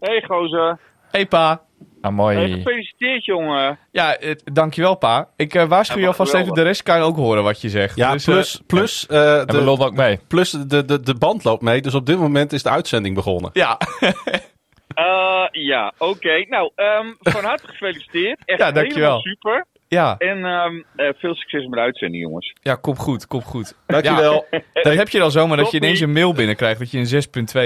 Hey gozer. Hey pa. Ah, mooi. Hey, gefeliciteerd jongen. Ja, eh, dankjewel pa. Ik eh, waarschuw Ja, je alvast even, geweldig. de rest kan je ook horen wat je zegt. Ja, Dus, eh, plus, plus, eh, En we de, ook mee. plus de, de, de band loopt mee. Dus op dit moment is de uitzending begonnen. ja, Eh, ja, oké. Nou, ehm, van harte gefeliciteerd. Echt Ja, dankjewel. helemaal super. Ja, En ehm, eh, veel succes met de uitzending, jongens. ja, kom goed, kom goed. Dankjewel. Ja, dat heb je dan zomaar dat je ineens een mail binnenkrijgt dat je een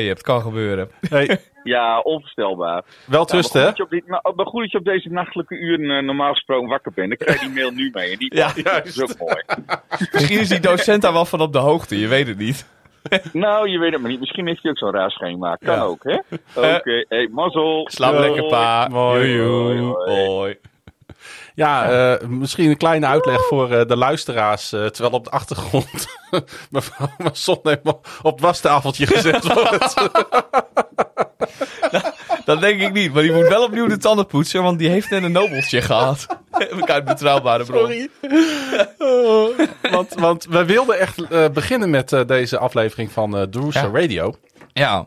6.2 hebt. Kan gebeuren. Hey, Ja, onvoorstelbaar. wel trust, nou, hè? maar goed dat je op dit- nou, maar goed dat je op deze nachtelijke uren eh, normaal gesproken wakker bent. Dan krijg je die mail nu mee. En die Ja, dat is ook mooi. Misschien is die docent daar wel van op de hoogte, je weet het niet. nou, je weet het maar niet. Misschien heeft hij ook zo'n raar schema. Kan Ja. ook, hè? Oké, hey, mazzel. Slaap Doei. lekker pa. Mooi. Hoi, Ja, eh, misschien een kleine uitleg voor eh, de luisteraars. eh, terwijl op de achtergrond mevrouw Masson helemaal op het wastafeltje gezet wordt. Dat denk ik niet, maar die moet wel opnieuw de tanden poetsen, want die heeft net een nobeltje gehad. Heb ik uit betrouwbare bron. Sorry. Want, want we wilden echt beginnen met deze aflevering van Droosa Ja. Radio. Ja.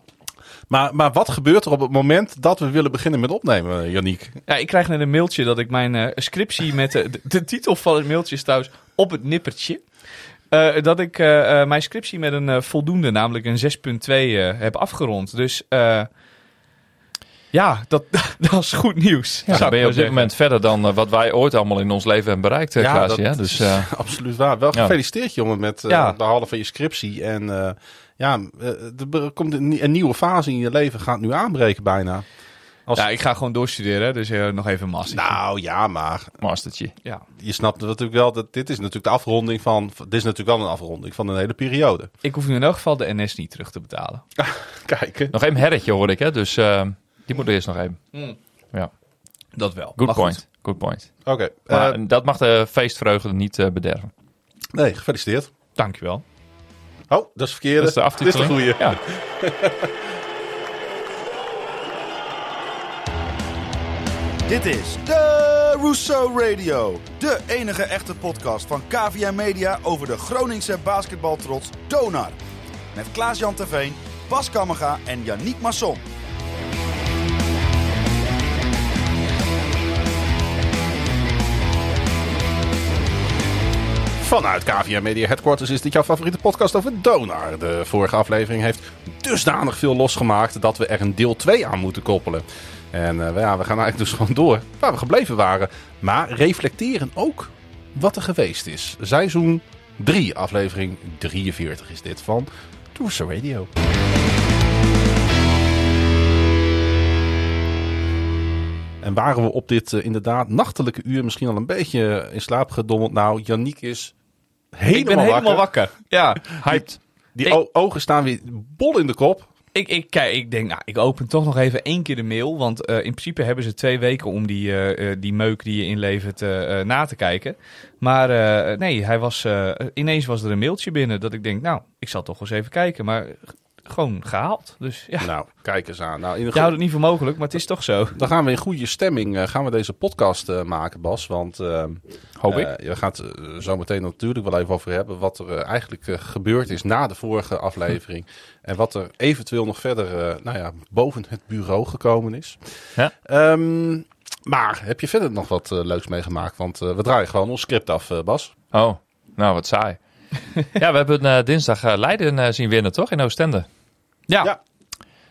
Maar, maar wat gebeurt er op het moment dat we willen beginnen met opnemen, eh, Yannick? ja, ik krijg net een mailtje dat ik mijn eh, scriptie met de, de, titel van het mailtje is trouwens op het nippertje. Eh, dat ik eh, eh, mijn scriptie met een eh, voldoende, namelijk een 6.2, eh, heb afgerond. Dus eh, ja, dat, dat is goed nieuws. Ja, dan ben je op dit moment verder dan eh, wat wij ooit allemaal in ons leven hebben bereikt, eh, Klaas. dat Ja, dus is eh, absoluut waar. Wel ja. gefeliciteerd, jongen, met eh, Ja. de halen van je scriptie. En eh, ja, eh, er komt een, nie- een nieuwe fase in je leven, gaat nu aanbreken bijna. Als, Ja, ik ga gewoon doorstuderen, dus eh, nog even een master. nou ja, maar mastertje. Ja. je snapt natuurlijk wel dat dit is natuurlijk de afronding van. Dit is natuurlijk wel een afronding van een hele periode. Ik hoef nu in elk geval de NS niet terug te betalen. Kijken. Nog één herretje hoor ik, hè? dus eh, die moet er eerst nog even. Ja, Dat wel. good Maar goed. point. Good point. Oké. Maar eh, dat mag de feestvreugde niet eh, bederven. nee, gefeliciteerd. Dankjewel. Oh, dat is verkeerde. Dat is de Dit is de aftiteling. goede. Ja. Dit is de Rousseau Radio. De enige echte podcast van KVM Media over de Groningse basketbaltrots Donar. Met Klaas-Jan Terveen, Bas Kammerga en Yannick Masson. Vanuit KVM Media Headquarters is dit jouw favoriete podcast over Donar. De vorige aflevering heeft dusdanig veel losgemaakt dat we er een deel 2 aan moeten koppelen. En eh, ja, we gaan eigenlijk dus gewoon door waar we gebleven waren. Maar reflecteren ook wat er geweest is. Seizoen 3, aflevering 43 is dit van Tourse Radio. En waren we op dit eh, inderdaad nachtelijke uur misschien al een beetje in slaap gedommeld? Nou, Yannick is helemaal, ik ben helemaal wakker. wakker. Ja. Hyped. Die Ik- ogen staan weer bol in de kop. Ik, ik, kijk, ik denk, nou, ik open toch nog even één keer de mail. Want eh, in principe hebben ze twee weken om die, eh, eh, die meuk die je inlevert eh, na te kijken. Maar nee, hij was, ineens was er een mailtje binnen dat ik denk, nou, ik zal toch eens even kijken. Maar gewoon gehaald. Dus ja, Nou, kijk eens aan. Nou, in de je houdt het niet voor mogelijk, maar het is toch zo. Dan gaan we in goede stemming eh, gaan we deze podcast eh, maken, Bas. Want eh Hoop ik. eh, je gaat zo meteen natuurlijk wel even over hebben. Wat er eigenlijk gebeurd is na de vorige aflevering. En wat er eventueel nog verder eh, nou ja, boven het bureau gekomen is. Ja. Ehm, maar heb je verder nog wat leuks meegemaakt? Want we draaien gewoon ons script af, Bas. Oh, nou wat saai. ja, we hebben dinsdag Leiden zien winnen, toch? In Oostende. Ja, Ja.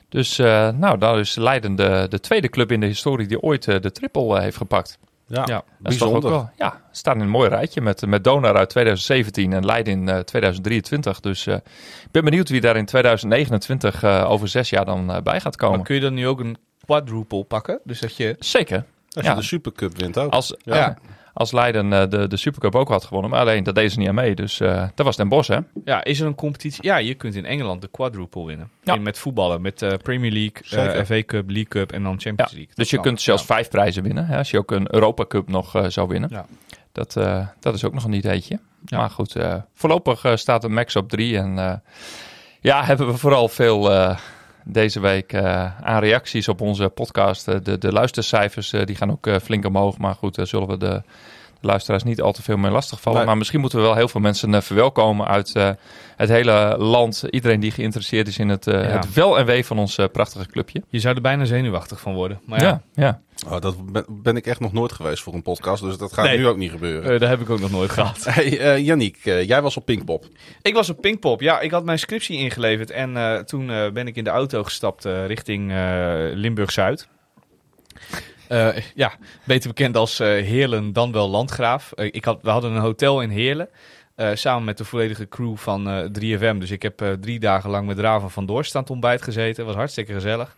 Dus eh, nou, daar is Leiden de, de tweede club in de historie die ooit eh, de triple eh, heeft gepakt. Ja, Ja, Dat is toch ook bijzonder. wel, ja, staan in een mooi rijtje met, met Donar uit 2017 en Leiden in eh, 2023. Dus eh, ik ben benieuwd wie daar in 2029 eh, over zes jaar dan bij gaat komen. maar kun je dan nu ook een quadruple pakken? Dus dat je... Zeker. Als je de Supercup wint ook. Als, Ja. Als Leiden eh, de, de Supercup ook had gewonnen, maar alleen dat deden ze niet aan mee. Dus eh, dat was Den Bosch, hè? Ja, is er een competitie? Ja, je kunt in Engeland de quadruple winnen. Ja. In, met voetballen, met eh, Premier League, eh, FA Cup, League Cup en dan Ja. Champions League. Dat Dus je kan. kunt zelfs Ja. vijf prijzen winnen. Hè? Als je ook een Europa Cup nog zou winnen. Ja. Dat, eh, dat is ook nog een ideetje. Ja. Maar goed, eh, voorlopig staat de max op drie. En eh, ja, hebben we vooral veel eh, deze week eh, aan reacties op onze podcast. Eh, de, de luistercijfers eh, die gaan ook flink omhoog. Maar goed, daar zullen we de, de luisteraars niet al te veel meer lastigvallen. Nee. Maar misschien moeten we wel heel veel mensen verwelkomen uit het hele land. Iedereen die geïnteresseerd is in het, Ja. het wel en wee van ons prachtige clubje. Je zou er bijna zenuwachtig van worden. Maar ja, Ja, ja. Oh, dat ben, ben ik echt nog nooit geweest voor een podcast, dus dat gaat Nee. nu ook niet gebeuren. eh, dat heb ik ook nog nooit gehad. Hey, Yannick, eh, jij was op Pinkpop. Ik was op Pinkpop. Ja, ik had mijn scriptie ingeleverd. En toen ben ik in de auto gestapt richting Limburg-Zuid. Ja, beter bekend als Heerlen, dan wel Landgraaf. Ik had, we hadden een hotel in Heerlen. samen met de volledige crew van eh 3FM. Dus ik heb drie dagen lang met Raven van Doorst aan het ontbijt gezeten. was hartstikke gezellig.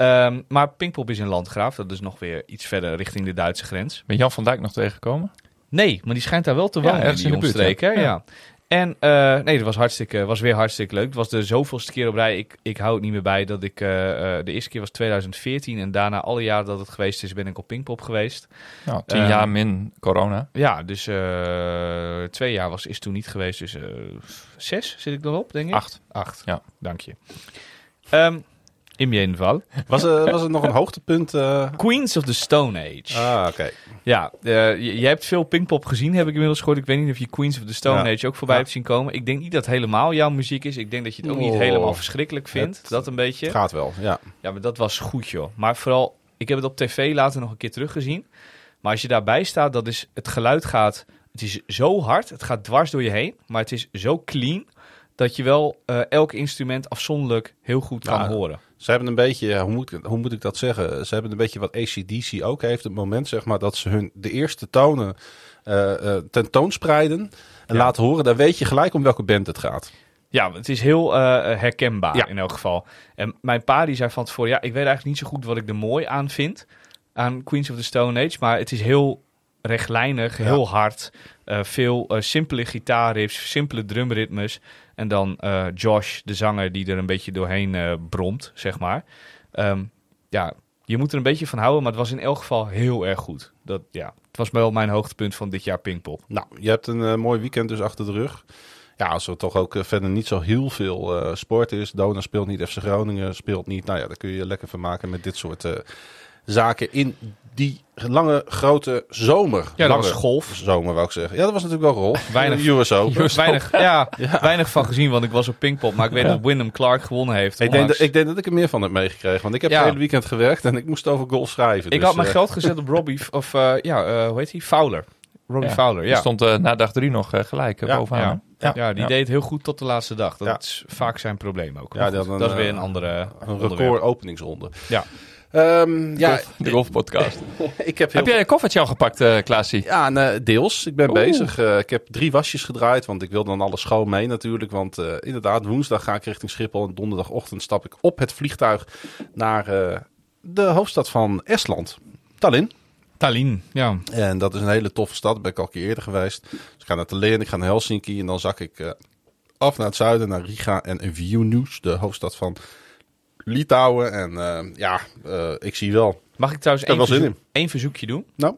Ehm, maar Pinkpop is in Landgraaf. Dat is nog weer iets verder richting de Duitse grens. Ben Jan van Dijk nog tegengekomen? Nee, maar die schijnt daar wel te Ja, wonen ergens in die in ja. Ja. En eh, nee, dat was, hartstikke, was weer hartstikke leuk. Het was de zoveelste keer op rij. Ik, ik hou het niet meer bij dat ik... eh, eh, de eerste keer was 2014 en daarna alle jaren dat het geweest is, ben ik op Pinkpop geweest. Nou, tien Ehm, jaar min corona. Ja, dus twee jaar was, is toen niet geweest. Dus zes zit ik erop, denk ik. Acht. Acht, Ja. dank je. Ehm in ieder geval. Was, er was er nog een hoogtepunt? eh? Queens of the Stone Age. Ah, oké. Ja, eh, je, je hebt veel Pinkpop gezien, heb ik inmiddels gehoord. Ik weet niet of je Queens of the Stone Ja. Age ook voorbij Ja. hebt zien komen. Ik denk niet dat het helemaal jouw muziek is. Ik denk dat je het ook niet Oh. helemaal verschrikkelijk vindt. Het- dat een beetje. Het gaat wel, ja. Ja, maar dat was goed, joh. Maar vooral, ik heb het op tv later nog een keer teruggezien. Maar als je daarbij staat, dat is, het geluid gaat... Het is zo hard, het gaat dwars door je heen. Maar het is zo clean, dat je wel eh, elk instrument afzonderlijk heel goed kan Ja. horen. Ze hebben een beetje, hoe moet, ik, hoe moet ik dat zeggen? Ze hebben een beetje wat ACDC ook heeft. Het moment zeg maar dat ze hun de eerste tonen eh, eh, tentoonspreiden en Ja. laten horen. Dan weet je gelijk om welke band het gaat. Ja, het is heel eh, herkenbaar Ja. in elk geval. En mijn pa die zei van tevoren, ja, ik weet eigenlijk niet zo goed wat ik er mooi aan vind. Aan Queens of the Stone Age. Maar het is heel rechtlijnig, Ja. heel hard. veel simpele gitaarriffs, simpele drumritmes. En dan eh, Josh, de zanger, die er een beetje doorheen eh, bromt, zeg maar. Ehm, ja, je moet er een beetje van houden, maar het was in elk geval heel erg goed. Dat, ja, het was wel mijn hoogtepunt van dit jaar Pinkpop. Nou, je hebt een eh, mooi weekend dus achter de rug. Ja, als er toch ook verder niet zo heel veel sport is. Dona speelt niet, FC Groningen speelt niet. Nou ja, daar kun je je lekker van maken met dit soort zaken in die lange, grote zomer. Ja, dat lange was golf. zomer, wou ik zeggen. Ja, dat was natuurlijk wel golf. Weinig- US Open. Weinig, ja, weinig van gezien, want ik was op Pinkpop. Maar ik weet Ja. dat Wyndham Clark gewonnen heeft. Ik denk, dat, ik denk dat ik er meer van heb meegekregen. Want ik heb Ja. het hele weekend gewerkt en ik moest over golf schrijven. Ik dus, had mijn eh, geld gezet op Robbie, of eh, ja, eh, hoe heet hij? Fowler. Robbie Ja. Fowler, Die ja. stond eh, na dag drie nog gelijk Ja, bovenaan. ja. Ja, die Ja. deed het heel goed tot de laatste dag. Dat Ja. is vaak zijn probleem ook. Ja, een, dat is weer een andere Een record openingsronde. Ja. Ehm, ja, Golf- de golfpodcast. ik heb Heb jij een koffertje al gepakt, Klaasie? Ja, eh, deels. Ik ben Oeh. bezig. Eh, ik heb drie wasjes gedraaid, want ik wil dan alles schoon mee natuurlijk. Want inderdaad, woensdag ga ik richting Schiphol en donderdagochtend stap ik op het vliegtuig naar de hoofdstad van Estland, Tallinn. Tallinn, ja. En dat is een hele toffe stad, daar ben ik al een keer eerder geweest. Dus ik ga naar Tallinn, ik ga naar Helsinki en dan zak ik af naar het zuiden, naar Riga en Vilnius, de hoofdstad van Litouwen. En eh, ja, eh, ik zie wel. Mag ik trouwens één, verzoek- één verzoekje doen? Nou?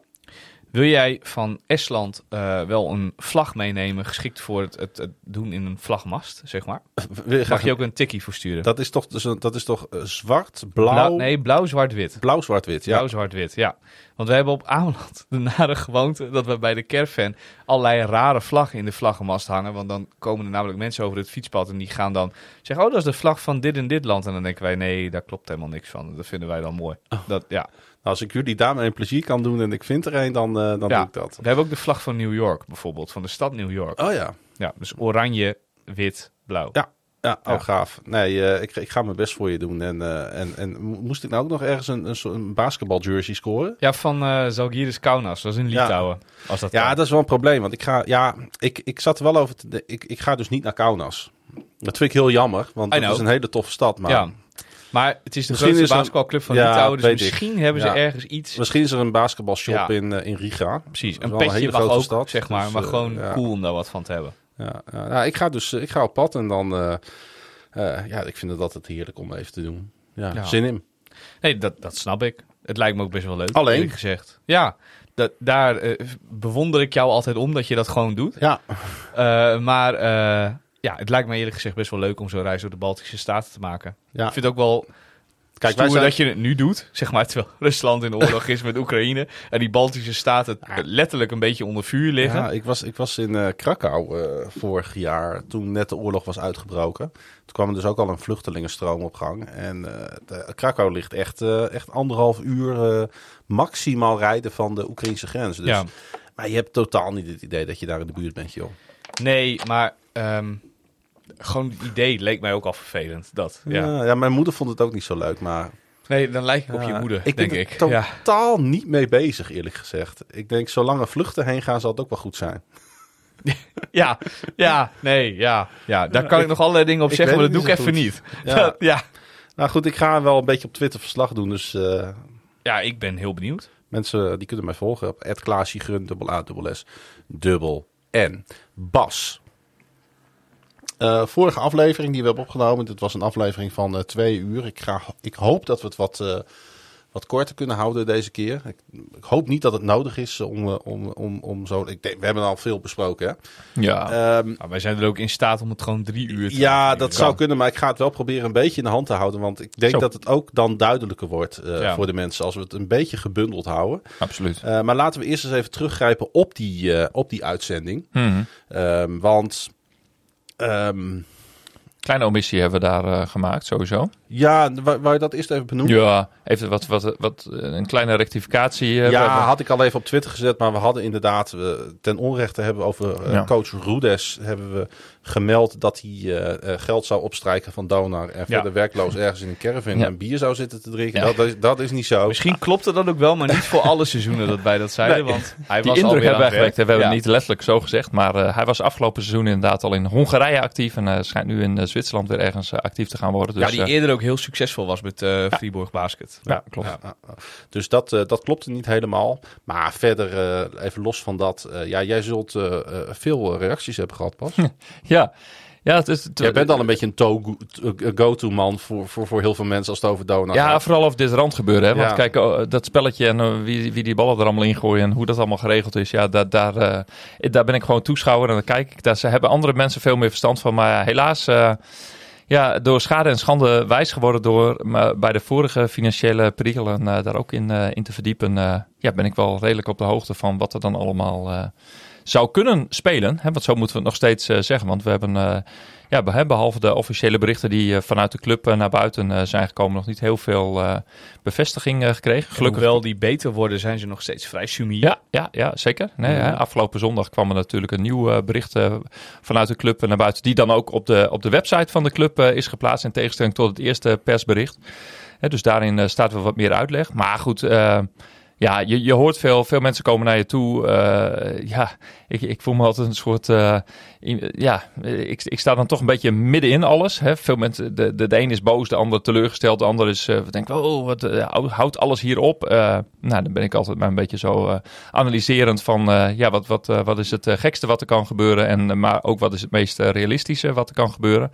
Wil jij van Estland eh, wel een vlag meenemen, geschikt voor het, het, het doen in een vlagmast, zeg maar? Wil je graag Mag je ook een tikkie voor sturen? Dat is toch, dus dat is toch eh, zwart, blauw, Blauw, nee, blauw, zwart, wit. blauw, zwart, wit. Ja. Blauw, zwart, wit, ja. Want we hebben op Ameland de nare gewoonte dat we bij de caravan allerlei rare vlaggen in de vlaggenmast hangen. Want dan komen er namelijk mensen over het fietspad en die gaan dan zeggen, oh, dat is de vlag van dit en dit land. En dan denken wij, nee, daar klopt helemaal niks van. Dat vinden wij dan mooi. Dat, ja. Als ik jullie daarmee een plezier kan doen en ik vind er een, dan, eh, dan Ja. doe ik dat. We hebben ook de vlag van New York bijvoorbeeld, van de stad New York. Oh ja. Ja, dus oranje, wit, blauw. Ja. Ja, oh Ja. gaaf. Nee, eh, ik, ik ga mijn best voor je doen. En, eh, en, en mo- moest ik nou ook nog ergens een, een, een basketbaljersey scoren? Ja, van eh Zalgiris Kaunas, dat is in Ja. Litouwen. Als dat Ja, kan. dat is wel een probleem. Want ik ga, ja, ik, ik zat er wel over te ik, ik ga dus niet naar Kaunas. Dat vind ik heel jammer, want het is een hele toffe stad. Maar ja. Maar het is de Misschien grootste basketbalclub van Ja, Litouwen, dus ik. misschien hebben ze Ja. ergens iets... misschien is er een basketbalshop Ja. in, eh, in Riga. Precies, Dat een petje hele mag grote ook, stad, zeg maar, dus, maar eh, gewoon cool om daar wat van te hebben. Ja, nou, ik ga dus ik ga op pad en dan... eh, eh, ja, ik vind het altijd heerlijk om even te doen. Ja, zin in. Nee, dat, dat snap ik. Het lijkt me ook best wel leuk, Alleen? gezegd. Ja, dat, daar eh, bewonder ik jou altijd om dat je dat gewoon doet. Ja, Eh, maar eh, ja, het lijkt me eerlijk gezegd best wel leuk om zo'n reis door de Baltische Staten te maken. ja. Ik vind het ook wel... Kijk, wij zijn... dat je het nu doet, zeg maar, terwijl Rusland in oorlog is met Oekraïne. En die Baltische staten letterlijk een beetje onder vuur liggen. Ja, ik was, ik was in eh, Krakau eh, vorig jaar, toen net de oorlog was uitgebroken. Toen kwam er dus ook al een vluchtelingenstroom op gang. En de, Krakau ligt echt, echt anderhalf uur maximaal rijden van de Oekraïnse grens. Dus, Ja. Maar je hebt totaal niet het idee dat je daar in de buurt bent, joh. Nee, maar ehm, gewoon het idee leek mij ook al vervelend. Dat, ja. Ja. Ja, mijn moeder vond het ook niet zo leuk, maar... Nee, dan lijk ik op je moeder, ik denk ben ik. er Ja. totaal niet mee bezig, eerlijk gezegd. Ik denk, zolang er vluchten heen gaan, zal het ook wel goed zijn. ja, ja, nee, ja. ja daar kan ik nog allerlei dingen op ik zeggen, maar dat doe ik even niet niet. Ja. Dat- ja. Nou goed, ik ga wel een beetje op Twitter verslag doen, dus... eh, ja, ik ben heel benieuwd. Mensen die kunnen mij volgen op @klaasjegrun dubbel A dubbel S dubbel N. Bas. Eh, vorige aflevering die we hebben opgenomen, dit was een aflevering van eh, twee uur. Ik, ga, ik hoop dat we het wat, eh, wat korter kunnen houden deze keer. Ik, ik hoop niet dat het nodig is om, om, om, om zo... Ik denk, we hebben al veel besproken, hè? Ja, Nou, wij zijn er ook in staat om het gewoon drie uur te ja, dat zou kunnen, maar ik ga het wel proberen een beetje in de hand te houden. Want ik denk Zo. dat het ook dan duidelijker wordt Ja. voor de mensen als we het een beetje gebundeld houden. absoluut. Maar laten we eerst eens even teruggrijpen op die, op die uitzending. Mhm. Ehm, want ehm, Kleine omissie hebben we daar eh, gemaakt, sowieso. Ja, wou, wou je dat eerst even benoemen? Ja, even wat, wat, wat, eh, een kleine rectificatie. eh, Ja, had ik al even op Twitter gezet, maar we hadden inderdaad ten onrechte hebben we over eh, Ja. coach Rudes hebben we gemeld dat hij eh, geld zou opstrijken van Donar en verder werkloos ergens in een caravan Ja. en bier zou zitten te drinken. Ja. Dat, is, dat is niet zo. Misschien klopte dat ook wel, maar niet voor alle seizoenen dat wij dat zeiden. Nee, want hij die was indruk alweer hebben wij gewekt. We hebben het niet letterlijk zo gezegd, maar eh, hij was afgelopen seizoen inderdaad al in Hongarije actief. En schijnt nu in Zwitserland weer ergens actief te gaan worden. Dus, ja, die eerder ook heel succesvol was met eh Fribourg Basket. ja, klopt. Ja, ja, ja. Dus dat, eh, dat klopte niet helemaal. Maar verder, eh, even los van dat. eh, ja, jij zult veel reacties hebben gehad, Pas. Ja, ja het is, het- jij bent al een beetje een to- go-to-man voor, voor, voor heel veel mensen als het over Donar Ja, gaat. vooral over dit randgebeuren. Hè? Want Ja. kijk, oh, dat spelletje en wie, wie die ballen er allemaal in gooien en hoe dat allemaal geregeld is, ja, daar, daar, eh, daar ben ik gewoon toeschouwer en dan kijk ik. Daar ze hebben andere mensen veel meer verstand van. Maar ja, helaas, eh, ja, door schade en schande wijs geworden door maar bij de vorige financiële perikelen eh, daar ook in, eh, in te verdiepen, eh, ja, ben ik wel redelijk op de hoogte van wat er dan allemaal eh, zou kunnen spelen. Hè? Want zo moeten we het nog steeds eh, zeggen. Want we hebben, eh, ja, be- behalve de officiële berichten die eh, vanuit de club eh, naar buiten eh, zijn gekomen, nog niet heel veel bevestiging gekregen. Gelukkig Hoewel die beter worden, zijn ze nog steeds vrij sumier. ja, ja, ja, zeker. Nee, afgelopen zondag kwam er natuurlijk een nieuw bericht vanuit de club naar buiten. Die dan ook op de, op de website van de club is geplaatst. In tegenstelling tot het eerste persbericht. Dus daarin staat wel wat meer uitleg. Maar goed, ja, je, je hoort veel, veel mensen komen naar je toe. Eh, ja, ik, ik voel me altijd een soort. eh, ja, ik, ik sta dan toch een beetje midden in alles. Hè. Veel mensen, de, de, een is boos, de ander teleurgesteld, de ander is. eh denken, oh, wat hou- houdt alles hier op? Nou, dan ben ik altijd maar een beetje zo analyserend van. ja, wat, wat, wat is het gekste wat er kan gebeuren? En, maar ook wat is het meest realistische wat er kan gebeuren?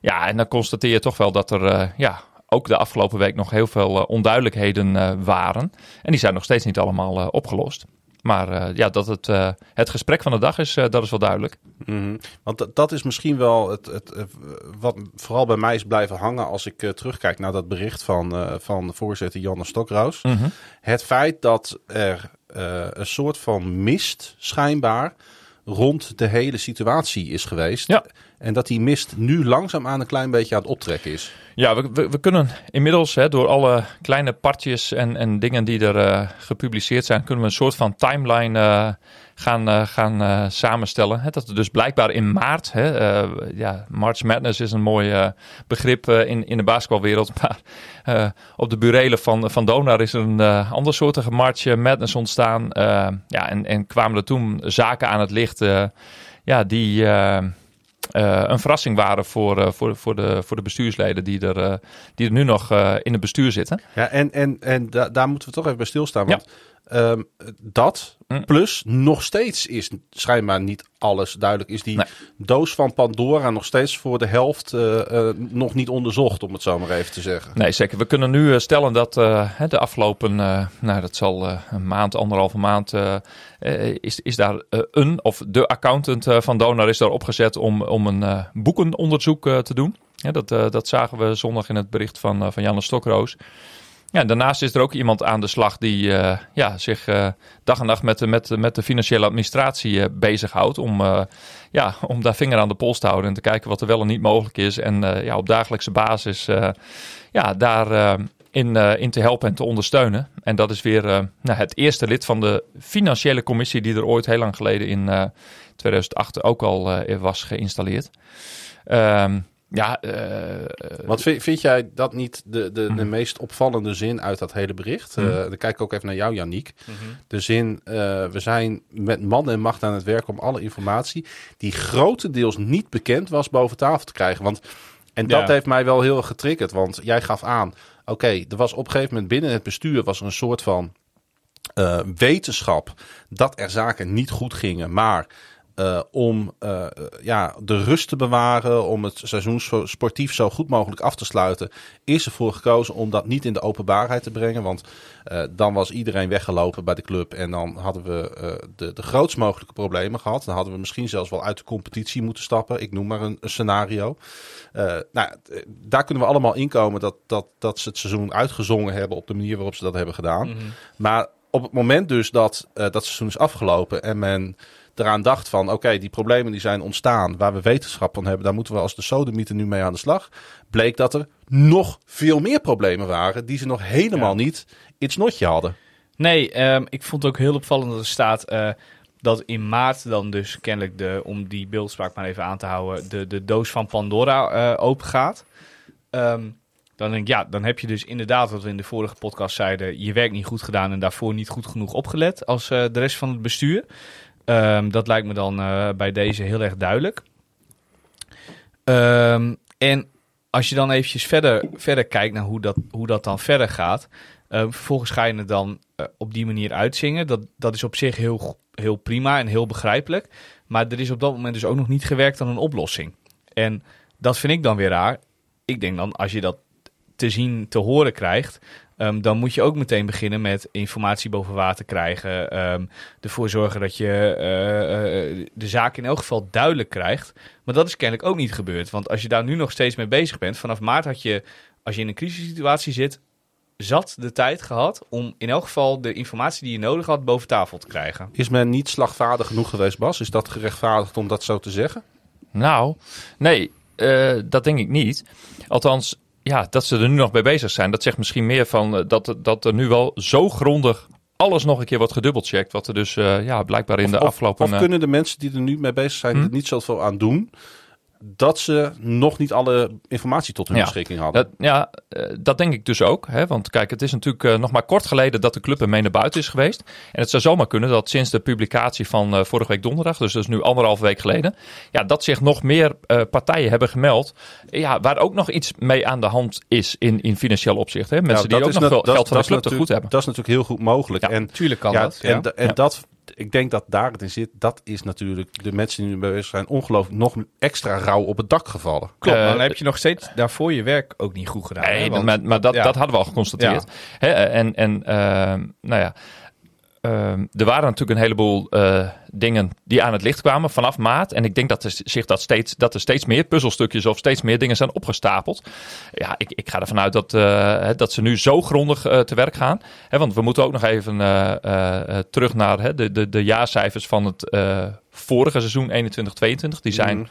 Ja, en dan constateer je toch wel dat er. ja, ook de afgelopen week nog heel veel eh, onduidelijkheden eh, waren. En die zijn nog steeds niet allemaal eh, opgelost. Maar ja, dat het, het gesprek van de dag is, dat is wel duidelijk. Mhm. Want dat, dat is misschien wel het, het, wat vooral bij mij is blijven hangen als ik terugkijk naar dat bericht van, van voorzitter Janne Stokroos. Het feit dat er een soort van mist schijnbaar rond de hele situatie is geweest. Ja. En dat die mist nu langzaam aan een klein beetje aan het optrekken is. Ja, we, we, kunnen inmiddels hè, door alle kleine partjes en, en dingen die er eh, gepubliceerd zijn, kunnen we een soort van timeline eh, gaan, eh, samenstellen. Hè, dat er dus blijkbaar in maart, hè, ja, March Madness is een mooi begrip in, in de basketbalwereld, maar op de burelen van, van Donar is een uh, andersoortige March Madness ontstaan. Ja, en, en kwamen er toen zaken aan het licht ja, die... Uh, een verrassing waren voor, uh, voor, voor, de, voor de bestuursleden die er, uh, die er nu nog in het bestuur zitten. Ja, en, en, en da daar moeten we toch even bij stilstaan. Want ja. Um, dat Mm. plus nog steeds is schijnbaar niet alles duidelijk. Is die nee. doos van Pandora nog steeds voor de helft nog niet onderzocht, om het zo maar even te zeggen? Nee, zeker. We kunnen nu stellen dat de afgelopen, nou dat zal een maand, anderhalve maand, is, is daar een of de accountant van Donar is daar opgezet om, om een boekenonderzoek te doen. Ja, dat, eh, dat zagen we zondag in het bericht van, van Janne Stokroos. Ja, daarnaast is er ook iemand aan de slag die uh, ja, zich dag en nacht met, de, met, met de financiële administratie bezighoudt. Om, ja, om daar vinger aan de pols te houden en te kijken wat er wel en niet mogelijk is. En ja, op dagelijkse basis ja, daar in, in te helpen en te ondersteunen. En dat is weer nou, het eerste lid van de financiële commissie die er ooit heel lang geleden in 2008 ook al was geïnstalleerd. Um, ja, uh, Wat vind, vind, jij dat niet de, de, de mhm. meest opvallende zin uit dat hele bericht? Uh, dan kijk ik ook even naar jou, Janiek. Mhm. De zin, uh, we zijn met man en macht aan het werk om alle informatie die grotendeels niet bekend was boven tafel te krijgen. Want, en dat heeft mij wel heel getriggerd, want jij gaf aan, oké, er was op een gegeven moment binnen het bestuur was er een soort van wetenschap dat er zaken niet goed gingen, maar uh, om uh, ja, de rust te bewaren, om het seizoen sportief zo goed mogelijk af te sluiten, is ervoor gekozen om dat niet in de openbaarheid te brengen. Want uh, dan was iedereen weggelopen bij de club en dan hadden we de, de grootst mogelijke problemen gehad. Dan hadden we misschien zelfs wel uit de competitie moeten stappen. Ik noem maar een, een scenario. nou, daar kunnen we allemaal inkomen dat, dat, dat ze het seizoen uitgezongen hebben op de manier waarop ze dat hebben gedaan. Mm -hmm. Maar op het moment dus dat dat seizoen is afgelopen en men eraan dacht van oké, die problemen die zijn ontstaan waar we wetenschap van hebben, daar moeten we als de sodemieter nu mee aan de slag. Bleek dat er nog veel meer problemen waren die ze nog helemaal niet in het hadden. Nee, um, ik vond het ook heel opvallend dat er staat uh, dat in maart dan dus kennelijk de, om die beeldspraak maar even aan te houden, de, de doos van Pandora uh, open gaat. Um, dan denk ik, ja, dan heb je dus inderdaad, wat we in de vorige podcast zeiden, je werk niet goed gedaan en daarvoor niet goed genoeg opgelet als uh, de rest van het bestuur. Um, dat lijkt me dan uh, bij deze heel erg duidelijk. Um, en als je dan eventjes verder, verder kijkt naar hoe dat, hoe dat dan verder gaat. Uh, vervolgens ga je het dan uh, op die manier uitzingen. Dat, dat is op zich heel, heel prima en heel begrijpelijk. Maar er is op dat moment dus ook nog niet gewerkt aan een oplossing. En dat vind ik dan weer raar. Ik denk dan, als je dat te zien, te horen krijgt, Um, dan moet je ook meteen beginnen met informatie boven water krijgen. Um, ervoor zorgen dat je uh, uh, de zaak in elk geval duidelijk krijgt. Maar dat is kennelijk ook niet gebeurd. Want als je daar nu nog steeds mee bezig bent, vanaf maart had je, als je in een crisissituatie zit, zat de tijd gehad om in elk geval de informatie die je nodig had boven tafel te krijgen. Is men niet slagvaardig genoeg geweest, Bas? Is dat gerechtvaardigd om dat zo te zeggen? Nou, nee, uh, dat denk ik niet. Althans, ja, dat ze er nu nog mee bezig zijn, dat zegt misschien meer van uh, dat, dat er nu wel zo grondig alles nog een keer wordt gedubbelcheckt. Wat er dus uh, ja, blijkbaar in of, de afgelopen... Of, of kunnen de mensen die er nu mee bezig zijn hm? er niet zoveel aan doen dat ze nog niet alle informatie tot hun ja, beschikking hadden. Dat, ja, uh, dat denk ik dus ook. Hè? Want kijk, het is natuurlijk uh, nog maar kort geleden dat de club ermee naar buiten is geweest. En het zou zomaar kunnen dat sinds de publicatie van uh, vorige week donderdag, dus dat is nu anderhalf week geleden, ja, dat zich nog meer partijen hebben gemeld. Ja, waar ook nog iets mee aan de hand is in, in financieel opzicht. Hè? Mensen nou, die ook nog veel geld van de club te goed hebben. Dat is natuurlijk heel goed mogelijk. Ja, en tuurlijk kan ja, dat. En, en dat ik denk dat daar het in zit. Dat is natuurlijk de mensen die nu bezig zijn ongelooflijk nog extra rauw op het dak gevallen. Klopt, uh, dan heb je nog steeds daarvoor je werk ook niet goed gedaan. Nee, hè? Want, maar, maar dat, ja. dat hadden we al geconstateerd. Ja. Hè, en en uh, nou ja, uh, er waren natuurlijk een heleboel uh, dingen die aan het licht kwamen vanaf maart. En ik denk dat er, zich dat, steeds, dat er steeds meer puzzelstukjes of steeds meer dingen zijn opgestapeld. Ja, ik, ik ga ervan uit dat, uh, dat ze nu zo grondig uh, te werk gaan. Hè, want we moeten ook nog even terug naar hè, de, de, de jaarcijfers van het vorige seizoen 21-22. Die zijn... Mm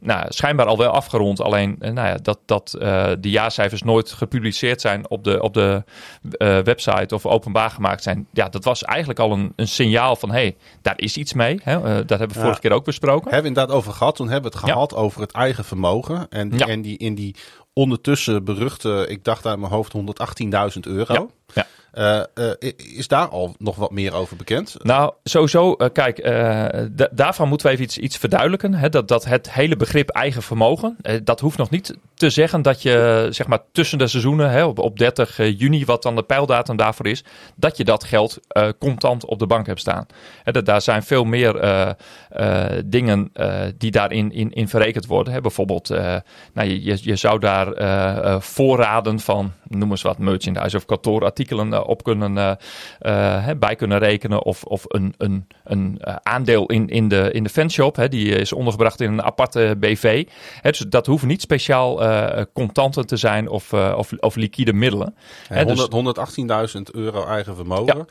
nou, schijnbaar al wel afgerond. Alleen nou ja, dat, dat uh, de jaarcijfers nooit gepubliceerd zijn op de, op de uh, website of openbaar gemaakt zijn. Ja, dat was eigenlijk al een, een signaal van hé, hey, daar is iets mee. Hè? Uh, dat hebben we ja. vorige keer ook besproken. Hebben we inderdaad over gehad. Toen hebben we het gehad ja. over het eigen vermogen. En, en die, in die ondertussen beruchte, ik dacht uit mijn hoofd 118.000 euro. Ja. Uh, uh, is daar al nog wat meer over bekend? Nou, sowieso, uh, kijk, daarvan moeten we even iets, iets verduidelijken. Hè, dat, dat het hele begrip eigen vermogen, dat hoeft nog niet te zeggen dat je zeg maar tussen de seizoenen, hè, op, op 30 juni, wat dan de pijldatum daarvoor is, dat je dat geld contant op de bank hebt staan. Hè, dat, daar zijn veel meer dingen die daarin in, in verrekend worden. Hè. Bijvoorbeeld, nou, je, je zou daar voorraden van, noem eens wat, merchandise of kantoorartikelen eh, op kunnen, eh, eh, hè, bij kunnen rekenen. Of, of een, een, een eh, aandeel in, in, de, in de fanshop. Hè, die is ondergebracht in een aparte BV. Hè, dus dat hoeven niet speciaal eh, contanten te zijn of, eh, of, of liquide middelen. Hè, dus- 100 118.000 euro eigen vermogen.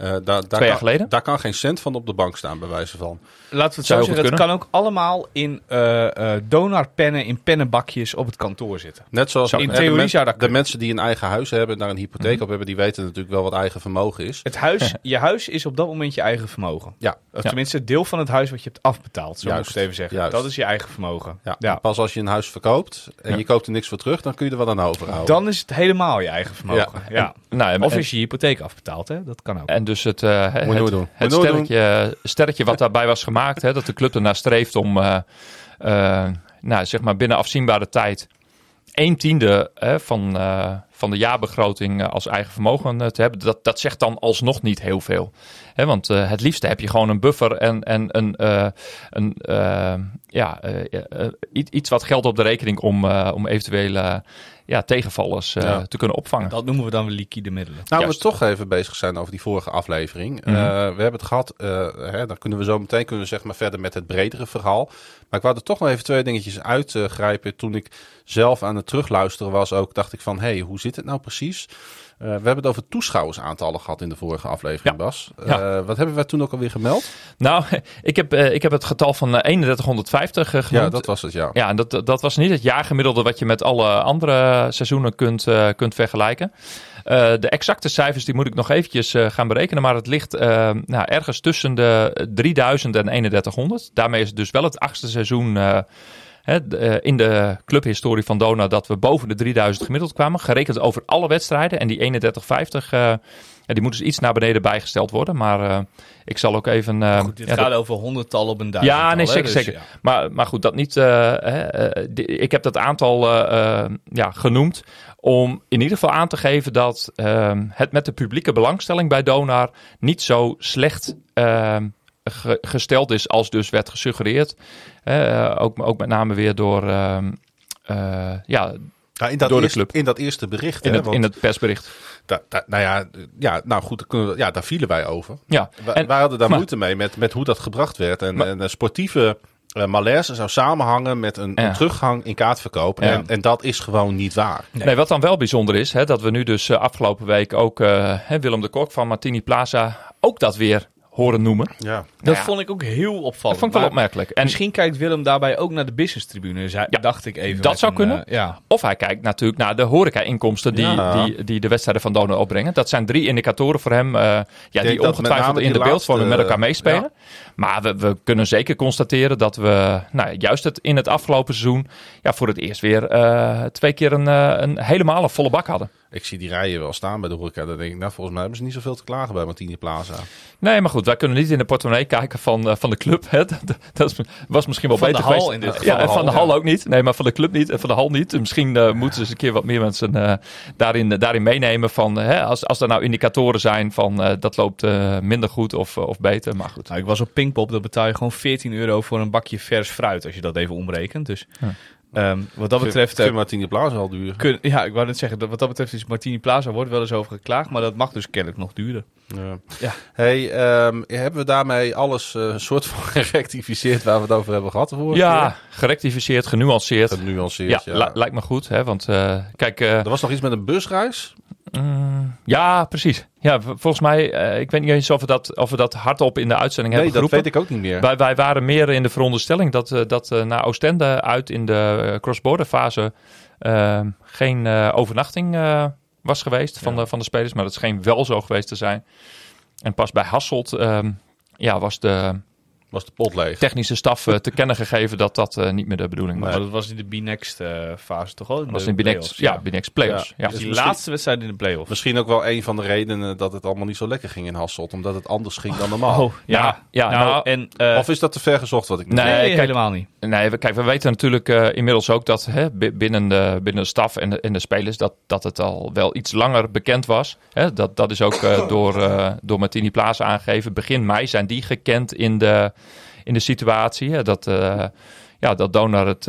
Eh, daar, daar, Twee jaar kan, geleden. daar kan geen cent van op de bank staan, bij wijze van. Laten we het Zou zo zeggen, het kan ook allemaal in eh eh donarpennen in pennenbakjes op het kantoor zitten. Net zoals In de theorie men- zou dat de mensen die een eigen huis hebben en daar een hypotheek op hebben, die weten natuurlijk wel wat eigen vermogen is. Het huis, je huis is op dat moment je eigen vermogen. Ja, Of Ja. tenminste, het deel van het huis wat je hebt afbetaald. Zo Juist, moet ik het even zeggen. juist. Dat is je eigen vermogen. ja. Ja. Pas als je een huis verkoopt en Ja. je koopt er niks voor terug, dan kun je er wat aan overhouden. Dan is het helemaal je eigen vermogen. Ja. nou, en- Of is je hypotheek afbetaald, hè? Dat kan ook. En dus het, eh, je het, doen. nooit sterretje, sterretje wat daarbij was gemaakt, hè, dat de club ernaar streeft om eh, eh, nou, zeg maar binnen afzienbare tijd een tiende van, eh, van de jaarbegroting eh, als eigen vermogen eh, te hebben. Dat, dat zegt dan alsnog niet heel veel. Hè, want eh, het liefste heb je gewoon een buffer en, en een, eh, een, eh, ja, iets- iets wat geld op de rekening om, eh, om eventuele ja, tegenvallers eh, Ja. te kunnen opvangen. Dat noemen we dan weer liquide middelen. Nou, Juist. we toch even bezig zijn over die vorige aflevering. Mhm. Eh, we hebben het gehad, eh, hè, dan kunnen we zo meteen kunnen we zeg maar verder met het bredere verhaal. Maar ik wou er toch nog even twee dingetjes uitgrijpen. Toen ik zelf aan het terugluisteren was ook, dacht ik van, hé, hey, hoe zit het nou precies? Eh, we hebben het over toeschouwersaantallen gehad in de vorige aflevering, Ja. Bas. Eh, Ja. wat hebben we toen ook alweer gemeld? Nou, ik heb, eh, ik heb het getal van eh, 3150 eh, genoemd. Ja, dat was het, ja. Ja, en dat, dat was niet het jaargemiddelde wat je met alle andere seizoenen kunt, kunt vergelijken. De exacte cijfers die moet ik nog eventjes gaan berekenen. Maar het ligt nou, ergens tussen de 3000 en 3100. Daarmee is het dus wel het achtste seizoen eh, eh, in de clubhistorie van Dona... dat we boven de 3000 gemiddeld kwamen. Gerekend over alle wedstrijden. En die 3150... eh, ja, die moet dus iets naar beneden bijgesteld worden. Maar eh, ik zal ook even... eh, Goed, dit ja, gaat over honderdtal op een duizend. ja, nee, zeker, zeker. Maar, maar goed, dat niet. eh, eh, die- ik heb dat aantal eh, eh, ja, genoemd om in ieder geval aan te geven dat ehm, het met de publieke belangstelling bij Donar niet zo slecht ehm, ge- gesteld is als dus werd gesuggereerd. Eh, ook, ook met name weer door. ehm, eh, ja, Ja, in, dat Door de eerste, club. in dat eerste bericht. in, hè, het, want in het persbericht. da- da- nou ja, ja, nou goed, we- ja, daar vielen wij over. Ja, en- wij hadden daar maar- moeite mee met, met hoe dat gebracht werd. En, Maar- en een sportieve eh, malaise zou samenhangen met een, Ja. een teruggang in kaartverkoop. Ja. En, en dat is gewoon niet waar. Nee. wat dan wel bijzonder is, hè, dat we nu dus afgelopen week ook Willem de Kok van Martini Plaza ook dat weer horen noemen. Ja. Dat ja. vond ik ook heel opvallend. Dat vond ik wel opmerkelijk. En Misschien kijkt Willem daarbij ook naar de business tribune, zei, Ja, dacht ik even. dat zou een, kunnen. eh, ja. Of hij kijkt natuurlijk naar de horeca-inkomsten die, Ja. die, die de wedstrijden van Donau opbrengen. Dat zijn drie indicatoren voor hem eh, ja, die ongetwijfeld in de beeldvorming met elkaar meespelen. Maar we, we kunnen zeker constateren dat we nou, juist het, in het afgelopen seizoen ja, voor het eerst weer eh, twee keer een, eh, een helemaal een volle bak hadden. Ik zie die rijen wel staan bij de horeca. Dan denk ik, nou volgens mij hebben ze niet zoveel te klagen bij Martini Plaza. Nee, maar goed, wij kunnen niet in de portemonnee kijken van, eh, van de club. Hè. Dat, was misschien wel Van de beter hal geweest. in dit ja, geval. en van de Ja. hal ook niet. Nee, maar van de club niet en van de hal niet. Misschien moeten ze eens een keer wat meer mensen eh, daarin, daarin meenemen. Van, hè, als, als er nou indicatoren zijn van eh, dat loopt eh, minder goed of, of beter. Maar goed. Nou, ik was op Pinkpop, dan betaal je gewoon 14 euro voor een bakje vers fruit, als je dat even omrekent. Dus Ja. ehm, wat dat betreft... Vind eh, Martini Plaza al duur. kun- ja, ik wou net zeggen, dat wat dat betreft is Martini Plaza wordt wel eens over geklaagd, maar dat mag dus kennelijk nog duurder. Ja. Ja. Hey, ehm, hebben we daarmee alles eh, een soort van gerectificeerd waar we het over hebben gehad? vorige Ja, gerectificeerd, genuanceerd. Genuanceerd, Ja, ja. li- lijkt me goed. Hè, want eh, kijk, eh, Er was nog iets met een busreis. Mm, ja, precies. Ja, volgens mij, eh, ik weet niet eens of we dat, of we dat hardop in de uitzending Nee, hebben dat geroepen. weet ik ook niet meer. Wij, wij waren meer in de veronderstelling dat, eh, dat eh, naar Oostende uit in de eh, cross-border fase eh, geen eh, overnachting eh, was geweest van, de, van de spelers. Maar dat scheen wel zo geweest te zijn. En pas bij Hasselt ehm, ja, was de Was de pot leeg. technische staf eh, te kennen gegeven dat dat eh, niet meer de bedoeling was. Maar dat was in de B-Next eh, fase toch al? Dat was de in Binex, play-offs, ja, Binex Playoffs. Ja. Ja. Dus die laatste wedstrijd in de play-off. Misschien ook wel een van de redenen dat het allemaal niet zo lekker ging in Hasselt. Omdat het anders ging dan normaal. Oh, ja. Ja, ja, nou, nou, en... eh, Of is dat te ver gezocht wat ik nu Nee, zeg? nee, kijk- helemaal niet. Nee, we, kijk, we weten natuurlijk eh, inmiddels ook dat hè, bi- binnen, de, binnen de staf en de, en de spelers dat, dat het al wel iets langer bekend was. Hè, dat, dat is ook eh, door, eh, door Martini Plaza aangegeven. Begin mei zijn die gekend in de, in de situatie. Hè, dat, ja, dat Donar het,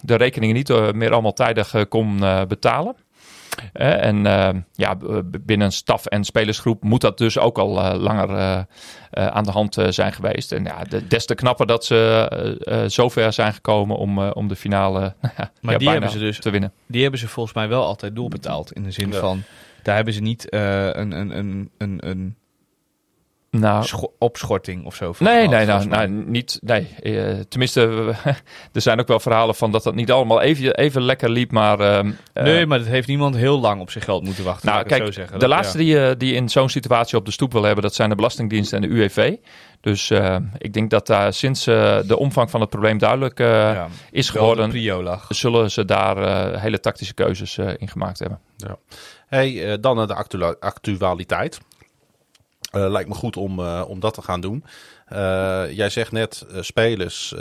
de rekeningen niet meer allemaal tijdig kon betalen. Eh, en uh, ja, binnen een staf- en spelersgroep moet dat dus ook al uh, langer uh, aan de hand zijn geweest. En ja, de, des te knapper dat ze zover zijn gekomen om, om de finale maar ja, die hebben ze dus, te winnen. Die hebben ze volgens mij wel altijd doorbetaald. In de zin van, daar hebben ze niet een, een, een, een, een Nou, scho- opschorting of zo van Nee, gehad, nee, nou, nou, niet. Nee. Eh, tenminste, er zijn ook wel verhalen van dat dat niet allemaal even, even lekker liep. Maar, ehm, eh, Nee, maar dat heeft niemand heel lang op zijn geld moeten wachten. nou, kijk, zo zeggen. de Dat- laatste ja. die, eh, die in zo'n situatie op de stoep wil hebben, dat zijn de Belastingdienst en de UWV. Dus eh, ik denk dat daar sinds de omvang van het probleem duidelijk Ja, is geworden, zullen ze daar hele tactische keuzes in gemaakt hebben. Hey, eh, dan naar de actua- actualiteit. Eh, lijkt me goed om, eh, om dat te gaan doen. Eh, jij zegt net, spelers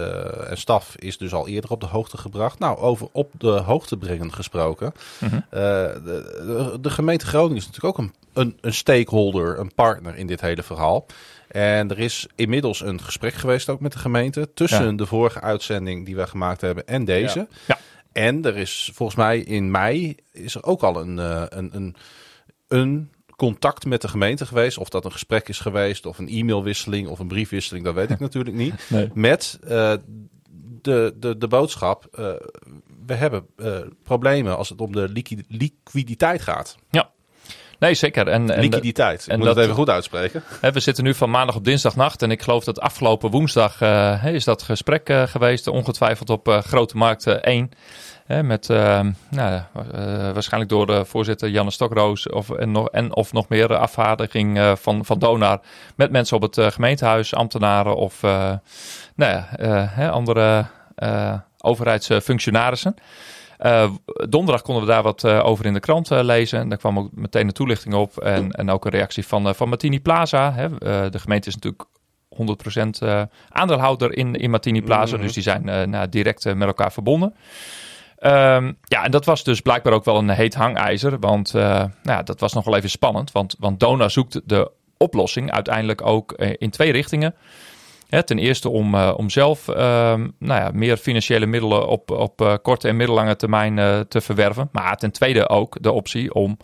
en staf is dus al eerder op de hoogte gebracht. Nou, over op de hoogte brengen gesproken. Mhm. De, de, gemeente Groningen is natuurlijk ook een, een, een stakeholder, een partner in dit hele verhaal. En er is inmiddels een gesprek geweest ook met de gemeente tussen Ja. de vorige uitzending die we gemaakt hebben en deze. Ja. En er is volgens mij in mei is er ook al een, een, een, een contact met de gemeente geweest. Of dat een gesprek is geweest, of een e-mailwisseling of een briefwisseling, dat weet ik natuurlijk niet. Nee. Met eh, de, de, de boodschap, eh, we hebben eh, problemen als het om de liqui- liquiditeit gaat. Nee, zeker. En, en liquiditeit, ik en moet dat- het even goed uitspreken. Hè, we zitten nu van maandag op dinsdagnacht. En ik geloof dat afgelopen woensdag is dat gesprek eh, geweest. Ongetwijfeld op Grote Markt eh, 1. Hè, met eh, nou, eh, waarschijnlijk door de voorzitter Janne Stokroos. Of, en, nog, en of nog meer afvaardiging eh, van, van Donar. Met mensen op het eh, gemeentehuis, ambtenaren of nou ja, hè, andere overheidsfunctionarissen. Eh, donderdag konden we daar wat over in de krant lezen. En daar kwam ook meteen een toelichting op. En, en ook een reactie van, van Martini Plaza. Hè. De gemeente is natuurlijk 100% eh, aandeelhouder in, in Martini Plaza. Mhm. Dus die zijn nou, direct met elkaar verbonden. Ehm, ja, en dat was dus blijkbaar ook wel een heet hangijzer. Want eh, nou, dat was nog wel even spannend. Want, want Dona zoekt de oplossing uiteindelijk ook eh, in twee richtingen. Hè, ten eerste om, eh, om zelf ehm, nou ja, meer financiële middelen op, op korte en middellange termijn te verwerven. Maar ten tweede ook de optie om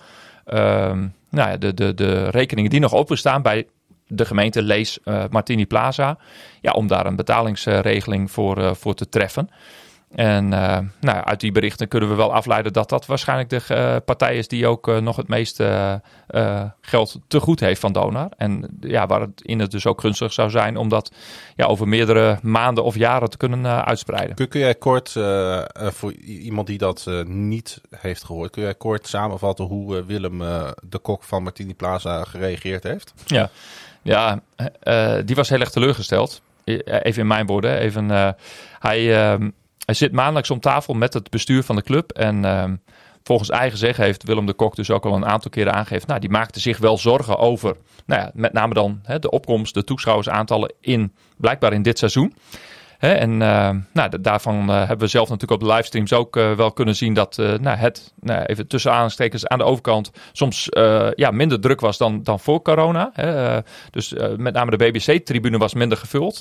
ehm, nou ja, de, de, de rekeningen die nog openstaan bij de gemeente Lees Martini Plaza. Ja, om daar een betalingsregeling voor, voor te treffen. En eh, nou, uit die berichten kunnen we wel afleiden dat dat waarschijnlijk de eh, partij is die ook eh, nog het meeste geld te goed heeft van Donar. En ja, waar het in het dus ook gunstig zou zijn om dat ja, over meerdere maanden of jaren te kunnen uitspreiden. Kun, kun jij kort, voor iemand die dat niet heeft gehoord, kun jij kort samenvatten hoe Willem de kok van Martini Plaza gereageerd heeft? Ja, ja die was heel erg teleurgesteld. Even in mijn woorden. Even, hij, ehm, hij zit maandelijks om tafel met het bestuur van de club. En ehm, volgens eigen zeggen heeft Willem de Kok dus ook al een aantal keren aangegeven. Nou, die maakte zich wel zorgen over, nou ja, met name dan hè, de opkomst, de toeschouwersaantallen in, blijkbaar in dit seizoen. Hè, en eh, nou, da- daarvan eh, hebben we zelf natuurlijk op de livestreams ook eh, wel kunnen zien dat nou, het, nou, even tussen aanstekens aan de overkant, soms ja, minder druk was dan, dan voor corona. Hè. Dus met name de BBC-tribune was minder gevuld.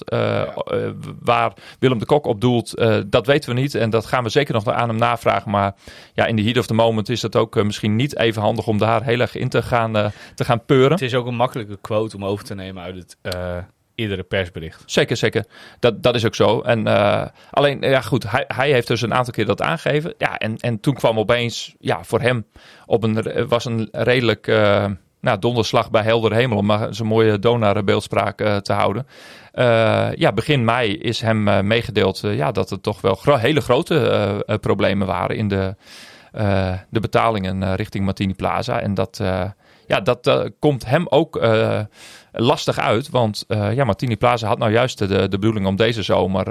Waar Willem de Kok op doelt, dat weten we niet. En dat gaan we zeker nog aan hem navragen. Maar ja, in de heat of the moment is het ook misschien niet even handig om daar heel erg in te gaan, te gaan peuren. Het is ook een makkelijke quote om over te nemen uit het eerdere persbericht. Zeker, zeker. Dat, dat is ook zo. En, eh, alleen, ja goed, hij, hij heeft dus een aantal keer dat aangegeven. Ja, en, en toen kwam opeens, ja, voor hem op een, was een redelijk eh, nou, donderslag bij helder hemel, om maar zo'n mooie Donar-beeldspraak eh, te houden. Ja, begin mei is hem meegedeeld ja, dat er toch wel hele grote problemen waren in de, de betalingen richting Martini Plaza. En dat, ja, dat eh, komt hem ook eh, lastig uit. Want eh, ja, Martini Plaza had nou juist de, de bedoeling om deze zomer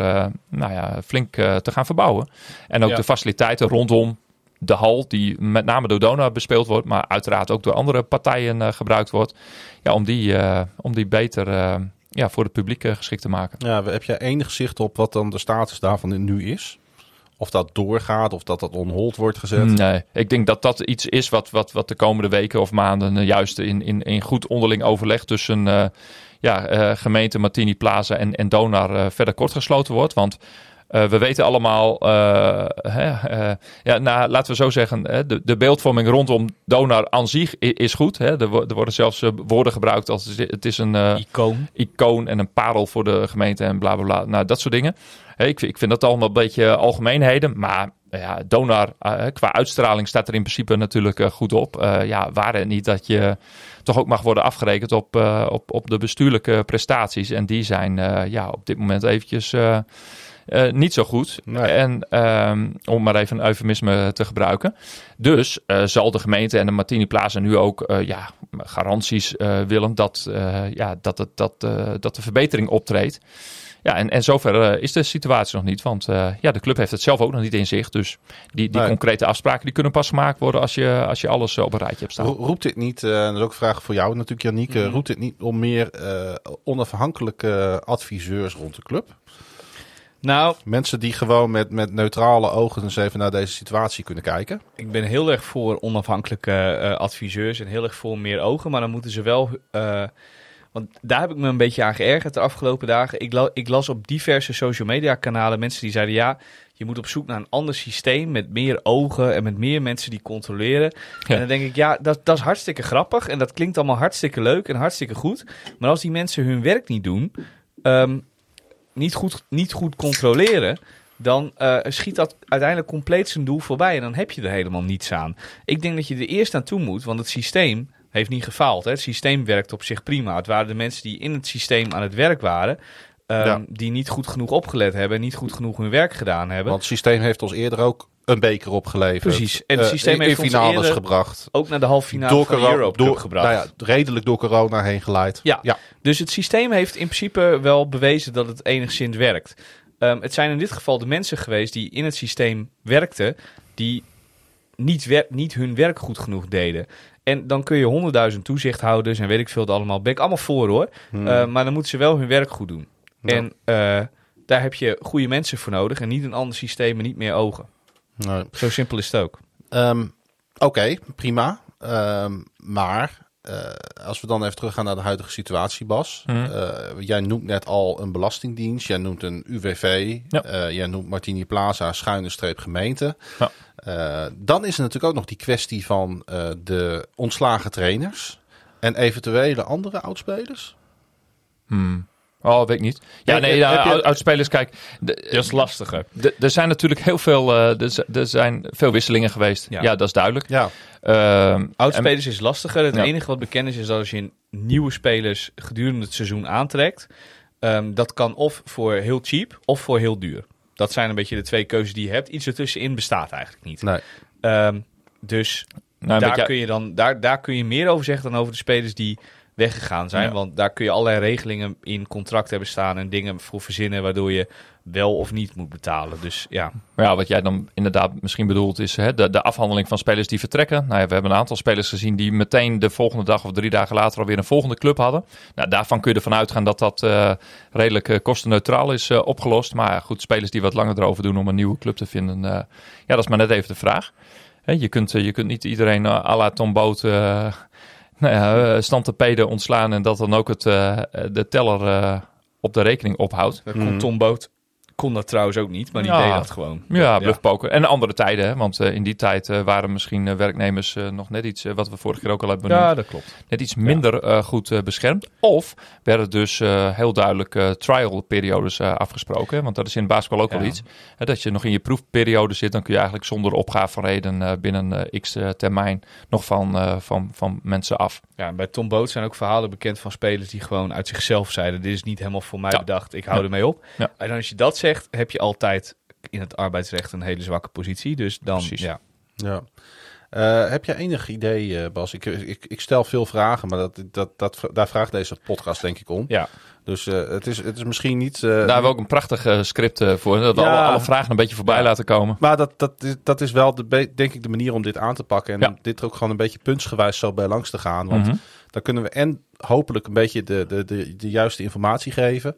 nou ja, flink te gaan verbouwen. En ook Ja. de faciliteiten rondom de hal, die met name door Dona bespeeld wordt, maar uiteraard ook door andere partijen gebruikt wordt. Ja, om die, om die beter ja, voor het publiek geschikt te maken. Ja, heb jij enig zicht op wat dan de status daarvan nu is? Of dat doorgaat, of dat dat on hold wordt gezet? Nee, ik denk dat dat iets is wat, wat, wat de komende weken of maanden eh, juist in, in, in goed onderling overleg tussen eh, ja, eh, gemeente Martini Plaza en, en Donar eh, verder kortgesloten wordt. Want Uh, we weten allemaal, uh, hè, uh, ja, nou, laten we zo zeggen, hè, de, de beeldvorming rondom Donar aan zich is goed. Hè. Er, er worden zelfs woorden gebruikt als het is een icoon. icoon en een parel voor de gemeente en bla bla bla. Nou, dat soort dingen. Hey, ik, ik vind dat allemaal een beetje algemeenheden, maar ja, Donar qua uitstraling staat er in principe natuurlijk goed op. ja, waar het niet dat je toch ook mag worden afgerekend op, op, op de bestuurlijke prestaties. En die zijn ja, op dit moment eventjes uh, niet zo goed. En um, om maar even een eufemisme te gebruiken. Dus uh, zal de gemeente en de Martini Plaza nu ook uh, ja, garanties willen dat, ja, dat, het, dat, dat de verbetering optreedt. Ja, en, en zover is de situatie nog niet. Want ja, de club heeft het zelf ook nog niet in zich. Dus die, die concrete afspraken die kunnen pas gemaakt worden als je, als je alles op een rijtje hebt staan. Roept dit niet, en dat is ook een vraag voor jou natuurlijk Janiek, mm roept dit niet om meer onafhankelijke adviseurs rond de club? Nou, Mensen die gewoon met, met neutrale ogen eens even naar deze situatie kunnen kijken. Ik ben heel erg voor onafhankelijke uh, adviseurs en heel erg voor meer ogen. Maar dan moeten ze wel. Uh, want daar heb ik me een beetje aan geërgerd de afgelopen dagen. Ik, la, ik, las op diverse social media kanalen mensen die zeiden: ja, je moet op zoek naar een ander systeem met meer ogen en met meer mensen die controleren. Ja. En dan denk ik: ja, dat, dat is hartstikke grappig en dat klinkt allemaal hartstikke leuk en hartstikke goed. Maar als die mensen hun werk niet doen. Um, niet goed, niet goed controleren, dan uh, schiet dat uiteindelijk compleet zijn doel voorbij. En dan heb je er helemaal niets aan. Ik denk dat je er eerst aan toe moet, want het systeem heeft niet gefaald. Hè? Het systeem werkt op zich prima. Het waren de mensen die in het systeem aan het werk waren. Um, Die niet goed genoeg opgelet hebben, niet goed genoeg hun werk gedaan hebben. Want het systeem heeft ons eerder ook een beker opgeleverd. Precies. En het eh, systeem uh, heeft in finales gebracht. Ook naar de halve finale door van de Europe door, gebracht. Nou ja, redelijk door corona heen geleid. Ja. ja. Dus het systeem heeft in principe wel bewezen dat het enigszins werkt. Um, het zijn in dit geval de mensen geweest die in het systeem werkten, die niet, wer niet hun werk goed genoeg deden. En dan kun je honderdduizend toezichthouders en weet ik veel het allemaal. Ben ik allemaal voor hoor. Hmm. Uh, maar dan moeten ze wel hun werk goed doen. Ja. En uh, daar heb je goede mensen voor nodig en niet een ander systeem en niet meer ogen. Nee. Zo simpel is het ook. Um, Oké, okay, prima. Um, maar uh, als we dan even teruggaan naar de huidige situatie, Bas. Mm. Uh, jij noemt net al een belastingdienst. Jij noemt een UWV. Ja. Uh, jij noemt Martini Plaza, schuine streep gemeente. Ja. dan is er natuurlijk ook nog die kwestie van de ontslagen trainers. En eventuele andere oudspelers. Hmm. Oh, weet ik niet. Ja, nee, ja, je... oudspelers, kijk. De, dat is lastiger. Er zijn natuurlijk heel veel, uh, er zijn veel wisselingen geweest. Ja, ja dat is duidelijk. Ja. Uh, oudspelers en... is lastiger. Het ja. enige wat bekend is, is dat als je nieuwe spelers gedurende het seizoen aantrekt, um, dat kan of voor heel cheap of voor heel duur. Dat zijn een beetje de twee keuzes die je hebt. Iets ertussenin bestaat eigenlijk niet. Nee. Um, dus nou, daar, kun je dan, daar, daar kun je meer over zeggen dan over de spelers die weggegaan zijn. Want daar kun je allerlei regelingen in contract hebben staan en dingen voor verzinnen waardoor je wel of niet moet betalen. Dus ja. Ja, wat jij dan inderdaad misschien bedoelt is hè, de, de afhandeling van spelers die vertrekken. Nou ja, we hebben een aantal spelers gezien die meteen de volgende dag of drie dagen later alweer een volgende club hadden. Nou, daarvan kun je ervan uitgaan dat dat uh, redelijk uh, kostenneutraal is uh, opgelost. Maar goed, spelers die wat langer erover doen om een nieuwe club te vinden. ja, dat is maar net even de vraag. Je, kunt, je kunt niet iedereen à la Tom Boot nou ja, eh, stand te peden ontslaan en dat dan ook het, uh, de teller uh, op de rekening ophoudt. Tom Boot kon dat trouwens ook niet, maar die ja. deed dat gewoon. Ja, bluffpoker. En andere tijden, hè? want uh, in die tijd uh, waren misschien uh, werknemers nog net iets, wat we vorige keer ook al hebben benoemd. Ja, dat klopt. Net iets minder goed beschermd. Of werden dus heel duidelijk trial-periodes afgesproken. Want dat is in basketbal ook wel iets. Hè, dat je nog in je proefperiode zit, dan kun je eigenlijk zonder opgave van reden binnen x termijn nog van, van, van mensen af. Ja, bij Tom Boot zijn ook verhalen bekend van spelers die gewoon uit zichzelf zeiden: Dit is niet helemaal voor mij bedacht, ik hou ermee op. En als je dat zegt, zegt, heb je altijd in het arbeidsrecht een hele zwakke positie. Dus dan, Precies. ja. Ja. Uh, heb je enig idee, uh, Bas? Ik, ik, ik, stel veel vragen, maar dat, dat, dat, daar vraagt deze podcast denk ik om. Ja. Dus uh, het, is, het is misschien niet... daar hebben we ook een prachtig script voor. Dat we ja, alle, alle, vragen een beetje voorbij ja. laten komen. Maar dat, dat, is, dat is wel, de, denk ik, de manier om dit aan te pakken. En ja. dit er ook gewoon een beetje puntsgewijs zo bij langs te gaan. Want mm -hmm. dan kunnen we en hopelijk een beetje de, de, de, de juiste informatie geven.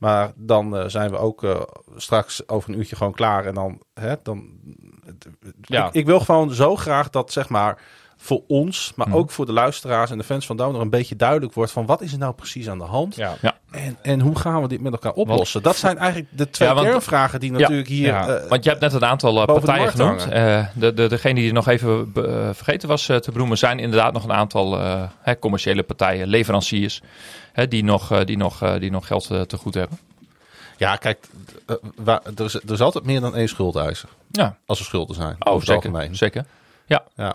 Maar dan uh, zijn we ook uh, straks over een uurtje gewoon klaar. En dan, hè, dan ja. ik, ik, wil gewoon zo graag dat zeg maar voor ons, maar Mhm. ook voor de luisteraars en de fans van Donor een beetje duidelijk wordt van wat is er nou precies aan de hand Ja. en, en hoe gaan we dit met elkaar oplossen. dat zijn eigenlijk de twee Ja, want- kernvragen die natuurlijk hier... Ja, eh, Want je hebt net een aantal eh, de partijen genoemd. Eh, de, de, degene die nog even eh, vergeten was eh, te benoemen, zijn inderdaad nog een aantal eh, hè, commerciële partijen, leveranciers, hè, die, nog, eh, die, nog, eh, die nog geld eh, te goed hebben. ja, kijk, waar- er, is, er is altijd meer dan één schuldeiser. Ja, Als er schulden zijn. oh, zeker. zeker. Ja.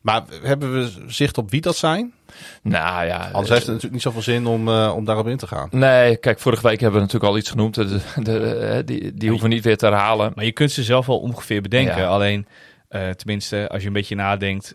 Maar hebben we zicht op wie dat zijn? Nou ja, Anders heeft het natuurlijk niet zoveel zin om, eh, om daarop in te gaan. Nee, kijk, vorige week hebben we natuurlijk al iets genoemd. De, de, de- die, die hoeven we niet weer te herhalen. Maar je kunt ze zelf wel ongeveer bedenken. Ja. Alleen, eh, tenminste, als je een beetje nadenkt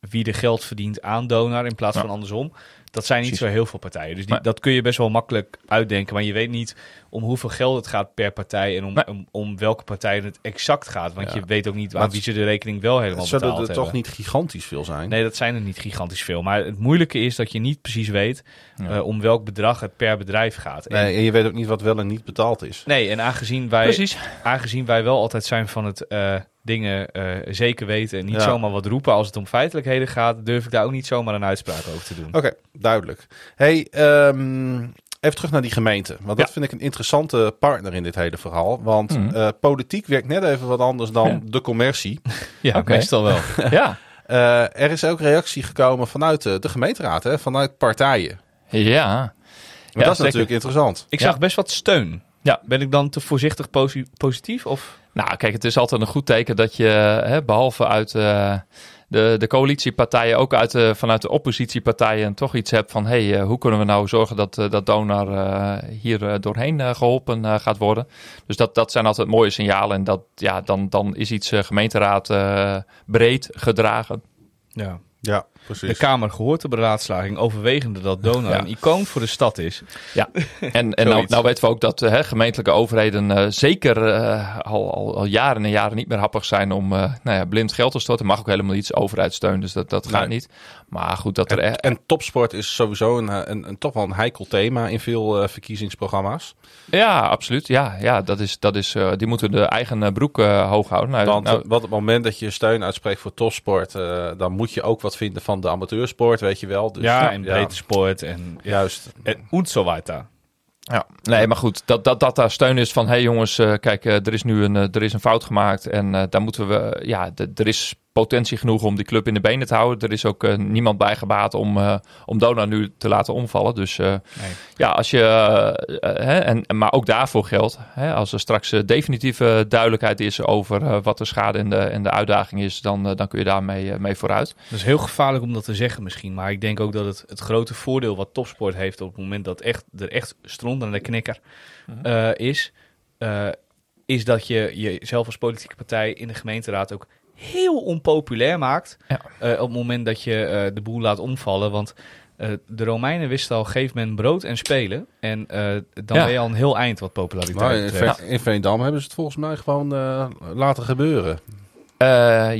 wie er geld verdient aan Donar in plaats Ja. van andersom. Dat zijn niet Precies. zo heel veel partijen. Dus die, Maar- dat kun je best wel makkelijk uitdenken. Maar je weet niet om hoeveel geld het gaat per partij en om, om, om welke partij het exact gaat. Want Ja. je weet ook niet aan wie ze de rekening wel helemaal Het zullen betaald er hebben. toch niet gigantisch veel zijn? Nee, dat zijn er niet gigantisch veel. Maar het moeilijke is dat je niet precies weet Ja. eh, om welk bedrag het per bedrijf gaat. En, Nee, en je weet ook niet wat wel en niet betaald is. nee, en aangezien wij, Precies. aangezien wij wel altijd zijn van het eh, dingen eh, zeker weten en niet Ja. zomaar wat roepen als het om feitelijkheden gaat, durf ik daar ook niet zomaar een uitspraak over te doen. Oké, duidelijk. Hey, ehm, even terug naar die gemeente. Want dat Ja. vind ik een interessante partner in dit hele verhaal. Want Mhm. eh, politiek werkt net even wat anders dan Ja. de commercie. Ja, Oké. meestal wel. ja. Eh, er is ook reactie gekomen vanuit de, de gemeenteraad, hè, vanuit partijen. Ja. Maar Ja, dat is zeker. natuurlijk interessant. Ik Ja. zag best wat steun. Ja. Ben ik dan te voorzichtig posi- positief? Of? Nou, kijk, het is altijd een goed teken dat je, hè, behalve uit eh, de, de coalitiepartijen, ook uit vanuit de oppositiepartijen, toch iets hebt van: hé, hey, eh, hoe kunnen we nou zorgen dat, eh, dat Donar hier doorheen eh, geholpen eh, gaat worden? Dus dat, dat zijn altijd mooie signalen. En dat, ja, dan, dan is iets gemeenteraad breed gedragen. Ja. Ja, De. Kamer gehoord de beraadslaging overwegende dat Donar Ja. een icoon voor de stad is. Ja, en, en nou, nou weten we ook dat eh, hè, gemeentelijke overheden eh, zeker eh, al, al, al jaren en jaren niet meer happig zijn om eh, nou ja, blind geld te storten. Mag ook helemaal niet overheidssteun, dus dat, dat gaat Nee. niet. Maar goed, dat er En, echt... en topsport is sowieso een, een, een toch wel een heikel thema in veel eh, verkiezingsprogramma's. Ja, absoluut. Ja, ja dat is, dat is, eh, die moeten de eigen broek hoog houden. Nou, Want nou, wat op het moment dat je steun uitspreekt voor topsport, dan moet je ook wat vinden van de amateursport, weet je wel. Dus, ja, en breedte sport en. Juist. en weiter. ja. Nee, maar goed, dat, dat, dat daar steun is van... hé hey jongens, eh, kijk, eh, er is nu een, eh, er is een fout gemaakt... en eh, daar moeten we... ja, er is potentie genoeg om die club in de benen te houden. Er is ook eh, niemand bij gebaat om, eh om Dona nu te laten omvallen. Dus eh, Nee. ja, als je... hè, en, maar ook daarvoor geldt... Hè, als er straks definitieve duidelijkheid is... over wat de schade en de, en de uitdaging is... dan, dan kun je daarmee mee vooruit. Dat is heel gevaarlijk om dat te zeggen misschien. Maar ik denk ook dat het, het grote voordeel wat topsport heeft op het moment dat echt, er echt stront aan de knikker Mhm. is, is dat je jezelf als politieke partij in de gemeenteraad ook heel onpopulair maakt. Ja. eh, op het moment dat je eh, de boel laat omvallen. Want eh, de Romeinen wisten al, geef men brood en spelen. En eh, dan Ja. ben je al een heel eind wat populariteit Nou, in, betreft. Ve- in Veendam hebben ze het volgens mij gewoon eh, laten gebeuren. Eh,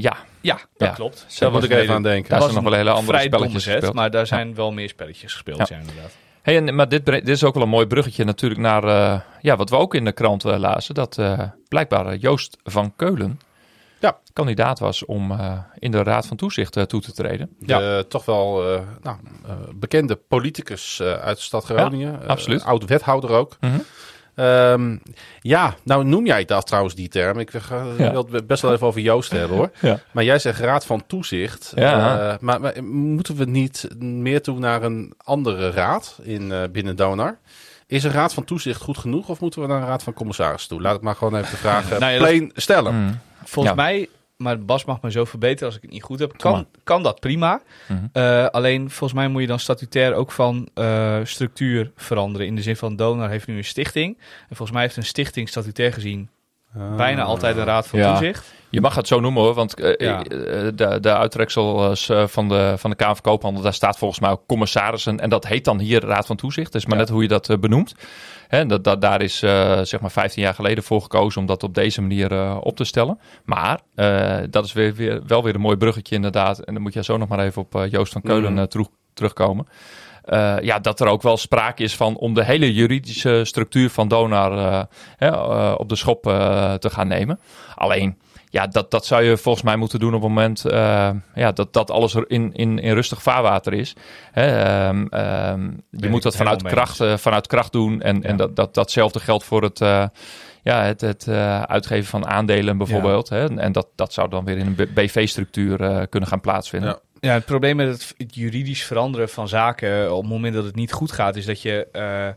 ja, Ja, dat Ja. klopt. Daar Dat moet was ik even aan denken. Daar was zijn nog wel hele andere spelletjes domme zet, gespeeld. maar daar zijn wel meer spelletjes gespeeld, Ja. ja, inderdaad. Hey, en, maar dit, dit is ook wel een mooi bruggetje natuurlijk naar eh, ja, wat we ook in de krant eh, lazen. Dat eh, blijkbaar Joost van Keulen Ja. kandidaat was om eh, in de Raad van Toezicht eh, toe te treden. De toch wel eh, nou, eh, bekende politicus eh, uit de stad Groningen. Eh, absoluut. oud wethouder ook. Mhm. Ehm, ja, nou noem jij dat trouwens die term. Ik eh, Ja. wil het best wel even over Joost hebben hoor. Ja. Maar jij zegt raad van toezicht. Ja. Eh, maar, maar moeten we niet meer toe naar een andere raad in, eh, binnen Donar? Is een raad van toezicht goed genoeg of moeten we naar een raad van commissarissen toe? Laat ik maar gewoon even de vraag eh, Nou ja, dat- plain stellen. Mm. Volgens Ja. mij, maar Bas mag me zo verbeteren als ik het niet goed heb, kan, kan dat prima. Mhm. Eh, alleen volgens mij moet je dan statutair ook van eh, structuur veranderen. In de zin van Donar heeft nu een stichting. En volgens mij heeft een stichting statutair gezien bijna altijd een raad van Ja. toezicht. Je mag het zo noemen hoor, want eh, Ja. eh, de, de uittreksels eh, van de, van de Kamer Koophandel, daar staat volgens mij ook commissarissen. En dat heet dan hier Raad van Toezicht. Het is maar Ja. net hoe je dat benoemt. Dat, dat, daar is zeg maar 15 jaar geleden voor gekozen om dat op deze manier op te stellen. Maar dat is weer, weer, wel weer een mooi bruggetje inderdaad. En dan moet je zo nog maar even op Joost van Keulen Mhm. terug- terugkomen. Ja, dat er ook wel sprake is van om de hele juridische structuur van Donar op de schop te gaan nemen. Alleen, Ja, dat, dat zou je volgens mij moeten doen op het moment uh, ja, dat, dat alles er in, in, in rustig vaarwater is. Hè, um, um, je moet dat vanuit kracht, uh, vanuit kracht doen. En, ja. en dat, dat, datzelfde geldt voor het, uh, ja, het, het uitgeven van aandelen bijvoorbeeld. Ja. Hè, en dat, dat zou dan weer in een BV-structuur kunnen gaan plaatsvinden. Ja. Ja, het probleem met het, het, juridisch veranderen van zaken op het moment dat het niet goed gaat, is dat je uh,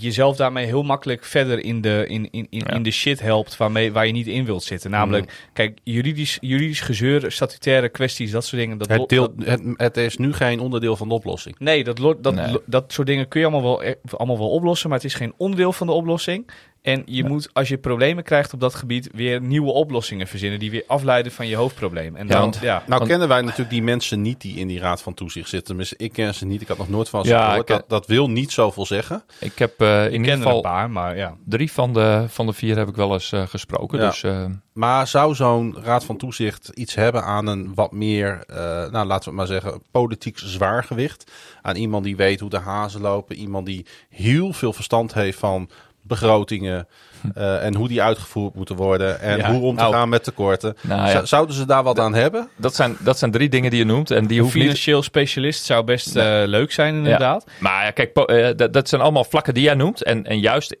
jezelf daarmee heel makkelijk verder in de, in, in, in, Ja. in de shit helpt waarmee, waar je niet in wilt zitten. Namelijk, kijk, juridisch, juridisch gezeur, statutaire kwesties, dat soort dingen. Dat Het, deel, dat- het, het is nu geen onderdeel van de oplossing. nee, dat, lo- dat, Nee. dat soort dingen kun je allemaal wel, e- allemaal wel oplossen, maar het is geen onderdeel van de oplossing. En je moet, als je problemen krijgt op dat gebied, weer nieuwe oplossingen verzinnen die weer afleiden van je hoofdprobleem. En Ja, dan, want- ja, Nou Want- kennen wij natuurlijk die mensen niet die in die raad van toezicht zitten. Tenminste, ik ken ze niet. Ik had nog nooit van ze Ja, gehoord. Dat, dat wil niet zoveel zeggen. Ik heb eh, in ieder ken er een geval paar, maar ja. drie van de, van de vier heb ik wel eens eh, gesproken. Ja. Dus eh, Maar zou zo'n raad van toezicht iets hebben aan een wat meer, eh, nou laten we het maar zeggen, politiek zwaargewicht? Aan iemand die weet hoe de hazen lopen. Iemand die heel veel verstand heeft van begrotingen. eh, en hoe die uitgevoerd moeten worden. En Ja, hoe om te nou, gaan met tekorten. nou ja, Zouden ze daar wat aan hebben? dat, zijn, dat zijn drie dingen die je noemt. En die Een niet financieel specialist zou best eh, leuk zijn, inderdaad. Maar ja, kijk, po- eh, dat, dat zijn allemaal vlakken die jij noemt. En, en juist,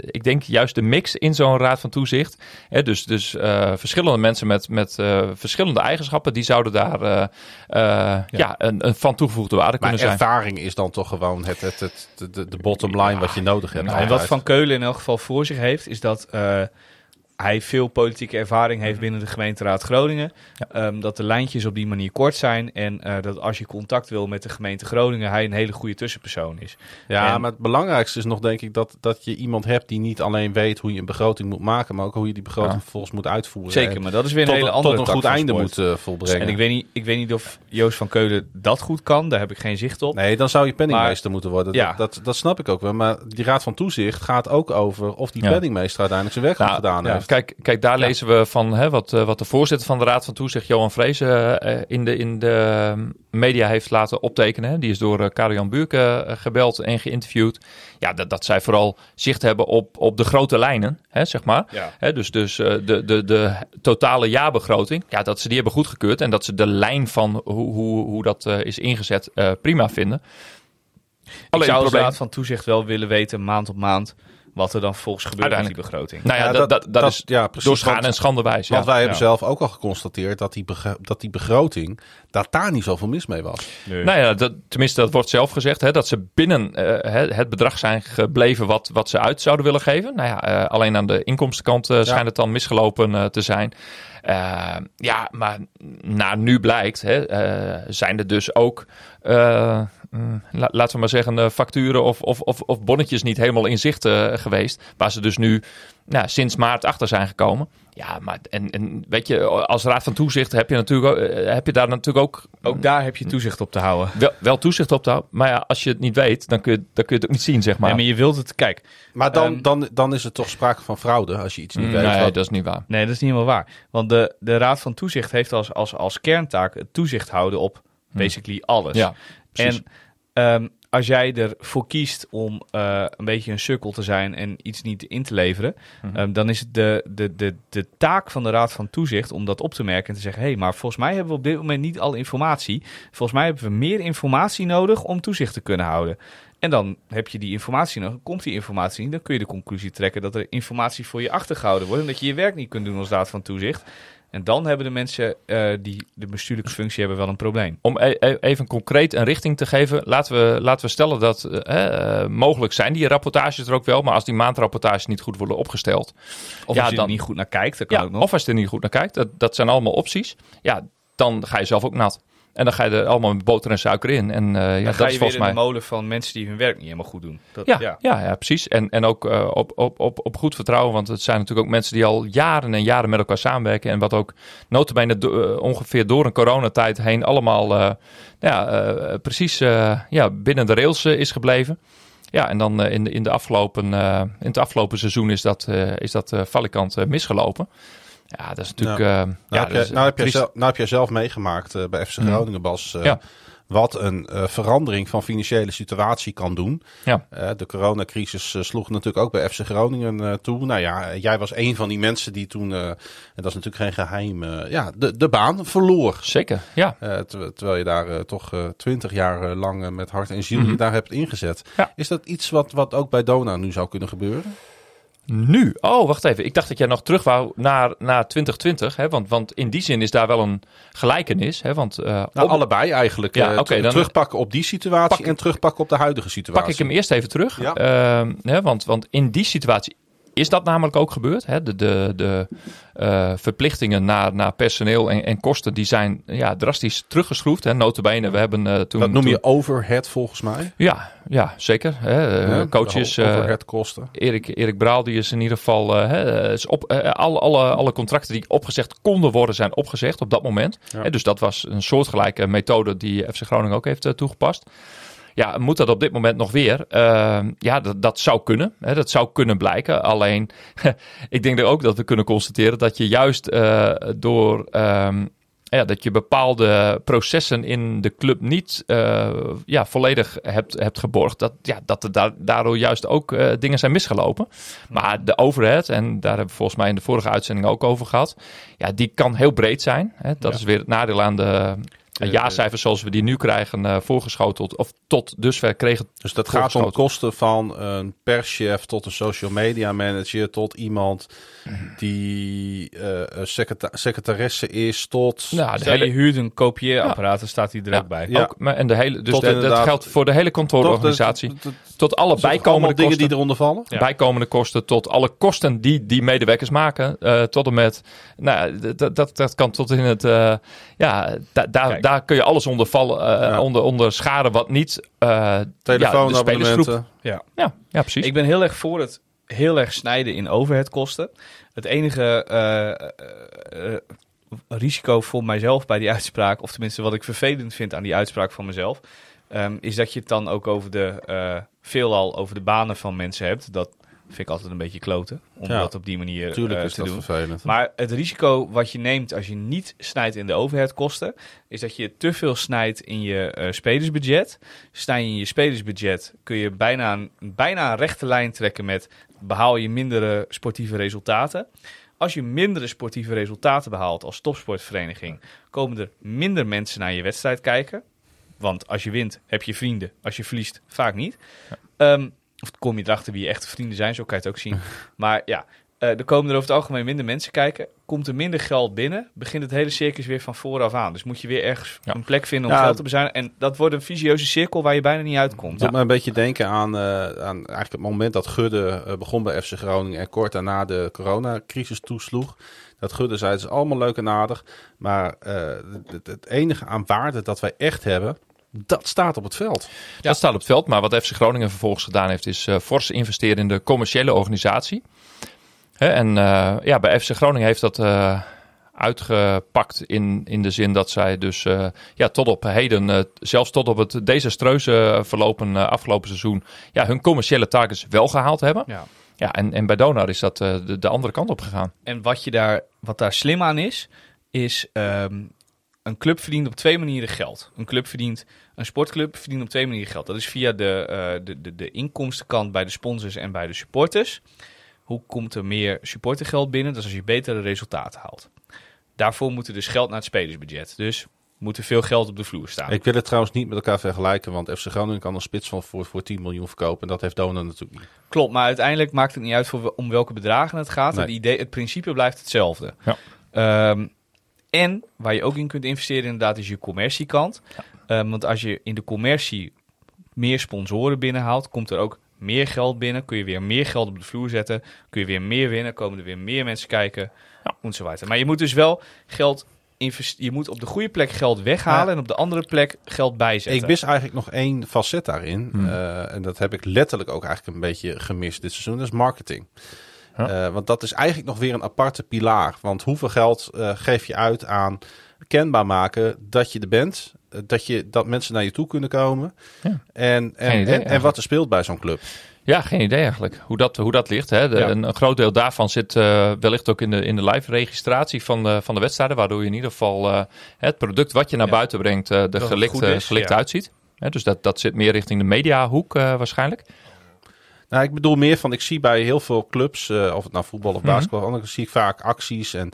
ik denk juist de mix in zo'n raad van toezicht. Hè, dus dus eh, verschillende mensen met, met eh, verschillende eigenschappen, die zouden daar eh, eh, ja. een, een van toegevoegde waarde Maar kunnen zijn. ervaring is dan toch gewoon het, het, het, de- de, de bottom line wat je nodig hebt. Nou, en wat. Van Keulen in elk geval voor zich heeft, is dat eh, hij veel politieke ervaring heeft binnen de gemeenteraad Groningen. Ehm, dat de lijntjes op die manier kort zijn. En eh, dat als je contact wil met de gemeente Groningen, hij een hele goede tussenpersoon is. Ja, En- maar het belangrijkste is nog denk ik dat, dat je iemand hebt die niet alleen weet hoe je een begroting moet maken, maar ook hoe je die begroting Ja. vervolgens moet uitvoeren. Zeker, maar dat is weer een tot, hele tot andere een tak goed einde moet eh, volbrengen. En ik weet, niet, ik weet niet of Joost van Keulen dat goed kan. Daar heb ik geen zicht op. Nee, dan zou je penningmeester moeten worden. Ja. Dat, dat, dat snap ik ook wel. Maar die raad van toezicht gaat ook over of die penningmeester uiteindelijk zijn werk Nou, gedaan heeft. Kijk, kijk, daar lezen we van hè, wat, eh, wat de voorzitter van de Raad van Toezicht, Johan Vrezen, eh, in, de, in de ehm, media heeft laten optekenen. Hè. Die is door uh, Karel-Jan Buurke eh, gebeld en geïnterviewd. Ja, dat, dat zij vooral zicht hebben op, op de grote lijnen, hè, zeg maar. Ja. Hè, dus dus eh, de, de, de totale jaarbegroting, ja, dat ze die hebben goedgekeurd. En dat ze de lijn van hoe, hoe, hoe dat eh, is ingezet eh, prima vinden. ik Alleen zou het als probleem... raad van toezicht wel willen weten, maand op maand, wat er dan volgens gebeurt met die begroting. Nou ja, Ja, dat, dat, dat, is ja, precies. door schade en schande wijs. Ja. Want wij hebben Ja. zelf ook al geconstateerd dat die, dat die begroting, dat daar niet zoveel mis mee was. Nee. Nou ja, dat, tenminste, dat wordt zelf gezegd. Hè, dat ze binnen eh, het, bedrag zijn gebleven wat, wat ze uit zouden willen geven. Nou ja, eh, alleen aan de inkomstenkant eh, schijnt het dan misgelopen te zijn. Ja, maar naar nu blijkt, hè, eh, zijn er dus ook, eh, mm, la- laten we maar zeggen, eh, facturen of, of, of, of bonnetjes niet helemaal in zicht eh, geweest. Waar ze dus nu nou, sinds maart achter zijn gekomen. Ja, maar en, en weet je, als raad van toezicht heb je, natuurlijk, ook- eh, heb je daar natuurlijk ook Ook daar heb je toezicht op te houden. wel, wel toezicht op te houden. Maar ja, als je het niet weet, dan kun je, dan kun je het ook niet zien, zeg maar. Ja, maar je wilt het, kijk, Maar dan, Ehm, dan, dan is er toch sprake van fraude als je iets niet weet. nee, Wat- dat is niet waar. Nee, dat is niet helemaal waar. Want de, de Raad van Toezicht heeft als, als, als kerntaak het toezicht houden op basically alles. Ja, precies. en ehm, als jij ervoor kiest om eh, een beetje een sukkel te zijn en iets niet in te leveren, Mhm. ehm, dan is het de, de, de, de taak van de Raad van Toezicht om dat op te merken en te zeggen: hé, hey, maar volgens mij hebben we op dit moment niet alle informatie. Volgens mij hebben we meer informatie nodig om toezicht te kunnen houden. En dan heb je die informatie nog, komt die informatie niet, dan kun je de conclusie trekken dat er informatie voor je achtergehouden wordt en dat je je werk niet kunt doen als Raad van Toezicht. En dan hebben de mensen eh, die de bestuurlijke functie hebben wel een probleem. Om e- e- even concreet een richting te geven, laten we, laten we stellen dat eh, eh, mogelijk zijn die rapportages er ook wel, maar als die maandrapportages niet goed worden opgesteld, Of Ja, als je dan- er niet goed naar kijkt, dat kan ja, ook nog. of als je er niet goed naar kijkt, dat, dat zijn allemaal opties, ja, dan ga je zelf ook nat. En dan ga je er allemaal met boter en suiker in. En eh, ja, dan dat ga is je weer volgens in mij. de molen van mensen die hun werk niet helemaal goed doen. Dat, Ja, ja. ja. Ja, precies. En, en ook eh, op, op, op, op goed vertrouwen. Want het zijn natuurlijk ook mensen die al jaren en jaren met elkaar samenwerken. En wat ook notabene do- eh, ongeveer door een coronatijd heen allemaal eh, ja, precies ja, binnen de rails is gebleven. Ja, en dan in, de, in, de afgelopen, in het afgelopen seizoen is dat, is dat valikant misgelopen. Ja, dat is natuurlijk... Nou, heb, is nou, triest. zelf, nou heb zelf meegemaakt eh, bij FC Mhm. Groningen, Bas. eh, Ja. wat een eh, verandering van financiële situatie kan doen. Ja. De coronacrisis sloeg natuurlijk ook bij FC Groningen toe. Nou ja, jij was een van die mensen die toen, en dat is natuurlijk geen geheim, eh, ja, de, de baan verloor. Zeker, ja. Ter- terwijl je daar toch twintig jaar lang met hart en ziel Mhm. je daar hebt ingezet. Ja. Is dat iets wat, wat ook bij Dona nu zou kunnen gebeuren? Nu? Oh, wacht even. Ik dacht dat jij nog terug wou naar, naar 2020. Hè? Want, want in die zin is daar wel een gelijkenis. Hè? Want, eh, Nou, op- allebei eigenlijk. Ja, Eh, dan- terugpakken op die situatie Pak- en terugpakken op de huidige situatie. pak ik hem eerst even terug. Ja. Ehm, hè, want, want in die situatie is dat namelijk ook gebeurd. Hè? De, de, de eh, verplichtingen naar, naar personeel en, en kosten die zijn ja, drastisch teruggeschroefd. Hè? Notabene, we hebben eh, toen... Dat noem je toen- overhead volgens mij. Ja, ja zeker. Hè? Eh, Ja, coaches... overhead kosten. Erik, Erik Braal die is in ieder geval. hè, is op, alle, alle, alle contracten die opgezegd konden worden, zijn opgezegd op dat moment. Ja. Hè, dus dat was een soortgelijke methode die FC Groningen ook heeft toegepast. Ja, moet dat op dit moment nog weer? Eh, ja, dat, dat zou kunnen. Hè, dat zou kunnen blijken. Alleen, ik denk er ook dat we kunnen constateren dat je juist eh, door. ehm, ja, dat je bepaalde processen in de club niet eh, ja, volledig hebt, hebt geborgd. Dat, ja, dat er daar, daardoor juist ook eh, dingen zijn misgelopen. Maar de overhead, en daar hebben we volgens mij in de vorige uitzending ook over gehad. Ja, die kan heel breed zijn. Hè. Dat is weer het nadeel aan de eh, jaarcijfers zoals we die nu krijgen eh, voorgeschoteld. Of tot dusver kregen. Dus dat gaat om kosten van een perschef tot een social media manager, tot iemand die eh, secreta- secretaresse is, tot... Nou, de Stel, je hele, huurt een kopieerapparaat, dan staat hij er Ja. ook bij. Ja. ook, maar- en de hele, dus de- dat geldt voor de hele kantoororganisatie. tot alle bijkomende dingen kosten. die eronder vallen. Ja. bijkomende kosten tot alle kosten die die medewerkers maken. eh, tot en met, nou, dat, dat, dat kan tot in het, eh, ja, da, daar, Kijk. Daar kun je alles onder vallen, eh, Ja. onder, onder schade wat niet. eh ja, de spelersgroep. Telefoonabonnementen. Ja. Ja, ja, precies. Ik ben heel erg voor het heel erg snijden in overheadkosten. Het enige eh, eh, eh, risico voor mijzelf bij die uitspraak, of tenminste wat ik vervelend vind aan die uitspraak van mezelf, ehm, is dat je het dan ook over de, eh, veelal over de banen van mensen hebt. Dat vind ik altijd een beetje kloten, om Ja. dat op die manier Natuurlijk eh, is te dat doen. vervelend. Maar het risico wat je neemt als je niet snijdt in de overheadkosten, is dat je te veel snijdt in je eh, spelersbudget. Snij je in je spelersbudget, kun je bijna een, bijna een rechte lijn trekken met behaal je mindere sportieve resultaten. Als je mindere sportieve resultaten behaalt als topsportvereniging, komen er minder mensen naar je wedstrijd kijken. Want als je wint, heb je vrienden. Als je verliest, vaak niet. Ehm, of kom je erachter wie je echte vrienden zijn, zo kan je het ook zien. Maar ja, eh, er komen er over het algemeen minder mensen kijken. Komt er minder geld binnen, begint het hele circus weer van vooraf aan. Dus moet je weer ergens Ja. een plek vinden om Ja. geld te bezuinigen. En dat wordt een visieuze cirkel waar je bijna niet uitkomt. Het doet me een beetje denken aan, eh, aan eigenlijk het moment dat Gudde eh, begon bij FC Groningen en kort daarna de coronacrisis toesloeg. Dat Gudde zei, het is allemaal leuk en aardig, maar het, het enige aan waarde dat wij echt hebben, dat staat op het veld. Dat staat op het veld. Maar wat FC Groningen vervolgens gedaan heeft, is eh fors investeren in de commerciële organisatie. Hè, en eh, ja, bij FC Groningen heeft dat eh, uitgepakt in, in de zin dat zij dus eh, ja, tot op heden, eh, zelfs tot op het desastreuze verlopen afgelopen seizoen, ja, hun commerciële targets wel gehaald hebben. Ja. Ja, en, en bij Donar is dat eh, de, de andere kant op gegaan. En wat, je daar, wat daar slim aan is, is ehm, een club verdient op twee manieren geld. Een club verdient, een sportclub verdient op twee manieren geld. Dat is via de, eh, de, de, de inkomstenkant bij de sponsors en bij de supporters. Hoe komt er meer supportergeld binnen? Dat is als je betere resultaten haalt. Daarvoor moet er dus geld naar het spelersbudget. Dus moet er veel geld op de vloer staan. Ik wil het trouwens niet met elkaar vergelijken, want FC Groningen kan een spits van voor, voor 10 miljoen verkopen. En dat heeft Dona natuurlijk niet. Klopt, maar uiteindelijk maakt het niet uit voor, om welke bedragen het gaat. Nee. Het, idee, het principe blijft hetzelfde. Ja. Ehm, en waar je ook in kunt investeren inderdaad is je commerciekant. Ehm, want als je in de commercie meer sponsoren binnenhaalt, komt er ook meer geld binnen. Kun je weer meer geld op de vloer zetten. Kun je weer meer winnen. Komen er weer meer mensen kijken. Ja. Enzovoort. Maar je moet dus wel geld investeren. Je moet op de goede plek geld weghalen Ja. en op de andere plek geld bijzetten. Ik mis eigenlijk nog één facet daarin. Hmm. Eh, en dat heb ik letterlijk ook eigenlijk een beetje gemist dit seizoen. Dat is marketing. Ja. Eh, want dat is eigenlijk nog weer een aparte pilaar. Want hoeveel geld eh, geef je uit aan kenbaar maken dat je er bent eh, dat, je, dat mensen naar je toe kunnen komen. Ja. En, en, Geen idee en, en wat er speelt bij zo'n club. Ja, geen idee eigenlijk hoe dat, hoe dat ligt. Hè. De, Ja. een, een groot deel daarvan zit eh, wellicht ook in de, in de live registratie van de, van de wedstrijden. Waardoor je in ieder geval eh, het product wat je naar Ja. buiten brengt eh er gelikt, goed eh, is, gelikt ja. uitziet. Hè, dus dat, dat zit meer richting de mediahoek eh waarschijnlijk. Nou, ik bedoel meer van, ik zie bij heel veel clubs, eh, of het nou voetbal of Mhm. basketbal, dan zie ik vaak acties en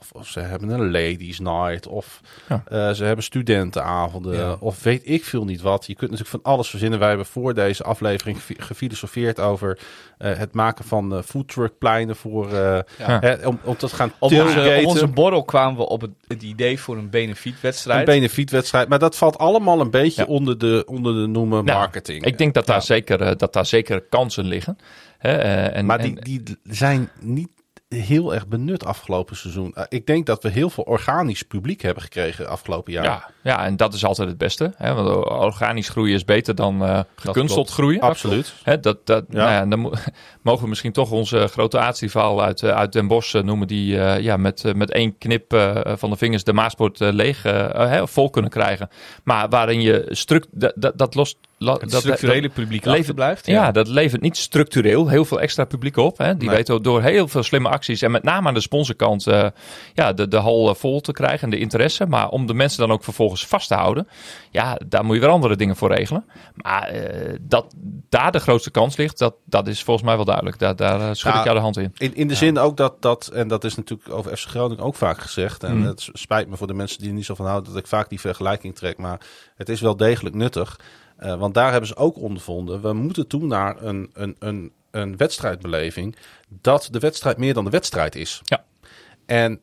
of, of ze hebben een ladies night of Ja. eh, ze hebben studentenavonden Ja. of weet ik veel niet wat. Je kunt natuurlijk van alles verzinnen. Wij hebben voor deze aflevering gefi- gefilosofeerd over eh, het maken van eh foodtruckpleinen voor eh, Ja. hè, om, om te gaan Op onze, op onze borrel kwamen we op het, het idee voor een een benefietwedstrijd. benefietwedstrijd. Maar dat valt allemaal een beetje Ja. onder, de, onder de noemen Nou, marketing. Ik denk dat daar, zeker, dat daar zeker kansen liggen. Hè, eh, en, Maar en- die, die zijn niet heel erg benut afgelopen seizoen. Uh, ik denk dat we heel veel organisch publiek hebben gekregen afgelopen jaar. ja, ja, en dat is altijd het beste. Hè, want organisch groeien is beter dan eh gekunsteld groeien. Absoluut. Hè, dat, dat, Ja. Nou ja, dan mo- mogen we misschien toch onze grote aartsrivaal uit, eh, uit Den Bosch eh, noemen. Die eh, ja, met, eh, met één knip eh, van de vingers de Maaspoort eh, leeg eh, eh, vol kunnen krijgen. Maar waarin je struct, dat, dat lost... dat, structurele publiek levert- achterblijft. ja. dat levert niet structureel heel veel extra publiek op. Hè. Die Nee. weten door heel veel slimme acties en met name aan de sponsorkant eh, ja, de, de hal eh, vol te krijgen en de interesse. Maar om de mensen dan ook vervolgens vast te houden, ja, daar moet je weer andere dingen voor regelen. Maar eh, dat daar de grootste kans ligt, dat, dat is volgens mij wel duidelijk. Daar, daar schud ik jou de hand in. In, in de zin ook dat, dat, en dat is natuurlijk over FC Groningen ook vaak gezegd. En Mm. het spijt me voor de mensen die er niet zo van houden dat ik vaak die vergelijking trek. Maar het is wel degelijk nuttig. Eh, want daar hebben ze ook ondervonden. We moeten toe naar een, een, een, een wedstrijdbeleving. Dat de wedstrijd meer dan de wedstrijd is. Ja. En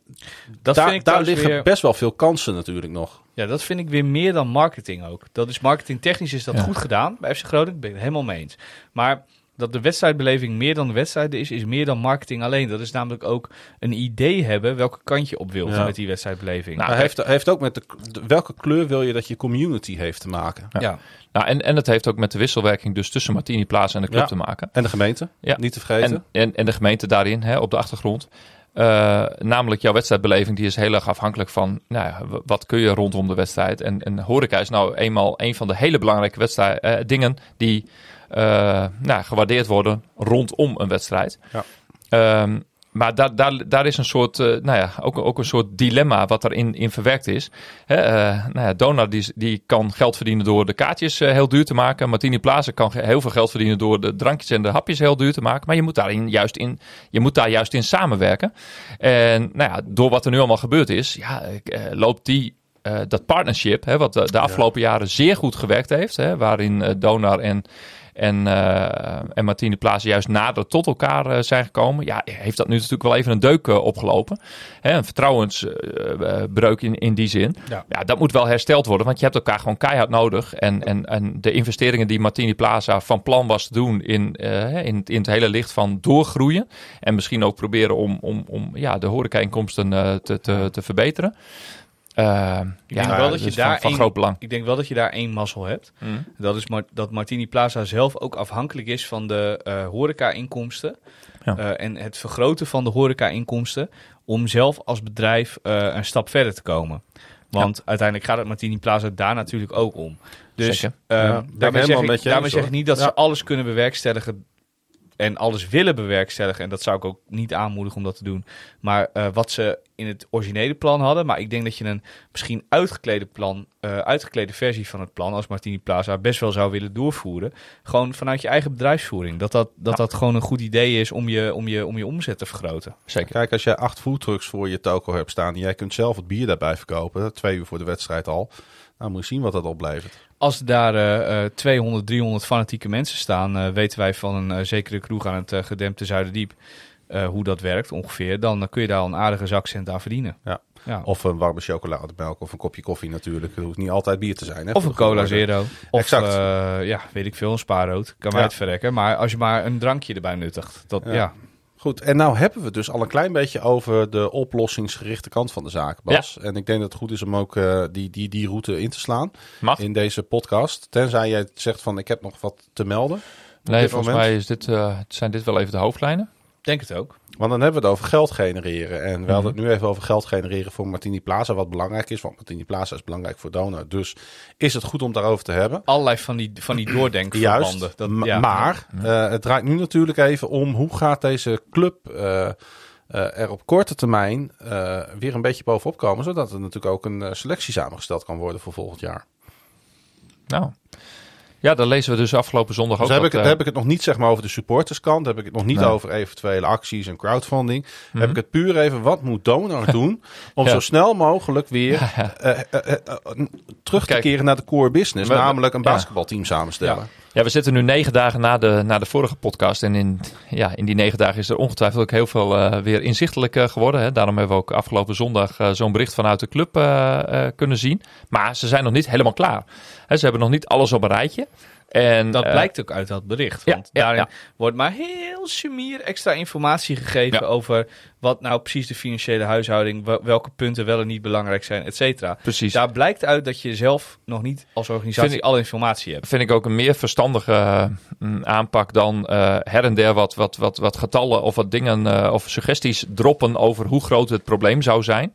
Dat daar, vind ik daar liggen weer- best wel veel kansen natuurlijk nog. Ja, dat vind ik weer meer dan marketing ook. Dat is marketingtechnisch is dat Ja. goed gedaan bij FC Groningen, ben ik het helemaal mee eens. Maar dat de wedstrijdbeleving meer dan de wedstrijd is, is meer dan marketing alleen. Dat is namelijk ook een idee hebben welke kant je op wilt Ja. met die wedstrijdbeleving. Nou, Maar heeft, heeft ook met de, de- welke kleur wil je dat je community heeft te maken. ja. Nou, en, en het heeft ook met de wisselwerking dus tussen Martini Plaza en de club Ja. te maken. En de gemeente, Ja. niet te vergeten. En, en, en de gemeente daarin, hè, op de achtergrond. Eh, namelijk jouw wedstrijdbeleving, die is heel erg afhankelijk van nou wat kun je rondom de wedstrijd. En, en horeca is nou eenmaal een van de hele belangrijke wedstrijd, eh, dingen die nou, gewaardeerd worden rondom een wedstrijd. Ja. Ehm, maar daar, daar, daar is een soort, eh, nou ja, ook, ook een soort dilemma wat erin in verwerkt is. Hè, eh, nou ja, Donar die, die kan geld verdienen door de kaartjes eh, heel duur te maken. Martini Plaza kan heel veel geld verdienen door de drankjes en de hapjes heel duur te maken. Maar je moet, daarin juist in, je moet daar juist in samenwerken. En nou ja, door wat er nu allemaal gebeurd is, ja, eh, loopt die eh, dat partnership, hè, wat de, de afgelopen jaren zeer goed gewerkt heeft, hè, waarin eh, Donar en, en, eh en Martine Plaza juist nader tot elkaar eh, zijn gekomen, ja, heeft dat nu natuurlijk wel even een deuk eh, opgelopen. Hè, een vertrouwensbreuk in, in die zin. Ja. Ja. dat moet wel hersteld worden, want je hebt elkaar gewoon keihard nodig. En, en, en de investeringen die Martini Plaza van plan was te doen in, in, in het hele licht van doorgroeien. En misschien ook proberen om, om, om ja, de horeca-inkomsten te, te, te verbeteren. Eh, Ik denk ja, wel dat je is daar van, van één- groot belang. Ik denk wel dat je daar één mazzel hebt. Mm. Dat is Mar- dat Martini Plaza zelf ook afhankelijk is van de eh horeca-inkomsten. Ja. Eh, en het vergroten van de horeca-inkomsten om zelf als bedrijf eh, een stap verder te komen. Want uiteindelijk gaat het Martini Plaza daar natuurlijk ook om. Dus eh, ik daarmee, helemaal zeg ik, daarmee eens, zeg ik niet dat Ja. ze alles kunnen bewerkstelligen en alles willen bewerkstelligen. En dat zou ik ook niet aanmoedigen om dat te doen. Maar eh, wat ze in het originele plan hadden. Maar ik denk dat je een misschien uitgeklede plan, eh, uitgeklede versie van het plan als Martini Plaza best wel zou willen doorvoeren. Gewoon vanuit je eigen bedrijfsvoering. Dat dat, dat, Ja. dat gewoon een goed idee is om je, om, je, om je omzet te vergroten. Zeker. Kijk, als jij acht foodtrucks voor je toko hebt staan en jij kunt zelf het bier daarbij verkopen, twee uur voor de wedstrijd al, nou moet je zien wat dat oplevert. Als er daar eh, 200, 300 fanatieke mensen staan, eh, weten wij van een eh, zekere kroeg aan het eh, gedempte Zuiderdiep hoe dat werkt ongeveer. Dan kun je daar al een aardige zakcent aan verdienen. Ja. Ja. Of een warme chocolademelk of een kopje koffie natuurlijk. Het hoeft niet altijd bier te zijn. Hè, Of een cola zero. Of Exact. ja, weet ik veel, een spaarrood. Kan mij Ja. het verrekken. Maar als je maar een drankje erbij nuttigt. Dat, Ja. ja. Goed, en nou hebben we het dus al een klein beetje over de oplossingsgerichte kant van de zaak, Bas. En ik denk dat het goed is om ook eh, die, die, die route in te slaan Mag? in deze podcast. Tenzij jij zegt van ik heb nog wat te melden. Nee, volgens moment? mij is dit, eh, zijn dit wel even de hoofdlijnen. Denk het ook. Want dan hebben we het over geld genereren. En we Mhm. hadden het nu even over geld genereren voor Martini Plaza. Wat belangrijk is, want Martini Plaza is belangrijk voor Donor. Dus is het goed om daarover te hebben. Allerlei van die, van die doordenkverbanden. Juist, Dat, ja. maar eh, het draait nu natuurlijk even om hoe gaat deze club eh, eh, er op korte termijn weer een beetje bovenop komen. Zodat er natuurlijk ook een selectie samengesteld kan worden voor volgend jaar. Nou, ja, daar lezen we dus afgelopen zondag Dus ook. heb ik, dat, het, eh, heb ik het nog niet zeg maar over de supporterskant. Heb ik het nog niet Nee. over eventuele acties en crowdfunding. Mhm. Heb ik het puur even, wat moet Donor doen om Ja. zo snel mogelijk weer Ja, ja. eh, eh, eh, terug Kijk, te keren naar de core business. we- namelijk een ja. basketbalteam samenstellen. Ja, we zitten nu negen dagen na de, na de vorige podcast. En in, ja, in die negen dagen is er ongetwijfeld ook heel veel eh, weer inzichtelijk eh, geworden. Hè. Daarom hebben we ook afgelopen zondag eh, zo'n bericht vanuit de club kunnen zien. Maar ze zijn nog niet helemaal klaar. Hè, ze hebben nog niet alles op een rijtje. En, Dat blijkt ook uit dat bericht. Want ja, daarin ja. wordt maar heel sumier extra informatie gegeven over wat nou precies de financiële huishouding, wel- welke punten wel en niet belangrijk zijn, et cetera. Precies. Daar blijkt uit dat je zelf nog niet als organisatie ik- alle informatie hebt. vind ik ook een meer verstandige mm, aanpak dan eh, her en der wat, wat, wat, wat getallen of wat dingen eh, of suggesties droppen over hoe groot het probleem zou zijn.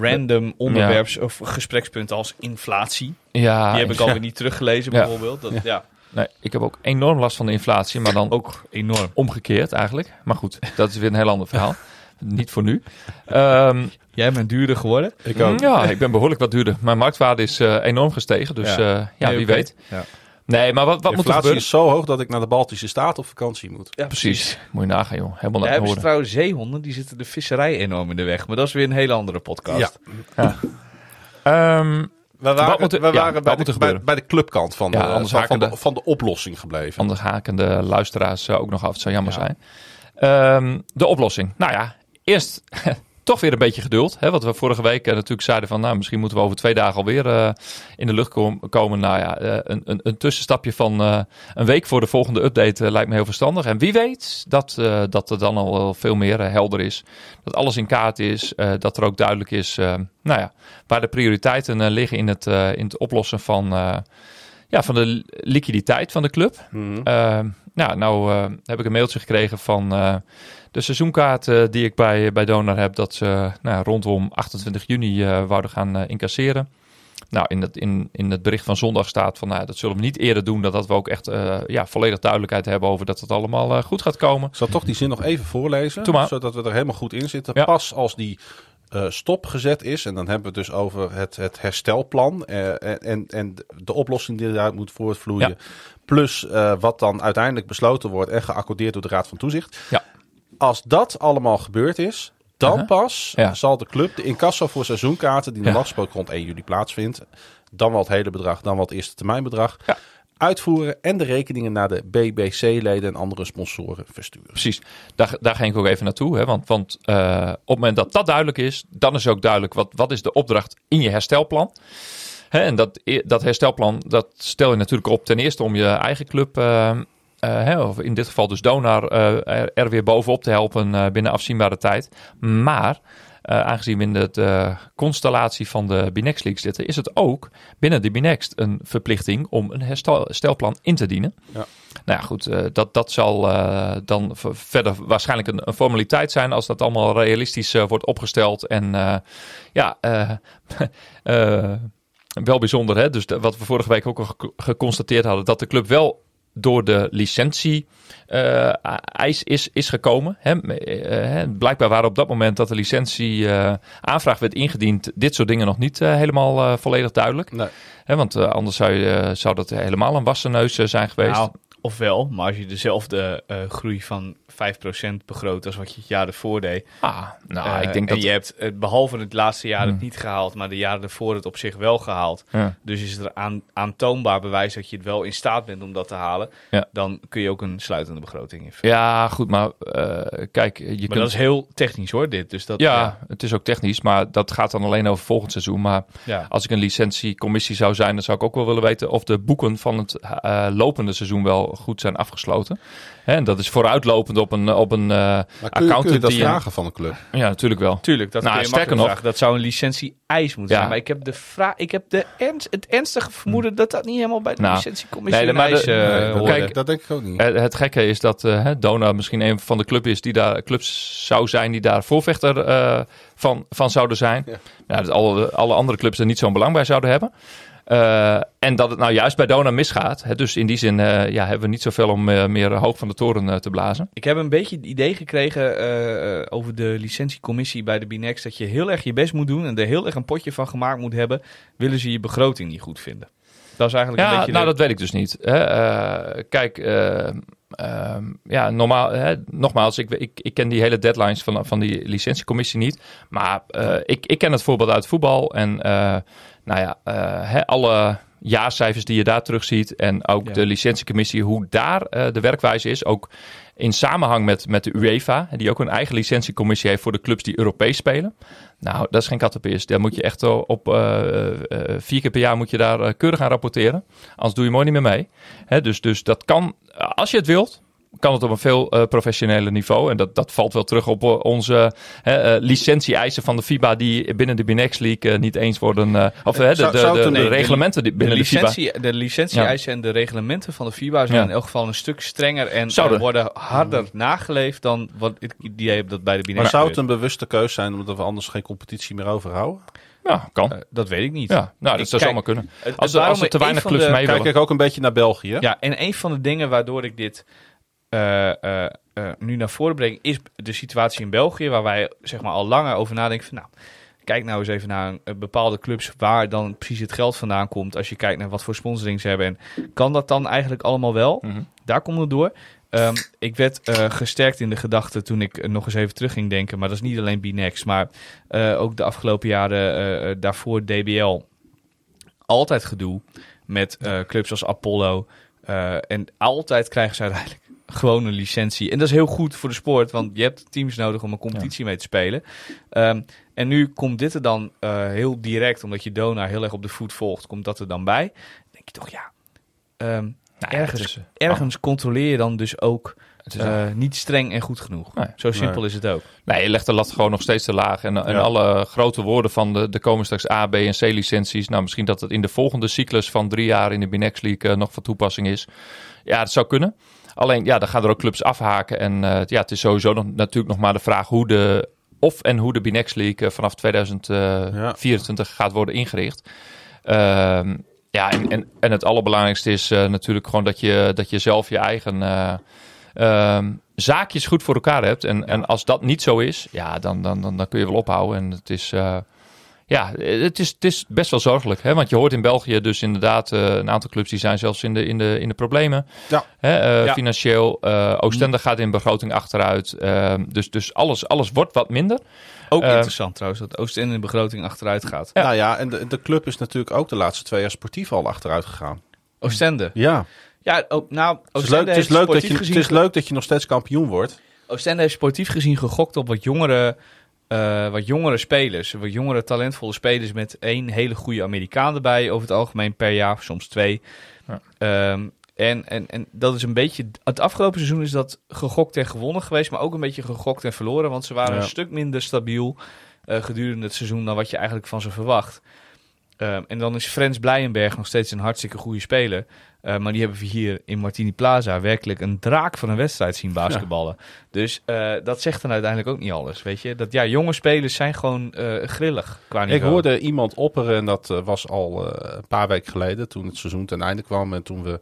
Random onderwerps- of gesprekspunten als inflatie. Ja, Die heb ik alweer niet teruggelezen Ja. bijvoorbeeld. Dat, ja. nee, ik heb ook enorm last van de inflatie, maar dan ook enorm. omgekeerd eigenlijk. Maar goed, dat is weer een heel ander verhaal. Niet voor nu. Ehm, Jij bent duurder geworden. Ik ook. ja, ik ben behoorlijk wat duurder. Mijn marktwaarde is eh, enorm gestegen, dus Ja. ja, ja Nee, wie weet. Ja. Nee, maar wat, wat de moet er inflatie gebeuren? is zo hoog dat ik naar de Baltische Staten op vakantie moet. Ja, Precies, moet je nagaan joh. Helemaal naar hebben ze trouwens zeehonden, die zitten de visserij enorm in de weg. Maar dat is weer een hele andere podcast. Ehm, We waren, moet er- we ja, waren wat bij, moet de, er bij, gebeuren? bij de clubkant van, Ja, de, anders van, haken van, de, de- van de oplossing gebleven. anders hakende luisteraars eh, ook nog af. Het zou jammer Ja. zijn. Ehm, de oplossing. Nou ja, eerst toch weer een beetje geduld. Hè, wat we vorige week eh, natuurlijk zeiden van... nou, misschien moeten we over twee dagen alweer eh, in de lucht kom- komen. Nou ja, eh, een, een, een tussenstapje van een week voor de volgende update lijkt me heel verstandig. En wie weet dat, dat er dan al veel meer helder is. Dat alles in kaart is. dat er ook duidelijk is nou ja, waar de prioriteiten liggen in het, in het oplossen van... ja, van de li- liquiditeit van de club. Mhm. Uh, nou, nou heb ik een mailtje gekregen van de seizoenkaart eh, die ik bij, bij Donor heb. Dat ze nou, rondom 28 juni eh, wouden gaan eh, incasseren. Nou, in het, in, in het bericht van zondag staat van nou, dat zullen we niet eerder doen. Dat, dat we ook echt ja, volledig duidelijkheid hebben over dat het allemaal goed gaat komen. Ik zal toch die zin nog even voorlezen, zodat we er helemaal goed in zitten. Ja. Pas als die eh, stopgezet is, en dan hebben we het dus over het, het herstelplan en, en, de oplossing die eruit moet voortvloeien. Ja. Plus wat dan uiteindelijk besloten wordt en geaccordeerd door de Raad van Toezicht. Ja. Als dat allemaal gebeurd is, dan Uh-huh. pas Ja. zal de club de incasso voor seizoenkaarten, die normaal gesproken rond 1 juli plaatsvindt, dan wel het hele bedrag, dan wel het eerste termijnbedrag, Ja. uitvoeren en de rekeningen naar de BBC-leden en andere sponsoren versturen. Precies, daar, daar ging ik ook even naartoe. Hè? Want, want eh, op het moment dat dat duidelijk is, dan is ook duidelijk wat, wat is de opdracht in je herstelplan. Hè, en dat, dat herstelplan, dat stel je natuurlijk op ten eerste om je eigen club, eh, hè, of in dit geval dus Donar, eh, er, er weer bovenop te helpen eh, binnen afzienbare tijd. Maar eh, aangezien we in de eh, constellatie van de Binext League zitten, is het ook binnen de Binext een verplichting om een herstel- herstelplan in te dienen. Ja. Nou ja, goed, eh, dat, dat zal eh, dan verder waarschijnlijk een, een formaliteit zijn als dat allemaal realistisch eh, wordt opgesteld. En eh, ja, eh, eh, wel bijzonder, hè? Dus de- wat we vorige week ook al ge- geconstateerd hadden, dat de club wel door de licentie eh, eis is, is gekomen. Hè? Eh, hè, blijkbaar waren op dat moment dat de licentie eh, aanvraag werd ingediend, dit soort dingen nog niet eh, helemaal eh, volledig duidelijk. Nee. Hè, want eh, anders zou, je, zou dat helemaal een wassen neus eh, zijn geweest. Nou, ofwel, maar als je dezelfde eh, groei van 5% begroot als wat je het jaar ervoor deed. ah, nou, eh, ik denk en dat... je hebt eh, behalve het laatste jaar het Hmm. niet gehaald, maar de jaren ervoor het op zich wel gehaald. Ja. Dus is er aan, aantoonbaar bewijs dat je het wel in staat bent om dat te halen. Ja. Dan kun je ook een sluitende begroting invullen. Ja, goed, maar eh, kijk, je maar kunt... dat is heel technisch hoor, dit. Dus dat, ja, het is ook technisch, maar dat gaat dan alleen over volgend seizoen. Maar ja. als ik een licentiecommissie zou zijn, dan zou ik ook wel willen weten of de boeken van het eh, lopende seizoen wel goed zijn afgesloten. Hè, en dat is vooruitlopend op op een, op een eh, Maar kun je, kun je accountant dat die... vragen van een club? Ja, natuurlijk wel. Tuurlijk, dat Nou, kun je sterker nog- vragen. Dat zou een licentie-eis moeten Ja. zijn. Maar ik heb, de vraag, ik heb de ernst, het ernstige vermoeden dat dat niet helemaal bij de Nou, licentiecommissie nee, maar de- eis, eh, nee, hoorde. kijk, dat denk ik ook niet. Eh, het gekke is dat eh, hè, Dona misschien een van de club is die daar, clubs zou zijn die daar voorvechter eh, van, van zouden zijn. Ja. Ja, dat alle, alle andere clubs er niet zo'n belang bij zouden hebben. Eh, en dat het nou juist bij Dona misgaat. Hè, dus in die zin eh, ja, hebben we niet zoveel om eh, meer hoog van de toren te blazen. Ik heb een beetje het idee gekregen over de licentiecommissie bij de Binex dat je heel erg je best moet doen en er heel erg een potje van gemaakt moet hebben. Willen ze je begroting niet goed vinden? Dat is eigenlijk een Ja, beetje. nou de- dat weet ik dus niet. Hè. Kijk, eh, ehm, ja, normaal, hè, nogmaals, ik, ik, ik ken die hele deadlines van, van die licentiecommissie niet. Maar eh, ik, ik ken het voorbeeld uit voetbal. En eh, nou ja, eh, hè, alle jaarcijfers die je daar terugziet. En ook Ja. de licentiecommissie, hoe daar de werkwijze is. Ook in samenhang met, met de UEFA, die ook een eigen licentiecommissie heeft voor de clubs die Europees spelen. Nou, dat is geen kattenpis. Daar moet je echt op vier keer per jaar moet je daar keurig aan rapporteren. Anders doe je mooi niet meer mee. Hè, dus, dus dat kan, als je het wilt, kan het op een veel eh professioneler niveau. En dat, dat valt wel terug op eh, onze hè, eh, licentie-eisen van de FIBA die binnen de Binex League eh, niet eens worden. eh, of hè, de, Zou- de, zou de, een- de nee, de- reglementen die de, binnen de, FIBA. licentie, de licentie-eisen en de reglementen van de FIBA zijn Ja. in elk geval een stuk strenger en Zouden. eh, worden harder nageleefd dan wat ik idee heb dat bij de Binex Maar zou het een bewuste keus zijn omdat we anders geen competitie meer overhouden? Ja, kan. Eh, dat weet ik niet. Ja, nou, dat zou kijk, zomaar kunnen. Het- Als er, als er te weinig clubs de- mee Kijk willen. ik ook een beetje naar België. Ja, en een van de dingen waardoor ik dit eh, eh, nu naar voren breng, is de situatie in België, waar wij zeg maar al langer over nadenken. Van, nou, kijk nou eens even naar bepaalde clubs waar dan precies het geld vandaan komt. Als je kijkt naar wat voor sponsoring ze hebben. En kan dat dan eigenlijk allemaal wel? Mhm. Daar komt het door. Ehm, ik werd eh, gesterkt in de gedachte toen ik eh, nog eens even terug ging denken. Maar dat is niet alleen Binex, maar eh, ook de afgelopen jaren daarvoor DBL. Altijd gedoe met clubs als Apollo. En altijd krijgen ze uiteindelijk gewoon een licentie. En dat is heel goed voor de sport, want je hebt teams nodig om een competitie mee te spelen. Ehm, en nu komt dit er dan heel direct, omdat je Dona heel erg op de voet volgt, komt dat er dan bij. Dan denk je toch, ja, ehm, Nou ergens, ergens controleer je dan dus ook het is eh, niet streng en goed genoeg. Nee. Zo simpel is het ook. Nee, je legt de lat gewoon nog steeds te laag. En, en Ja. alle grote woorden van de, er komen straks A, B en C licenties. Nou, misschien dat het in de volgende cyclus van drie jaar in de Binex League eh, nog van toepassing is. Ja, dat zou kunnen. Alleen, ja, dan gaan er ook clubs afhaken. En eh, ja, het is sowieso nog, natuurlijk nog maar de vraag hoe de, of en hoe de Binex League vanaf 2024 gaat worden ingericht. Ehm, ja, en, en, en het allerbelangrijkste is eh, natuurlijk gewoon dat je, dat je zelf je eigen eh, ehm, zaakjes goed voor elkaar hebt. En, en als dat niet zo is, ja, dan, dan, dan, dan kun je wel ophouden. En het is, eh, ja, het is, het is best wel zorgelijk. Hè? Want je hoort in België dus inderdaad een aantal clubs die zijn zelfs in de, in de, in de problemen. Ja. Hè, Ja. Financieel. eh Oostende gaat in begroting achteruit. Ehm, dus dus alles, alles wordt wat minder. Ook Eh, interessant trouwens, dat Oost-End in de begroting achteruit gaat. Ja. Nou ja, en de, de club is natuurlijk ook de laatste twee jaar sportief al achteruit gegaan. Oostende. Ja, Ja, ook, nou, het is, leuk, Oostende het, is heeft leuk dat sportief je, gezien het is leuk dat je nog steeds kampioen wordt. Oostende heeft sportief gezien gegokt op wat jongere, eh, wat jongere spelers. Wat jongere, talentvolle spelers met één hele goede Amerikaan erbij. Over het algemeen per jaar, soms twee. Ja. Ehm, en, en, en dat is een beetje... Het afgelopen seizoen is dat gegokt en gewonnen geweest. Maar ook een beetje gegokt en verloren. Want ze waren Ja. een stuk minder stabiel eh, gedurende het seizoen... dan wat je eigenlijk van ze verwacht. Ehm, en dan is Frans Blijenberg nog steeds een hartstikke goede speler. Eh, maar die hebben we hier in Martini Plaza werkelijk een draak van een wedstrijd zien basketballen. Dus eh, dat zegt dan uiteindelijk ook niet alles, weet je. Dat ja, jonge spelers zijn gewoon grillig qua niveau. Ik hoorde iemand opperen, en dat was al een paar weken geleden, toen het seizoen ten einde kwam en toen we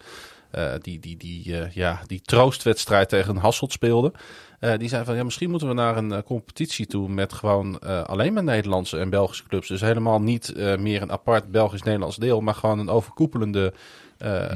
die, die, die, eh, ja, die troostwedstrijd tegen Hasselt speelden. Eh, die zei van ja, misschien moeten we naar een eh, competitie toe met gewoon eh, alleen maar Nederlandse en Belgische clubs. Dus helemaal niet eh, meer een apart Belgisch-Nederlands deel, maar gewoon een overkoepelende eh,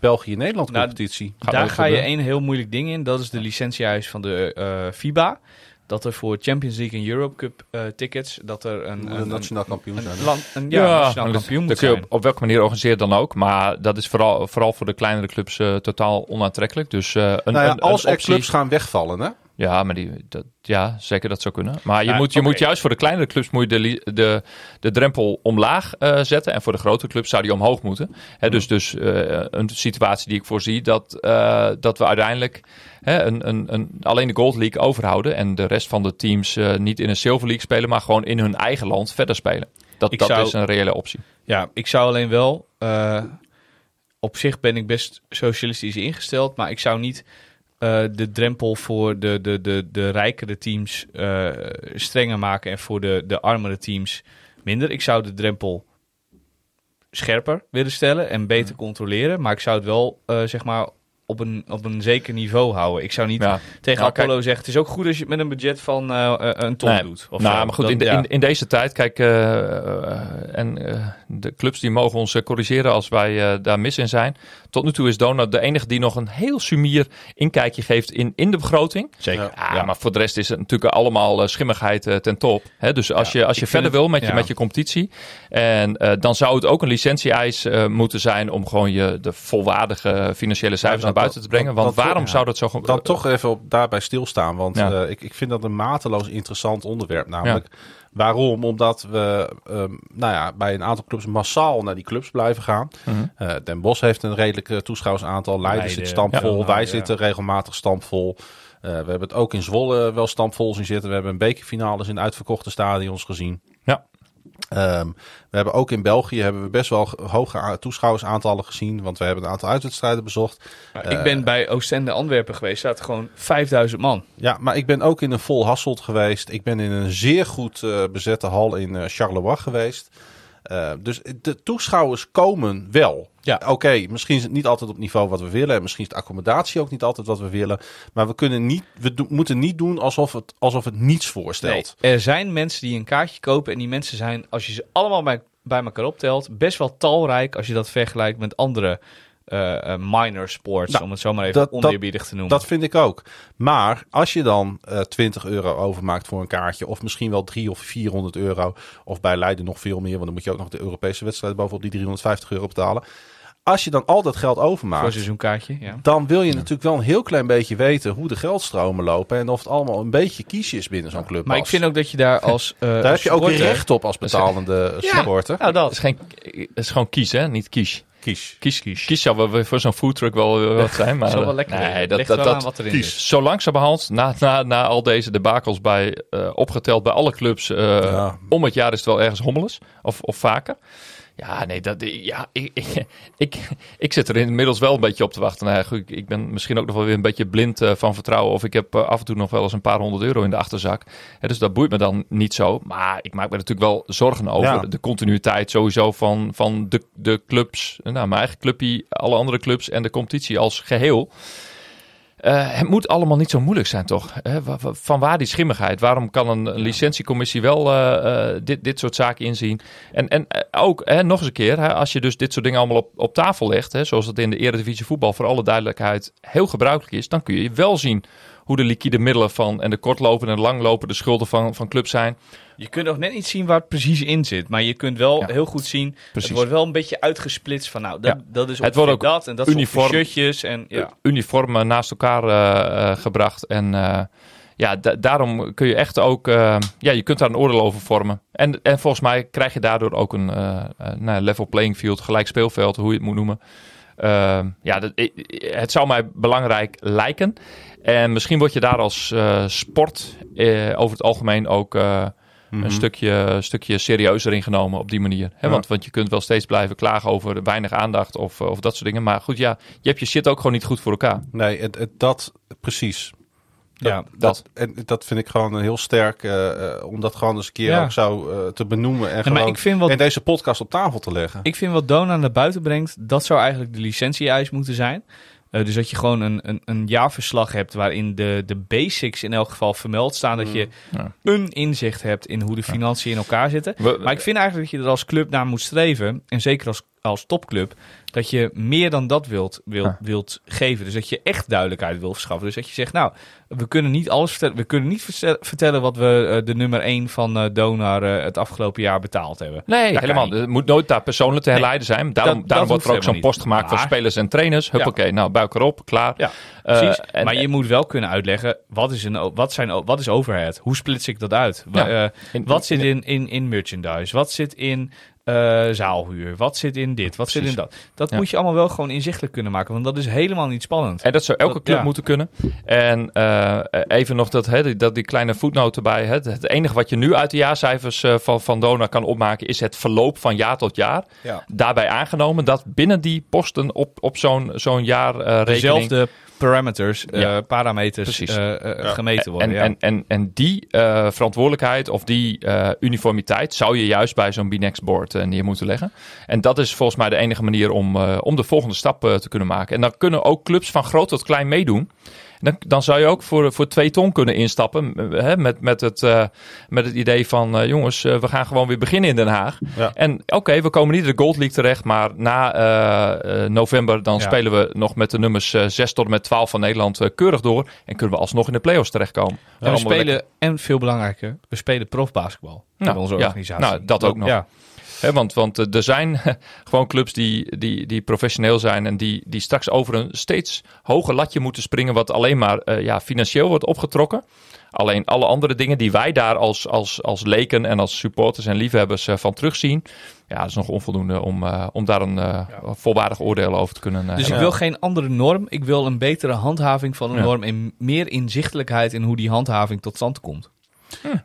België-Nederland Nou, competitie. Daar ga je één heel moeilijk ding in. Dat is de licentiehuis van de eh, FIBA. Dat er voor Champions League en Europe Cup eh, tickets, dat er een, een, een nationaal kampioen een, zijn. een land, een, ja, nationaal kampioen dat kun je op, op welke manier organiseert dan ook. Maar dat is vooral, vooral voor de kleinere clubs eh, totaal onaantrekkelijk. Dus eh, een, nou ja, een, als een er optie- clubs gaan wegvallen, hè? Ja, maar die, dat, ja, zeker dat zou kunnen. Maar je, Ja, moet, je moet juist voor de kleinere clubs moet je de, de, de drempel omlaag eh, zetten. En voor de grotere clubs zou die omhoog moeten. Hè, dus dus eh, een situatie die ik voorzie dat, eh, dat we uiteindelijk hè, een, een, een, alleen de Gold League overhouden. En de rest van de teams niet in een Silver League spelen, maar gewoon in hun eigen land verder spelen. Dat, Ik dat zou- is een reële optie. Ja, ik zou alleen wel. op zich ben ik best socialistisch ingesteld, maar ik zou niet eh, de drempel voor de, de, de, de rijkere teams eh, strenger maken en voor de, de armere teams minder. Ik zou de drempel scherper willen stellen en beter controleren, maar ik zou het wel eh, zeg maar op een, op een zeker niveau houden. Ik zou niet Ja. tegen Nou, kijk- Apollo zeggen: het is ook goed als je het met een budget van een ton Nee, doet. Of nou, zo. maar goed, Dan- in, de, ja. in, in deze tijd, kijk, en de clubs die mogen ons corrigeren als wij daar mis in zijn. Tot nu toe is Donut de enige die nog een heel sumier inkijkje geeft in, in de begroting. Zeker. Ja, maar voor de rest is het natuurlijk allemaal eh, schimmigheid eh, ten top. Hè? Dus als je, als je verder wil met, je, met je competitie, en eh, dan zou het ook een licentie-eis eh, moeten zijn om gewoon je de volwaardige financiële cijfers Ja, naar buiten te brengen. Want dat- waarom ja. zou dat zo... Dan toch even op, daarbij stilstaan, want Ja. eh, ik, ik vind dat een mateloos interessant onderwerp. Namelijk, waarom? Omdat we ehm, nou ja, bij een aantal clubs massaal naar die clubs blijven gaan. Mhm. Eh, Den Bosch heeft een redelijk eh, toeschouwersaantal. Leiden Leiden, zit stampvol. ja. Wij Ja. zitten regelmatig stampvol. Eh, we hebben het ook in Zwolle wel stampvol zien zitten. We hebben een bekerfinales in uitverkochte stadions gezien. Ehm, we hebben ook in België hebben we best wel hoge toeschouwersaantallen gezien. Want we hebben een aantal uitwedstrijden bezocht. Maar ik ben bij Oostende Antwerpen geweest. staat gewoon 5000 man. Ja, maar ik ben ook in een vol Hasselt geweest. Ik ben in een zeer goed eh, bezette hal in eh, Charleroi geweest. Eh, dus de toeschouwers komen wel. Ja. Oké, misschien is het niet altijd op het niveau wat we willen. En misschien is de accommodatie ook niet altijd wat we willen. Maar we, kunnen niet, we do- moeten niet doen alsof het, alsof het niets voorstelt. Nee, er zijn mensen die een kaartje kopen. En die mensen zijn, als je ze allemaal bij, bij elkaar optelt, best wel talrijk. Als je dat vergelijkt met andere eh, eh, minor sports. Nou, om het zo maar even dat- te noemen. Dat vind ik ook. Maar als je dan eh 20 euro overmaakt voor een kaartje, of misschien wel 3 of 400 euro, of bij Leiden nog veel meer, want dan moet je ook nog de Europese wedstrijd bovenop die 350 euro betalen. Als je dan al dat geld voor een overmaakt, seizoenkaartje. Ja. dan wil je natuurlijk wel een heel klein beetje weten hoe de geldstromen lopen en of het allemaal een beetje kiesje is binnen zo'n club. Maar ik vind ook dat je daar als. eh, daar heb je ook recht op als betalende supporter. Nou, Het dat. is, geen, het is gewoon kiezen, hè? niet kies. Kies. Kies, kies. zou wel weer voor zo'n foodtruck wel weer wat zijn. Maar, wel eh, lekker nee, dat, Ligt dat, wel dat, aan wat erin kies. Zo langzamerhand, na, na, na al deze debakels bij, eh, opgeteld bij alle clubs, eh, Ja. om het jaar is het wel ergens hommeles. Of, of vaker. Ja, nee, dat, ja, ik, ik, ik, ik zit er inmiddels wel een beetje op te wachten. Nou, goed, ik, ben misschien ook nog wel weer een beetje blind eh, van vertrouwen. Of ik heb eh, af en toe nog wel eens een paar honderd euro in de achterzak. Hè, dus dat boeit me dan niet zo. Maar ik maak me natuurlijk wel zorgen over Ja. de continuïteit sowieso van, van de, de clubs. Nou, mijn eigen clubje, alle andere clubs en de competitie als geheel. Eh, het moet allemaal niet zo moeilijk zijn, toch? Hè, wa- van waar die schimmigheid? Waarom kan een, licentiecommissie wel eh, eh, dit, dit soort zaken inzien? En, en eh, ook, hè, nog eens een keer, hè, als je dus dit soort dingen allemaal op, op tafel legt, hè, zoals het in de Eredivisie voetbal voor alle duidelijkheid heel gebruikelijk is, dan kun je wel zien hoe de liquide middelen van en de kortlopende en langlopende schulden van, van clubs zijn. Je kunt nog net niet zien waar het precies in zit. Maar je kunt wel Ja. heel goed zien. Precies. Het wordt wel een beetje uitgesplitst van nou, dat, Ja. dat is Het wordt ook dat en dat uniform. uniform. shirtjes en ja. uniform eh, naast elkaar eh, eh, gebracht. En eh, ja, da- daarom kun je echt ook, eh, ja, je kunt daar een oordeel over vormen. En, en volgens mij krijg je daardoor ook een eh, eh, nou, level playing field, gelijk speelveld, hoe je het moet noemen. Eh, ja, dat, het zou mij belangrijk lijken. En misschien word je daar als eh, sport eh, over het algemeen ook eh, Mhm. een stukje, stukje serieuzer ingenomen op die manier. Hè? Ja. Want, want je kunt wel steeds blijven klagen over weinig aandacht of, of dat soort dingen. Maar goed, ja, je hebt je shit ook gewoon niet goed voor elkaar. Nee, het, het- dat precies. Ja, dat, dat. en dat vind ik gewoon heel sterk, eh, eh, om dat gewoon eens een keer Ja. ook zo eh, te benoemen en Nee, maar gewoon ik vind wat in deze podcast op tafel te leggen. Ik vind wat Dona naar buiten brengt, dat zou eigenlijk de licentie-eis moeten zijn. Eh, dus dat je gewoon een, een, een jaarverslag hebt waarin de, de basics in elk geval vermeld staan. Dat je Ja. een inzicht hebt in hoe de financiën in elkaar zitten. We- Maar ik vind eigenlijk dat je er als club naar moet streven. En zeker als, als topclub dat je meer dan dat wilt, wilt, Ja. wilt geven. Dus dat je echt duidelijkheid wil verschaffen. Dus dat je zegt, nou, we kunnen niet alles vertellen. We kunnen niet vertellen wat we eh, de nummer 1 van eh, Donar eh, het afgelopen jaar betaald hebben. Nee, Dat helemaal. Het moet nooit daar persoonlijk te herleiden zijn. Daarom, dat daarom wordt er ook zo'n post gemaakt voor Maar- spelers en trainers. Huppakee, nou buik erop, klaar. Ja, en- maar je moet wel kunnen uitleggen, wat is, een, wat zijn, wat is overhead? Hoe splits ik dat uit? Ja. wat zit in, in, in merchandise? Wat zit in eh, zaalhuur? Wat zit in dit? Wat zit in dat? Dat Ja. moet je allemaal wel gewoon inzichtelijk kunnen maken, want dat is helemaal niet spannend. En dat zou elke Dat- club ja. moeten kunnen. En eh, even nog dat, hè, die- dat die kleine voetnoot erbij. Hè. Het enige wat je nu uit de jaarcijfers eh, van, van Dona kan opmaken... is het verloop van jaar tot jaar. Ja. Daarbij aangenomen dat binnen die posten op, op zo'n zo'n jaar eh rekening... Dezelfde parameters, eh, Ja. parameters eh, eh, Ja. gemeten worden. En, ja. en, en, en die eh, verantwoordelijkheid of die eh, uniformiteit zou je juist bij zo'n B-Next board eh, neer moeten leggen. En dat is volgens mij de enige manier om, eh, om de volgende stap te kunnen maken. En dan kunnen ook clubs van groot tot klein meedoen. Dan, dan zou je ook voor, voor twee ton kunnen instappen. Hè, met, met, het, eh, met het idee van: eh, jongens, eh, we gaan gewoon weer beginnen in Den Haag. Ja. En oké, we komen niet in de Gold League terecht. Maar na november dan Ja. spelen we nog met de nummers eh, 6 tot en met 12 van Nederland keurig door. En kunnen we alsnog in de play-offs terechtkomen. En we spelen, en veel belangrijker, we spelen profbasketbal in Nou, onze organisatie. Nou, dat ook nog. Ja. Hè, want, want eh, er zijn gewoon clubs die, die, die professioneel zijn en die, die straks over een steeds hoger latje moeten springen, wat alleen maar eh, ja, financieel wordt opgetrokken. Alleen alle andere dingen die wij daar als, als, als leken en als supporters en liefhebbers eh, van terugzien, ja, dat is nog onvoldoende om, eh, om daar een eh, volwaardig oordeel over te kunnen Dus ik wil geen andere norm. Ik wil een betere handhaving van een Ja. norm en meer inzichtelijkheid in hoe die handhaving tot stand komt.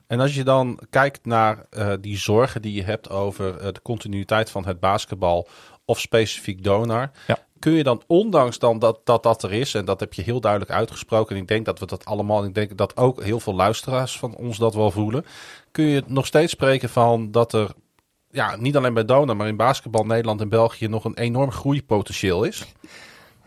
En als je dan kijkt naar eh, die zorgen die je hebt over eh, de continuïteit van het basketbal of specifiek Donar, Ja. kun je dan, ondanks dan dat, dat dat er is, en dat heb je heel duidelijk uitgesproken, en ik denk dat we dat allemaal, ik denk dat ook heel veel luisteraars van ons dat wel voelen, kun je nog steeds spreken van dat er, ja, niet alleen bij Donar, maar in basketbal Nederland en België nog een enorm groeipotentieel is.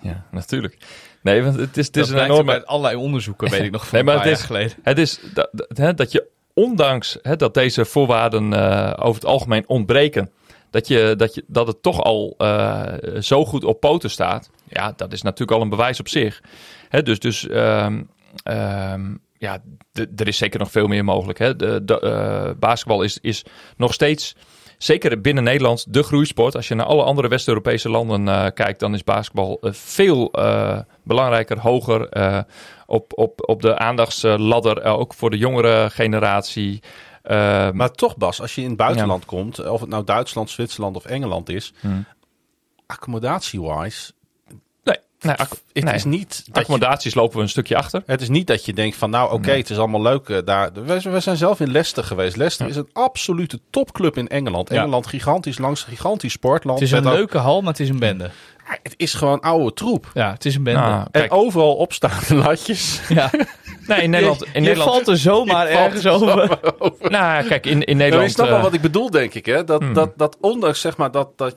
Ja, natuurlijk. Nee, want het is, het is dat een enorme... uit allerlei onderzoeken, weet ik nog van Nee, maar het is- geleden. Het is dat, dat, je ondanks hè, dat deze voorwaarden eh, over het algemeen ontbreken, dat, je, dat, je, dat het toch al eh, zo goed op poten staat. Ja, dat is natuurlijk al een bewijs op zich. Hè, dus dus ehm, ehm, ja, er is zeker nog veel meer mogelijk. Hè. De, de, eh, basketbal is, is nog steeds, zeker binnen Nederland, de groeisport. Als je naar alle andere West-Europese landen eh, kijkt, dan is basketbal eh, veel eh, belangrijker, hoger op, op, op de aandachtsladder, ook voor de jongere generatie. Maar toch Bas, als je in het buitenland komt, of het nou Duitsland, Zwitserland of Engeland is, Hmm. accommodatie-wise, nee, het nee. is niet je accommodaties lopen we een stukje achter. Het is niet dat je denkt van nou oké, het is allemaal leuk eh, daar. We, we zijn zelf in Leicester geweest. Leicester is een absolute topclub in Engeland. Ja. Engeland gigantisch, langs gigantisch sportland. Het is een ook- leuke hal, maar het is een bende. Het is gewoon oude troep. Ja, het is een bende. Nou, En overal opstaande latjes. ja. nee, in Nederland, in je Nederland valt er zomaar Je valt ergens over. nou, kijk, in, in Nou, Nederland. je snapt wel eh, wat ik bedoel, denk ik. Hè? Dat, Hmm. dat, dat ondanks zeg maar dat. dat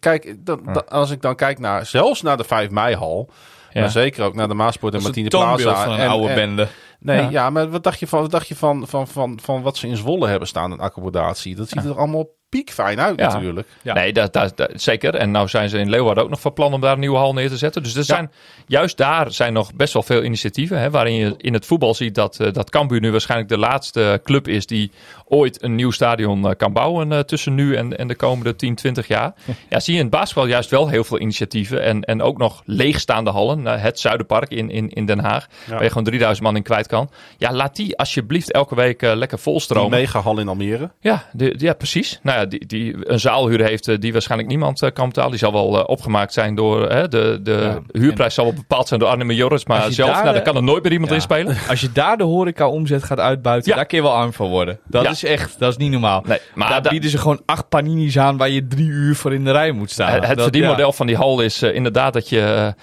kijk, dat- als ik dan kijk naar zelfs naar de 5 mei-hal. ja. Maar zeker ook naar de Maasport en Dat is een Martine Plaza. van een en- oude en- bende. Nee, ja. Ja. maar wat dacht je van, wat dacht je van, van, van, van wat ze in Zwolle hebben staan in accommodatie? Dat ziet er allemaal piekfijn uit Ja. natuurlijk. Ja. Nee, dat, dat, dat- zeker. En nou zijn ze in Leeuwarden ook nog van plan om daar een nieuwe hal neer te zetten. Dus er zijn, juist daar zijn nog best wel veel initiatieven. Hè, waarin je in het voetbal ziet dat, eh, dat Cambuur nu waarschijnlijk de laatste club is die ooit een nieuw stadion eh, kan bouwen eh, tussen nu en, en de komende 10, 20 jaar. Ja, zie je in het basketbal juist wel heel veel initiatieven. En, en ook nog leegstaande hallen. Het Zuiderpark in, in, in Den Haag. Waar je gewoon 3000 man in kwijt kan. Ja, laat die alsjeblieft elke week lekker Die volstromen. megahal in Almere. Ja, de, ja, precies. Nou ja, die, die een zaalhuur heeft eh, die waarschijnlijk niemand eh, kan betalen. Die zal wel eh, opgemaakt zijn door eh, de, de Ja. huurprijs zal wel bepaald zijn door Arnhem Joris, maar zelf, daar, nou, daar kan er nooit meer iemand ja. in spelen. Als je daar de horeca-omzet gaat uitbuiten, Ja. daar kun je wel arm van worden. Dat is echt, dat is niet normaal. Nee, maar daar da- bieden ze gewoon acht panini's aan waar je drie uur voor in de rij moet staan. Het Dat- verdienmodel van die hal is inderdaad dat je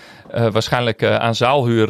waarschijnlijk aan zaalhuur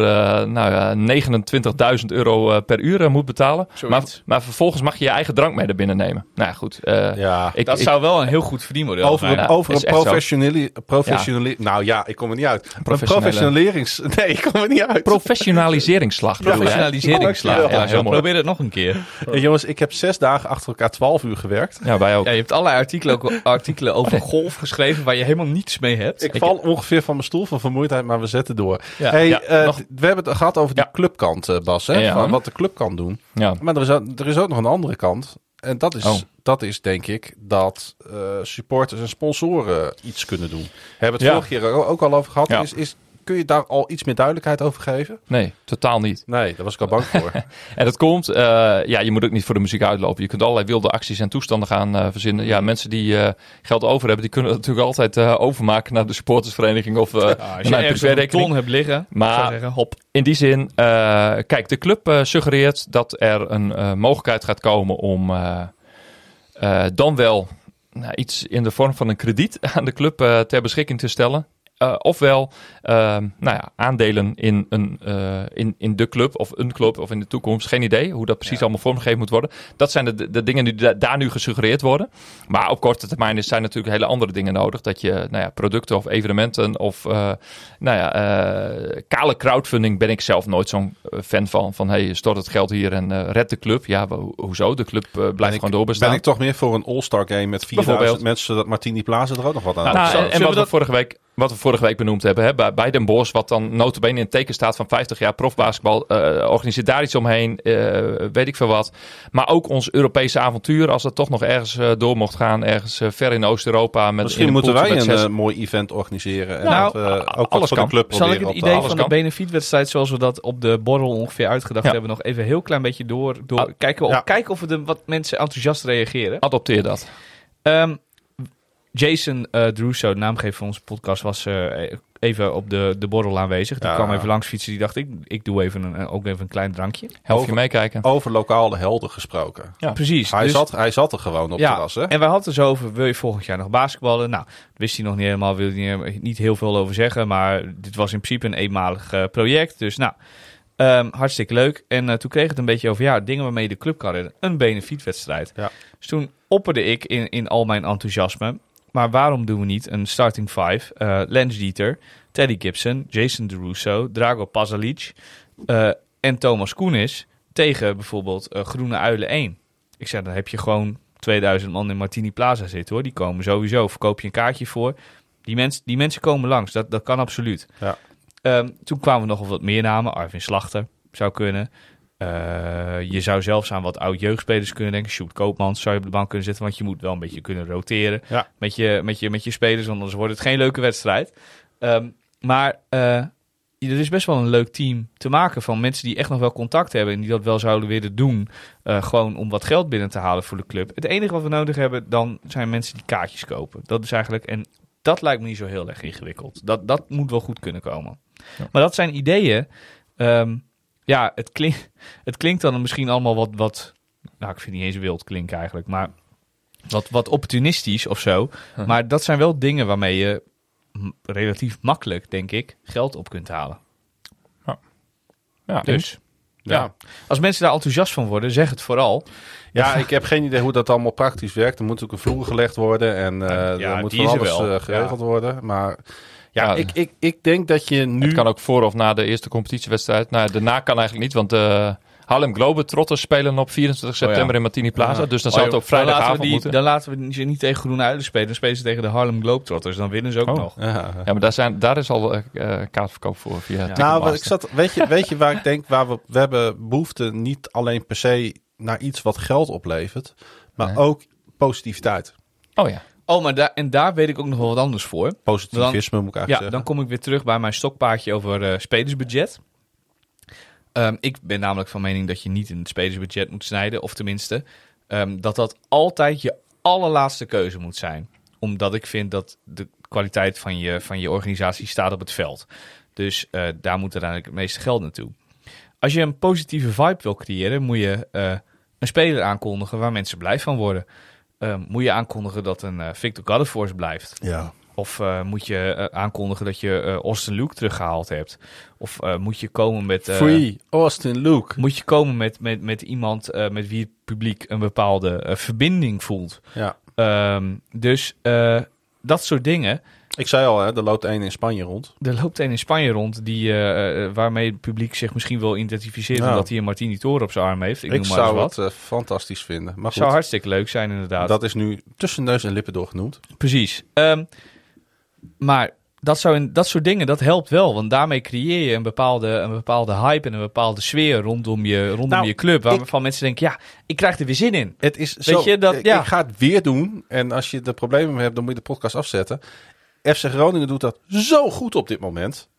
nou, ja, 29.000 euro per uur moet betalen. Maar, maar vervolgens mag je je eigen drank mee naar binnen nemen. Nou goed. Ja. Ik ik, Dat ik- zou wel een heel goed verdienmodel Over, zijn. een, Ja, over een professionele... professionele Nou ja, ik kom er niet uit. Een Professionele- professionelerings... Nee, ik kom er niet uit. professionaliseringsslag. Professionaliseringsslag. Ja, heel mooi. probeer het nog een keer. En jongens, ik heb zes dagen achter elkaar 12 uur gewerkt. Ja, wij ook. Ja, je hebt allerlei artikelen, ook artikelen over golf geschreven waar je helemaal niets mee hebt. Ik val ongeveer van mijn stoel van vermoeidheid, maar we zetten door. Ja. hey, Ja, eh, nog- we hebben het gehad over die Ja. clubkant, eh, Bas. Hè? Ja. Van wat de club kan doen. Ja. Maar er is, er is ook nog een andere kant. En dat is, Oh. dat is denk ik dat eh, supporters en sponsoren iets kunnen doen. We hebben het Ja. vorige keer ook ook al over gehad. Ja. Is, is, kun je daar al iets meer duidelijkheid over geven? Nee, totaal niet. Nee, daar was ik al bang voor. En dat komt, eh, ja, je moet ook niet voor de muziek uitlopen. Je kunt allerlei wilde acties en toestanden gaan eh, verzinnen. Ja, mensen die eh, geld over hebben, die kunnen dat natuurlijk altijd eh, overmaken naar de supportersvereniging of eh Ja, als naar je ergens een ton hebt liggen, Maar- zeggen, hop. In die zin, eh, kijk, de club eh, suggereert dat er een eh, mogelijkheid gaat komen om eh, eh, dan wel nou, iets in de vorm van een krediet aan de club eh, ter beschikking te stellen. Eh, ofwel eh, nou ja, aandelen in, een, eh, in, in de club of een club of in de toekomst. Geen idee hoe dat precies allemaal vormgegeven moet worden. Dat zijn de, de dingen die da- daar nu gesuggereerd worden. Maar op korte termijn is- zijn natuurlijk hele andere dingen nodig. Dat je nou ja, producten of evenementen of eh, nou ja, eh, kale crowdfunding ben ik zelf nooit zo'n fan van. Van hey, stort het geld hier en eh, red de club. Ja, ho- hoezo? De club blijft Ben ik, gewoon doorbestaan. ben ik toch meer voor een all-star game met 4000 Bijvoorbeeld. mensen, zodat Martini Plaza er ook nog wat aan Nou, en, en wat, we vorige week, wat we vorige week benoemd hebben, hè, bij, Den Bosch, wat dan notabene in het teken staat van 50 jaar profbasketbal, eh organiseer daar iets omheen, eh, weet ik veel wat. Maar ook ons Europese avontuur, als dat toch nog ergens eh, door mocht gaan, ergens ver in Oost-Europa. Misschien moeten wij met een zes- mooi event organiseren. En Nou, dat, eh, ook wat alles voor de kan. club Zal ik het idee van de kan. benefietwedstrijd zoals we dat op de borrel ongeveer uitgedacht Ja. hebben nog even een heel klein beetje door, door Ah, kijken, of, ja. kijken of we de, wat mensen enthousiast reageren. Adopteer dat. Ehm, Jason eh Druso, de naamgever van onze podcast, was eh, even op de, de borrel aanwezig. Die Ja. kwam even langs fietsen. Die dacht, ik, ik doe even een, ook even een klein drankje. Help je Over- meekijken. Over lokale helden gesproken. Ja. Precies. Hij, dus- zat, hij zat er gewoon op ja, terras, hè? en wij hadden het dus over, wil je volgend jaar nog basketballen? Nou, wist hij nog niet helemaal, wilde hij niet heel veel over zeggen. Maar dit was in principe een eenmalig eh, project. Dus nou, ehm, hartstikke leuk. En eh, toen kreeg het een beetje over, ja, dingen waarmee je de club kan redden. Een benefietwedstrijd. Ja. Dus toen opperde ik in, in al mijn enthousiasme. Maar waarom doen we niet een starting five? eh Lance Dieter, Teddy Gibson, Jason DeRusso, Drago Pasalic eh, en Thomas Koenis tegen bijvoorbeeld eh, Groene Uilen 1. Ik zei, dan heb je gewoon 2000 man in Martini Plaza zitten hoor. Die komen sowieso. Verkoop je een kaartje voor. Die, mens, die mensen komen langs. Dat, dat kan absoluut. Ja. Ehm, toen kwamen we nog op wat meer namen. Arvin Slachter zou kunnen. Eh, je zou zelfs aan wat oud jeugdspelers kunnen denken. Sjoerd Koopmans zou je op de bank kunnen zetten. Want je moet wel een beetje kunnen roteren Ja. met, je, met, je, met je spelers. Anders wordt het geen leuke wedstrijd. Ehm, maar eh, er is best wel een leuk team te maken van mensen die echt nog wel contact hebben. En die dat wel zouden willen doen. eh, gewoon om wat geld binnen te halen voor de club. Het enige wat we nodig hebben dan zijn mensen die kaartjes kopen. Dat is eigenlijk... En dat lijkt me niet zo heel erg ingewikkeld. Dat, dat moet wel goed kunnen komen. Ja. Maar dat zijn ideeën. Ehm, ja, het, klink, het klinkt dan misschien allemaal wat, wat... Nou, ik vind het niet eens wild klinken eigenlijk. Maar wat, wat opportunistisch of zo. Huh. Maar dat zijn wel dingen waarmee je relatief makkelijk, denk ik, geld op kunt halen. Ja, Dus Ja. als mensen daar enthousiast van worden, zeg het vooral. Ja, ik heb geen idee hoe dat allemaal praktisch werkt. Er moet ook een vloer gelegd worden en eh Ja, er moet van alles wel. eh, geregeld worden. Maar ja, ik, ik, ik denk dat je nu... Het kan ook voor of na de eerste competitiewedstrijd. Nou, daarna kan eigenlijk niet, want de Harlem Globetrotters spelen op 24 september Oh ja. in Martini Plaza. Ja. Dus dan Oh, zou het we vrijdagavond die, moeten. Dan laten we ze niet tegen Groene Uilen spelen. Dan spelen ze tegen de Harlem Globetrotters. Dan winnen ze ook Oh. nog. Ja. Ja, maar daar, zijn, daar is al eh, eh, kaartverkoop voor via Ja. Nou, ik zat, weet, je, weet je waar ik denk, waar we, we hebben behoefte niet alleen per se naar iets wat geld oplevert, maar Nee. ook positiviteit. Oh ja. Oh, maar daar, en daar weet ik ook nog wel wat anders voor. Positivisme moet ik Ja, eigenlijk dan kom ik weer terug bij mijn stokpaardje over eh, spelersbudget. Ehm, ik ben namelijk van mening dat je niet in het spelersbudget moet snijden. Of tenminste, ehm, dat dat altijd je allerlaatste keuze moet zijn. Omdat ik vind dat de kwaliteit van je, van je organisatie staat op het veld. Dus eh, daar moet uiteindelijk het meeste geld naartoe. Als je een positieve vibe wil creëren, moet je eh, een speler aankondigen waar mensen blij van worden. Ehm, moet je aankondigen dat een eh, Victor Goddeforce blijft. Ja. Of eh, moet je eh, aankondigen dat je Austin Luke teruggehaald hebt? Of moet je komen met... Free Austin Luke. Moet je komen met, met, met iemand met wie het publiek een bepaalde verbinding voelt? Ja. Ehm, dus dat soort dingen. Ik zei al, hè, er loopt één in Spanje rond. Er loopt een in Spanje rond die, eh, eh, waarmee het publiek zich misschien wil identificeren omdat hij een Martini Toren op zijn arm heeft. Ik, Ik, noem maar zou wat. het eh, fantastisch vinden. Maar zou hartstikke leuk zijn inderdaad. dat is nu tussen neus en lippen door genoemd. Precies. Ehm, maar dat, zou in, dat soort dingen, dat helpt wel. Want daarmee creëer je een bepaalde, een bepaalde hype en een bepaalde sfeer rondom je, rondom Nou, je club. ik- Waarvan mensen denken, ja, ik krijg er weer zin in. Het is Weet zo, je, dat- ik, ja. ik ga het weer doen. En als je er problemen mee hebt, dan moet je de podcast afzetten. FC Groningen doet dat zo goed op dit moment.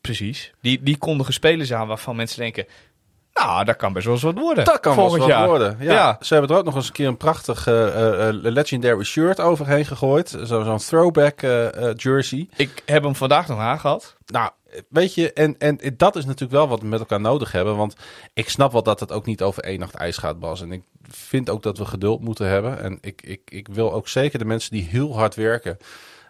Precies. Die, die kondigen spelers aan waarvan mensen denken, nou, dat kan best wel eens wat worden. Dat kan wel eens volgend wat jaar. worden. Ja, Ja. Ze hebben er ook nog eens een keer een prachtig eh, eh, legendary shirt overheen gegooid. Zo- Zo'n throwback eh, jersey. Ik heb hem vandaag nog aangehad. Nou, weet je, en, en dat is natuurlijk wel wat we met elkaar nodig hebben. Want ik snap wel dat het ook niet over één nacht ijs gaat, Bas. En ik vind ook dat we geduld moeten hebben. En ik, ik, ik wil ook zeker de mensen die heel hard werken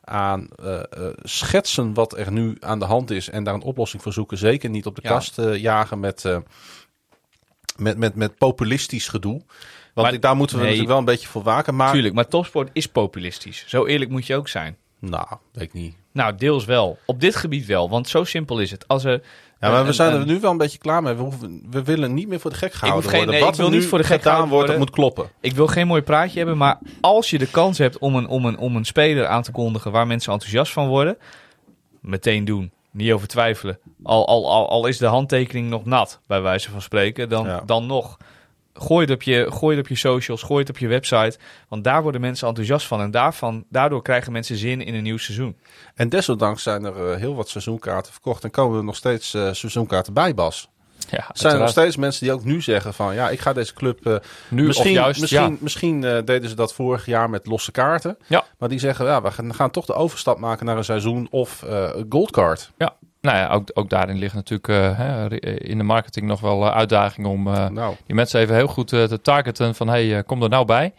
aan eh, eh, schetsen wat er nu aan de hand is en daar een oplossing voor zoeken. Zeker niet op de Ja. kast eh, jagen met, met, met, met populistisch gedoe. Want Maar- daar moeten we nee. natuurlijk wel een beetje voor waken. Maar, Tuurlijk, maar topsport is populistisch. Zo eerlijk moet je ook zijn. nou, weet ik niet. Nou, deels wel. Op dit gebied wel, want zo simpel is het. Als er, Ja, maar we zijn er nu wel een beetje klaar mee. We, hoeven, we willen niet meer voor de gek gehouden geen- worden. nee, Wat ik wil niet voor de gek gedaan wordt, dat moet kloppen. Ik wil geen mooi praatje hebben, maar als je de kans hebt om een, om een, om een speler aan te kondigen waar mensen enthousiast van worden, meteen doen. Niet over twijfelen. Al, al, al, al is de handtekening nog nat, bij wijze van spreken, dan, Ja. dan nog. Gooi het, op je, gooi het op je socials, gooi het op je website. Want daar worden mensen enthousiast van. En daarvan, daardoor krijgen mensen zin in een nieuw seizoen. En desondanks zijn er eh, heel wat seizoenkaarten verkocht. En komen er nog steeds eh, seizoenkaarten bij, Bas. Ja, Er zijn er nog steeds mensen die ook nu zeggen van... ja, ik ga deze club... eh, Nu misschien juist, misschien, ja. misschien deden ze dat vorig jaar met losse kaarten. Ja. Maar die zeggen, ja, we gaan, gaan toch de overstap maken naar een seizoen of goldcard. Ja, nou ja, ook, ook daarin ligt natuurlijk eh, hè, in de marketing nog wel eh, uitdaging om eh, Nou, die mensen even heel goed eh, te targeten van hey, eh, kom er nou bij.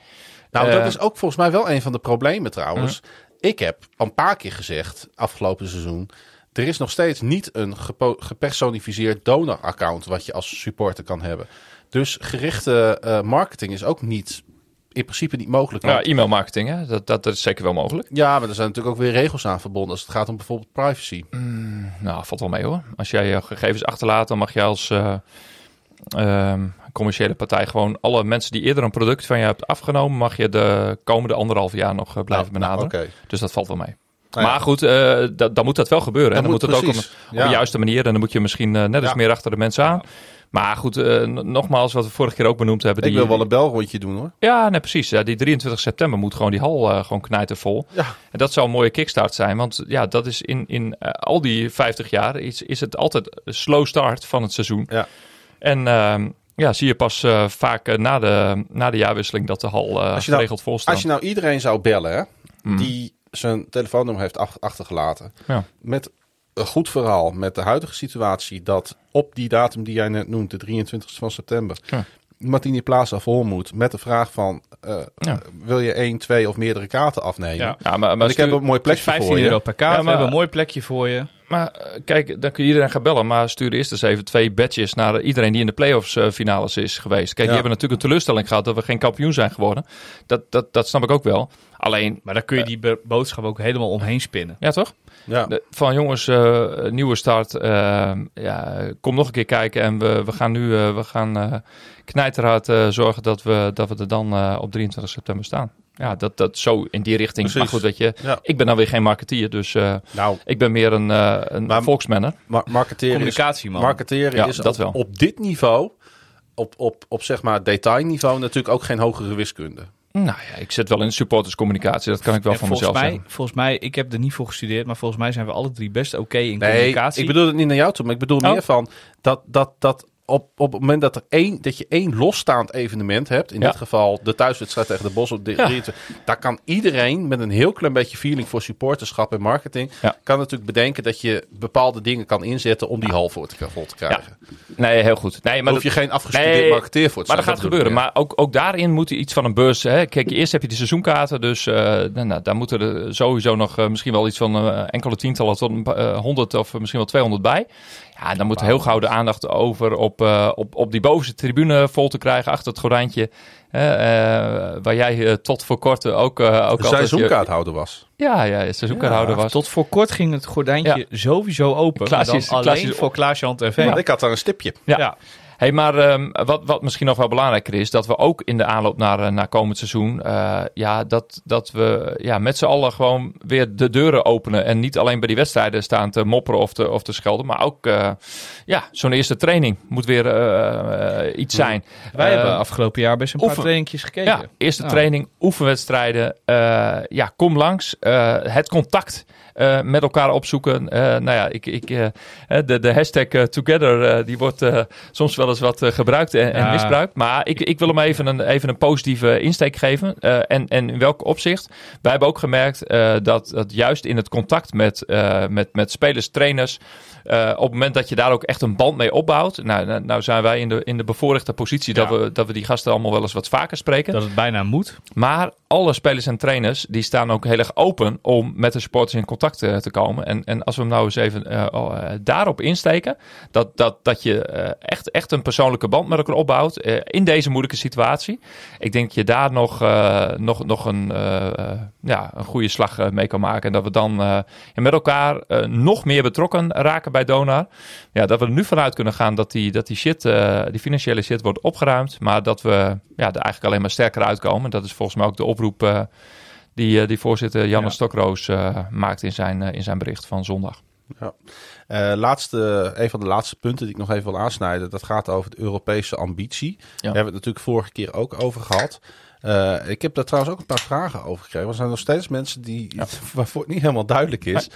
nou Eh, dat is ook volgens mij wel een van de problemen trouwens. Ik heb een paar keer gezegd, afgelopen seizoen... er is nog steeds niet een gepersonificeerd donor-account... wat je als supporter kan hebben. Dus gerichte eh, marketing is ook niet... in principe niet mogelijk. Ja, e-mail marketing, hè? Dat, dat, dat is zeker wel mogelijk. Ja, maar er zijn natuurlijk ook weer regels aan verbonden als het gaat om bijvoorbeeld privacy. Nou, valt wel mee hoor. Als jij je gegevens achterlaat, dan mag je als eh, ehm, commerciële partij gewoon alle mensen die eerder een product van je hebt afgenomen, mag je de komende anderhalf jaar nog eh, blijven Nou, nou, benaderen. Dus dat valt wel mee. Nou ja. Maar goed, eh, da- dan moet dat wel gebeuren. En dan moet, moet het ook op, ja. de juiste manier. En dan moet je misschien net Ja. eens meer achter de mensen aan. Maar goed, eh, nogmaals, wat we vorige keer ook benoemd hebben. Ik die, wil wel een belrondje doen hoor. Ja, nee, precies. Ja, die 23 september moet gewoon die hal eh, gewoon knijtervol. Ja. En dat zou een mooie kickstart zijn. Want ja, dat is in, in eh, al die 50 jaar is, is het altijd een slow start van het seizoen. Ja. En ehm, ja, zie je pas vaak na, de, na de jaarwisseling dat de hal Als je nou- geregeld vol staat. Als je nou iedereen zou bellen hè, Mm. die zijn telefoonnummer heeft ach- achtergelaten. Ja. Met een goed verhaal, met de huidige situatie dat op die datum die jij net noemt, de 23 van september, Ja. Martini Plaza vol moet. Met de vraag van, eh, Ja. wil je één, twee of meerdere kaarten afnemen? Ja. Ja, maar, ik heb een mooi plekje 15 voor je. euro per kaart. Ja, maar- We hebben een mooi plekje voor je. maar eh, kijk, dan kun je iedereen gaan bellen. Maar stuur eerst eens even twee badges naar iedereen die in de playoffs eh, finales is geweest. Kijk, Ja. die hebben natuurlijk een teleurstelling gehad dat we geen kampioen zijn geworden. Dat, dat, dat snap ik ook wel. Alleen, Maar daar kun je die boodschap ook helemaal omheen spinnen. ja toch? Ja. De- van jongens, eh, nieuwe start. eh, ja, kom nog een keer kijken. En we, we gaan nu eh, we gaan, eh knijterhard eh, zorgen dat we, dat we er dan eh, op 23 september staan. Ja, dat, dat zo in die richting. Precies. Maar goed, weet je, Ja. ik ben dan weer geen marketeer. Dus eh, Nou, ik ben meer een, eh een Maar- volksmanner. ma- marketeren is Communicatie, man. Marketeren Ja, is dat op, wel. op dit niveau, op, op, op zeg maar detailniveau, natuurlijk ook geen hogere wiskunde. Nou ja, ik zit wel in supporterscommunicatie. Dat kan ik wel En van volgens mezelf mij, zeggen. volgens mij, ik heb er niet voor gestudeerd, maar volgens mij zijn we alle drie best oké in Nee, communicatie. ik bedoel het niet naar jou toe, maar ik bedoel Oh. meer van dat, dat, dat op, op het moment dat, er één, dat je één losstaand evenement hebt, in Ja. dit geval de thuiswedstrijd tegen de Bos op de Ja. 23, daar kan iedereen met een heel klein beetje feeling voor supporterschap en marketing, Ja. kan natuurlijk bedenken dat je bepaalde dingen kan inzetten om die hal voor te, vol te krijgen. Nee, heel goed. Nee, maar hoef dat- je geen afgestudeerd Nee, marketeer voor te Maar dat gaat gebeuren. Maar ook, ook daarin moet iets van een beurs. Hè. Kijk, eerst heb je de seizoenkaarten. Dus eh, nou, daar moeten er sowieso nog eh, misschien wel iets van eh, enkele tientallen tot honderd of misschien wel 200 bij. Ja, dan moet heel gauw de aandacht over op, eh, op, op die bovenste tribune vol te krijgen achter het gordijntje. hè, eh, waar jij eh, tot voor kort ook, ook je- seizoenkaarthouder was. Ja, ja, seizoenkaarthouder was. Tot voor kort ging het gordijntje sowieso open. Klaasje maar is- dan alleen voor Klaasje TV. Maar ik had daar een stipje. Ja. Hey, maar ehm, wat, wat misschien nog wel belangrijker is, dat we ook in de aanloop naar, eh, naar komend seizoen, eh, ja, dat, dat we ja, met z'n allen gewoon weer de deuren openen. En niet alleen bij die wedstrijden staan te mopperen of te, of te schelden, maar ook eh, ja, zo'n eerste training moet weer iets zijn. Wij hebben afgelopen jaar best een paar trainingjes gekeken. ja, eerste training, oefenwedstrijden. ja, kom langs. Het contact eh, met elkaar opzoeken. Eh, nou ja, ik, ik, eh, de, de hashtag Together, die wordt soms wel eens wat gebruikt en, misbruikt. Maar ik, ik wil hem even een, even een positieve insteek geven. En, en in welk opzicht? Wij hebben ook gemerkt dat, dat juist in het contact met, met, met spelers, trainers... eh, op het moment dat je daar ook echt een band mee opbouwt. Nou, nou, nou zijn wij in de, in de bevoorrechte positie dat, we, dat we die gasten allemaal wel eens wat vaker spreken. Dat het bijna moet. Maar alle spelers en trainers die staan ook heel erg open om met de supporters in contact eh, te komen. En, en als we hem nou eens even eh, oh, daarop insteken, dat, dat, dat je echt, echt een persoonlijke band met elkaar opbouwt in deze moeilijke situatie. Ik denk dat je daar nog, nog, nog een, ja, een goede slag mee kan maken. En dat we dan met elkaar nog meer betrokken raken bij Donar. Ja, dat we er nu vanuit kunnen gaan dat die, dat die shit, eh, die financiële shit wordt opgeruimd. Maar dat we ja, er eigenlijk alleen maar sterker uitkomen. Dat is volgens mij ook de oproep eh, die, eh, die voorzitter Janne Ja. Stokroos maakt in zijn, in zijn bericht van zondag. Eh, laatste, een van de laatste punten die ik nog even wil aansnijden, dat gaat over de Europese ambitie. Daar hebben we het natuurlijk vorige keer ook over gehad. Eh, ik heb daar trouwens ook een paar vragen over gekregen. Er zijn nog steeds mensen die, waarvoor het niet helemaal duidelijk is.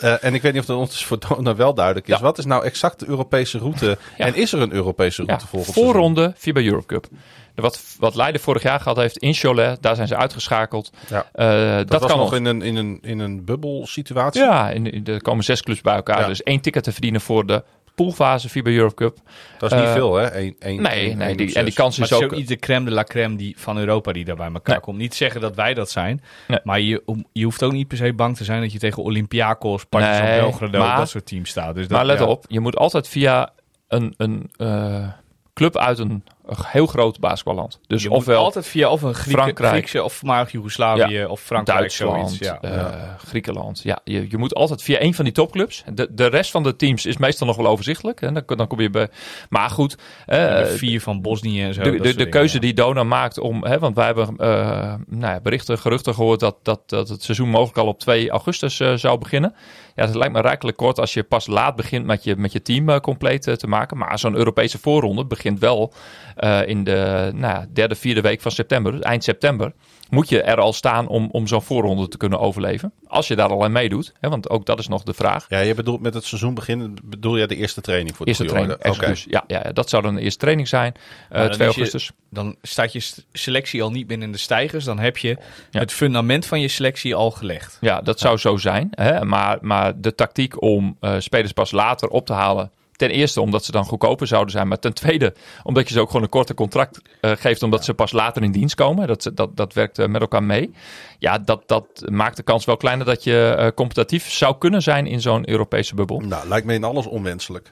Eh, en ik weet niet of dat ons voor Dona wel duidelijk is. Ja. Wat is nou exact de Europese route? Ja. En is er een Europese route volgens seizoen? voorronde FIBA Europe Cup. Wat, wat Leiden vorig jaar gehad heeft in Cholet, daar zijn ze uitgeschakeld. Ja. Eh, Dat, dat, was kan nog in een, in een, in een bubbelsituatie. Ja, in, in- er komen zes clubs bij elkaar. Dus één ticket te verdienen voor de poolfase FIBA Europe Cup. Dat is niet Eh, veel, hè? Eén, één, Nee, één- nee één die, en die kans Maar is het is ook... ook niet de crème de la crème die, van Europa die daar bij elkaar Nee. komt. Niet zeggen dat wij dat zijn. Nee. Maar je, je hoeft ook niet per se bang te zijn dat je tegen Olympiakos, Partizan Nee, Belgrado, maar- dat soort teams staat. Dus dat, Maar let ja. op, je moet altijd via een, een eh, club uit een, een heel groot basketballand. Dus je ofwel altijd via of een Frankrijk. Griekse of voormalig Joegoslavië of Frankrijk Duitsland, zoiets. Ja. eh, Griekenland. Ja, je, je moet altijd via een van die topclubs. De, de rest van de teams is meestal nog wel overzichtelijk. En dan, dan kom je bij. Maar goed, de vier van Bosnië en zo. de, de, de dingen, keuze ja. die Dona maakt om. Hè, want wij hebben eh, nou ja, berichten, geruchten gehoord dat, dat, dat het seizoen mogelijk al op 2 augustus zou beginnen. Ja, dat lijkt me rijkelijk kort als je pas laat begint met je, met je team compleet te maken. Maar zo'n Europese voorronde begint wel eh, in de nou, derde, vierde week van september, dus eind september. Moet je er al staan om, om zo'n voorronde te kunnen overleven? Als je daar al aan meedoet, hè, want ook dat is nog de vraag. Ja, je bedoelt met het seizoen beginnen, bedoel je de eerste training voor de Eerste training, excuus. Ja, ja, dat zou dan de eerste training zijn, eh, Maar dan 2 is je- augustus. Dan staat je selectie al niet binnen in de stijgers. Dan heb je Ja. het fundament van je selectie al gelegd. Ja, dat zou zo zijn. Hè? Maar, maar de tactiek om eh, spelers pas later op te halen. Ten eerste omdat ze dan goedkoper zouden zijn. Maar ten tweede omdat je ze ook gewoon een korter contract eh, geeft. Omdat ze pas later in dienst komen. Dat, dat, dat werkt eh, met elkaar mee. Ja, dat, dat maakt de kans wel kleiner dat je eh, competitief zou kunnen zijn in zo'n Europese bubbel. Nou, lijkt me in alles onwenselijk.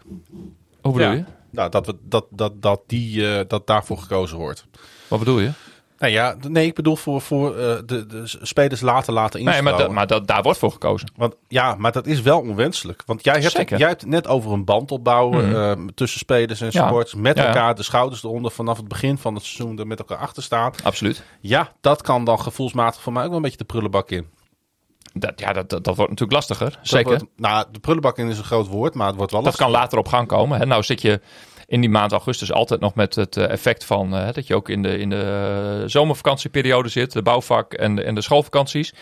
Hoe bedoel Ja. je? Nou, dat, we, dat, dat, dat, die, eh, dat daarvoor gekozen wordt. Wat bedoel je? Nou ja, nee, ik bedoel voor, voor eh, de, de spelers later laten Nee, instromen. maar, dat, maar dat, daar wordt voor gekozen. Want, ja, maar dat is wel onwenselijk. Want jij hebt, Zeker. jij hebt net over een band opbouwen Mhm. eh, tussen spelers en Ja. supporters. Met Ja, ja. elkaar de schouders eronder vanaf het begin van het seizoen er met elkaar achter staan. Absoluut. Ja, dat kan dan gevoelsmatig voor mij ook wel een beetje de prullenbak in. Dat, ja, dat, dat, dat wordt natuurlijk lastiger. Zeker. wordt- nou, de prullenbak in is een groot woord, maar het wordt wel Dat kan later op gang komen. Hè. Nou zit je in die maand augustus altijd nog met het eh, effect van eh, dat je ook in de, in de zomervakantieperiode zit, de bouwvak en en de schoolvakanties.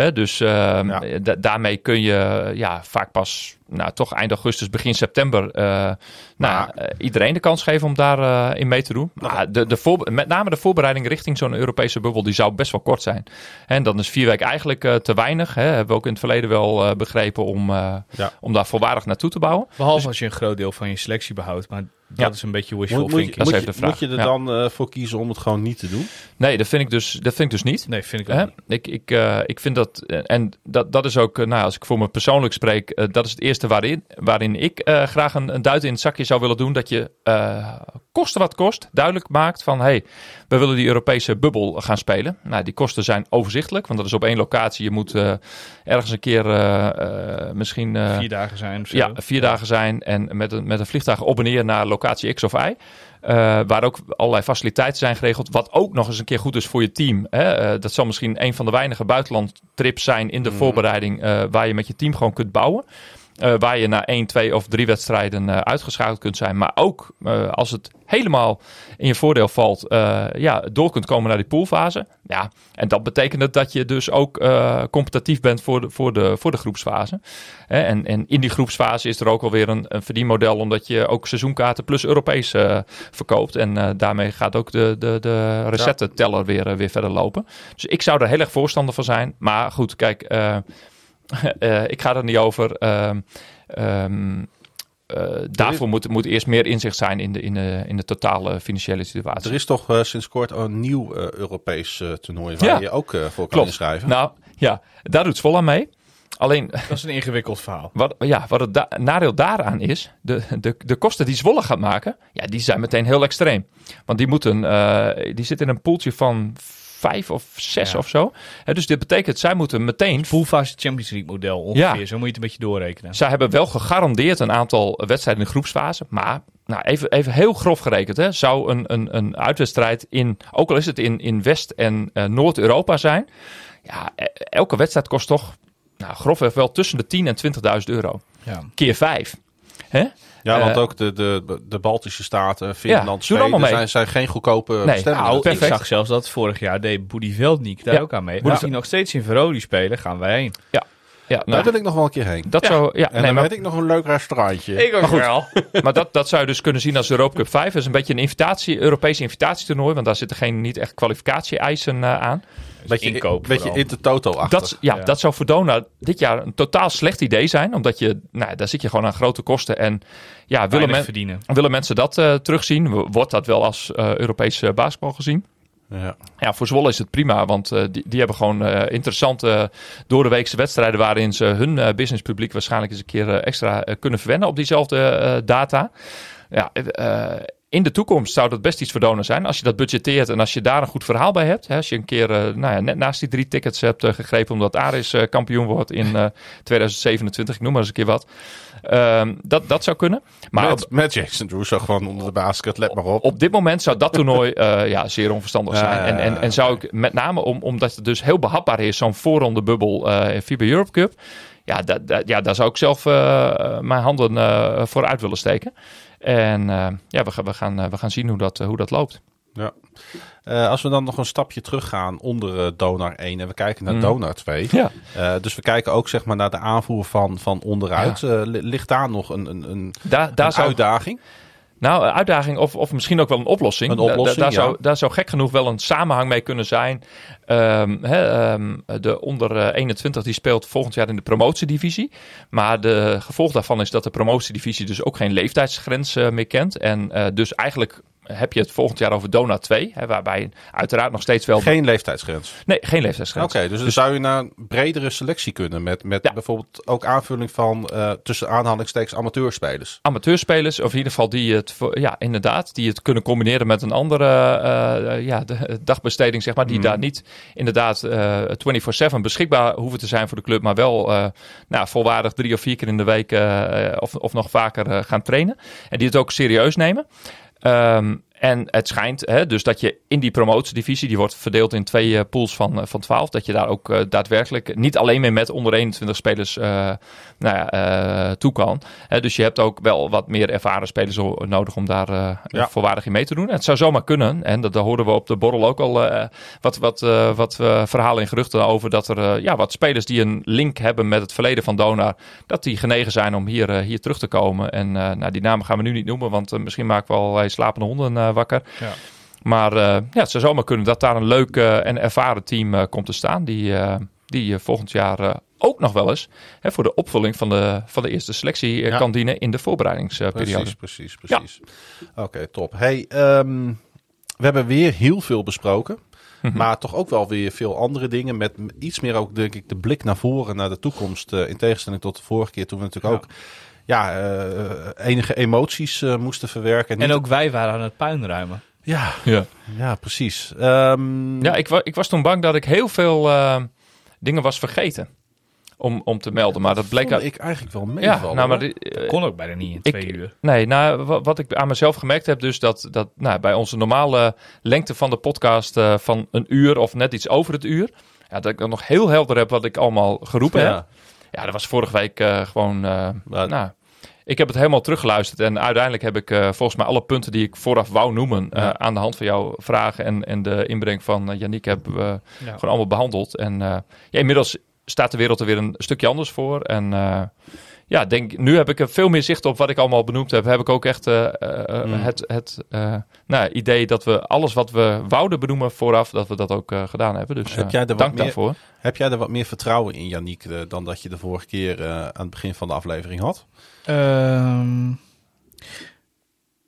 Hè, dus ehm, Ja. da- daarmee kun je ja, vaak pas nou, toch eind augustus, begin september eh, nou, Maar- eh, iedereen de kans geven om daarin in mee te doen. Maar de, de voor, met name de voorbereiding richting zo'n Europese bubbel, die zou best wel kort zijn. En dan is vier weken eigenlijk eh, te weinig. Hè. Hebben we ook in het verleden wel eh, begrepen om, eh, Ja. om daar volwaardig naartoe te bouwen. Behalve als je een groot deel van je selectie behoudt. Maar dat Ja. is een beetje wishful Moet, moet, je, thinking. Dat is moet, even je, de moet je vraag. er Ja. dan eh, voor kiezen om het gewoon niet te doen? Nee, dat vind ik dus, dat vind ik dus niet. Nee, vind ik ook Hè? niet. Ik, ik, eh, ik vind dat, en dat, dat is ook, eh, nou, als ik voor me persoonlijk spreek, dat is het eerste waarin, waarin ik eh, graag een, een duit in het zakje zou willen doen. Dat je uh, koste wat kost duidelijk maakt van... hey, we willen die Europese bubbel gaan spelen. Nou, die kosten zijn overzichtelijk, want dat is op één locatie. Je moet uh, ergens een keer misschien... vier dagen zijn. Ja, vier dagen zijn en met een, met een vliegtuig op en neer naar locatie X of Y. Uh, waar ook allerlei faciliteiten zijn geregeld. Wat ook nog eens een keer goed is voor je team. Hè? Uh, dat zal misschien een van de weinige buitenlandtrips zijn in de mm. voorbereiding. Uh, waar je met je team gewoon kunt bouwen. Uh, waar je na één, twee of drie wedstrijden uh, uitgeschakeld kunt zijn. Maar ook uh, als het helemaal in je voordeel valt, ja, door kunt komen naar die poolfase. Ja, en dat betekent dat je dus ook competitief bent voor de, voor de, voor de groepsfase. en, en in die groepsfase is er ook alweer een, een verdienmodel, omdat je ook seizoenkaarten plus Europees verkoopt. En daarmee gaat ook de, de, de receptenteller weer, weer verder lopen. Dus ik zou er heel erg voorstander van zijn. Maar goed, kijk uh, ik ga er niet over. Um, um, uh, daarvoor moet, moet eerst meer inzicht zijn in de, in de, in de totale financiële situatie. Er is toch uh, sinds kort een nieuw Europees toernooi waar ja. je ook voor kan inschrijven? Nou ja, daar doet Zwolle mee. Alleen, dat is een ingewikkeld verhaal. Wat, ja, wat het da nadeel daaraan is, de, de, de kosten die Zwolle gaat maken, ja, die zijn meteen heel extreem. Want die moeten, die zitten in een poeltje van vijf of zes ja. of zo. He, dus dit betekent, zij moeten meteen... Poolfase Champions League model ongeveer, ja. zo moet je het een beetje doorrekenen. Zij hebben wel gegarandeerd een aantal wedstrijden in de groepsfase, maar... Nou, even, even heel grof gerekend, hè, zou een, een, een uitwedstrijd in, ook al is het in, in West- en uh, Noord-Europa zijn, ja, elke wedstrijd kost toch nou, grofweg wel tussen de 10 en 20.000 euro. Ja. Keer vijf. Hè? Ja, want ook de, de, de Baltische Staten, Finland, ja, Zweden zijn, zijn geen goedkope nee, bestemmingen. Nou, ik zag zelfs dat vorig jaar deed Boedi Veldniek daar ja. ook aan mee. Als die nog steeds in Verodi spelen, gaan wij heen. Ja. Ja, nou, daar wil ik nog wel een keer heen. Dat ja. Zou, ja, en nee, dan maar, weet ik nog een leuk restaurantje. Ik ook maar wel. maar dat, dat zou je dus kunnen zien als Europa Cup 5. Dat is een beetje een invitatie, Europese invitatietoernooi. Want daar zitten geen niet echt kwalificatie-eisen uh, aan. Beetje inkoop. Beetje in de toto achter. Dat, ja, ja, dat zou voor Dona dit jaar een totaal slecht idee zijn. Omdat je, nou, daar zit je gewoon aan grote kosten. En ja, willen, men, verdienen. willen mensen dat uh, terugzien? Wordt dat wel als uh, Europese basketbal gezien? Ja. ja, voor Zwolle is het prima, want uh, die, die hebben gewoon uh, interessante door de weekse wedstrijden waarin ze hun uh, businesspubliek waarschijnlijk eens een keer extra kunnen verwennen op diezelfde data. Ja, in de toekomst zou dat best iets voor zijn. Als je dat budgetteert en als je daar een goed verhaal bij hebt. Hè, als je een keer nou ja, net naast die drie tickets hebt gegrepen omdat Aris kampioen wordt in 2027, ik noem maar eens een keer wat. Um, dat, dat zou kunnen. Maar met, op, met Jason gewoon onder de basket, let maar op. Op dit moment zou dat toernooi ja, zeer onverstandig zijn. En, en, en zou ik met name om, omdat het dus heel behapbaar is, zo'n voorronde bubbel uh, in FIBA Europe Cup. Ja, da, da, ja, daar zou ik zelf mijn handen voor uit willen steken. En ja, we, we, gaan, we gaan zien hoe dat, hoe dat loopt. Ja. Uh, als we dan nog een stapje teruggaan onder uh, Donar 1 en we kijken naar mm. Donar 2. Ja. Uh, dus we kijken ook zeg maar naar de aanvoer van, van onderuit. Ja. ligt daar nog een, een, een, daar een zou, uitdaging? Nou, een uitdaging of, of misschien ook wel een oplossing. Een oplossing da, daar, ja. zou, daar zou gek genoeg wel een samenhang mee kunnen zijn. Um, he, um, de onder 21 die speelt volgend jaar in de promotiedivisie. Maar de gevolg daarvan is dat de promotiedivisie dus ook geen leeftijdsgrens uh, meer kent. En uh, dus eigenlijk heb je het volgend jaar over Dona 2. Hè, waarbij uiteraard nog steeds wel... Geen leeftijdsgrens? Nee, geen leeftijdsgrens. Oké, okay, dus, dus zou je naar een bredere selectie kunnen. Met, met ja. bijvoorbeeld ook aanvulling van uh, tussen aanhalingstekens amateurspelers. Amateurspelers, of in ieder geval die het, ja inderdaad, die het kunnen combineren met een andere uh, ja, de, dagbesteding, zeg maar. Die mm. daar niet inderdaad uh, 24-7 beschikbaar hoeven te zijn voor de club. Maar wel nou, volwaardig drie of vier keer in de week of, of nog vaker gaan trainen. En die het ook serieus nemen. Um, en het schijnt hè, dus dat je in die promotiedivisie, die wordt verdeeld in twee uh, pools van, uh, van 12, dat je daar ook uh, daadwerkelijk niet alleen meer met onder 21 spelers nou ja, toe kan. Dus je hebt ook wel wat meer ervaren spelers nodig om daar ja. volwaardig in mee te doen. En het zou zomaar kunnen, en dat, daar hoorden we op de borrel ook al wat, wat, wat verhalen en geruchten over, dat er ja, wat spelers die een link hebben met het verleden van Donar, dat die genegen zijn om hier, hier terug te komen. En nou, die namen gaan we nu niet noemen, want misschien maken we al slapende honden wakker. Ja. Maar uh, ja, het zou zomaar kunnen dat daar een leuk uh, en ervaren team uh, komt te staan. Die, die volgend jaar ook nog wel eens hè, voor de opvulling van de, van de eerste selectie ja. kan dienen in de voorbereidingsperiode. Precies, precies, precies. Ja. Oké, okay, top. Hey, um, we hebben weer heel veel besproken. Maar toch ook wel weer veel andere dingen. Met iets meer ook, denk ik, de blik naar voren, naar de toekomst. eh, in tegenstelling tot de vorige keer toen we natuurlijk ook ja, eh, enige emoties eh, moesten verwerken. En ook wij waren aan het puinruimen. Ja, Ja. ja precies. Ehm, Ja, ik, wa ik was toen bang dat ik heel veel eh, dingen was vergeten om, om te melden. Maar dat bleek... vond ik eigenlijk wel meevallen. ja, nou, maar die- Kon ook bijna niet in Ik- twee uur. Nee, nou, wa- wat ik aan mezelf gemerkt heb, dus dat, dat nou, bij onze normale lengte van de podcast eh, van een uur of net iets over het uur, ja, dat ik dan nog heel helder heb wat ik allemaal geroepen heb. Ja. Dat was vorige week eh, gewoon. eh, nou, ik heb het helemaal teruggeluisterd en uiteindelijk heb ik eh, volgens mij alle punten die ik vooraf wou noemen eh, Ja. aan de hand van jouw vragen en, en de inbreng van uh, Yannick hebben we Ja. gewoon allemaal behandeld. En eh, ja, inmiddels staat de wereld er weer een stukje anders voor. En eh, ja, denk, nu heb ik er veel meer zicht op wat ik allemaal benoemd heb. Heb ik ook echt eh, eh, Mm. het, het eh, nou, idee dat we alles wat we wouden benoemen vooraf, dat we dat ook eh, gedaan hebben. Dus Heb eh, jij er wat dank meer- daarvoor. Heb jij er wat meer vertrouwen in, Yannick, eh, dan dat je de vorige keer eh, aan het begin van de aflevering had? Ehm,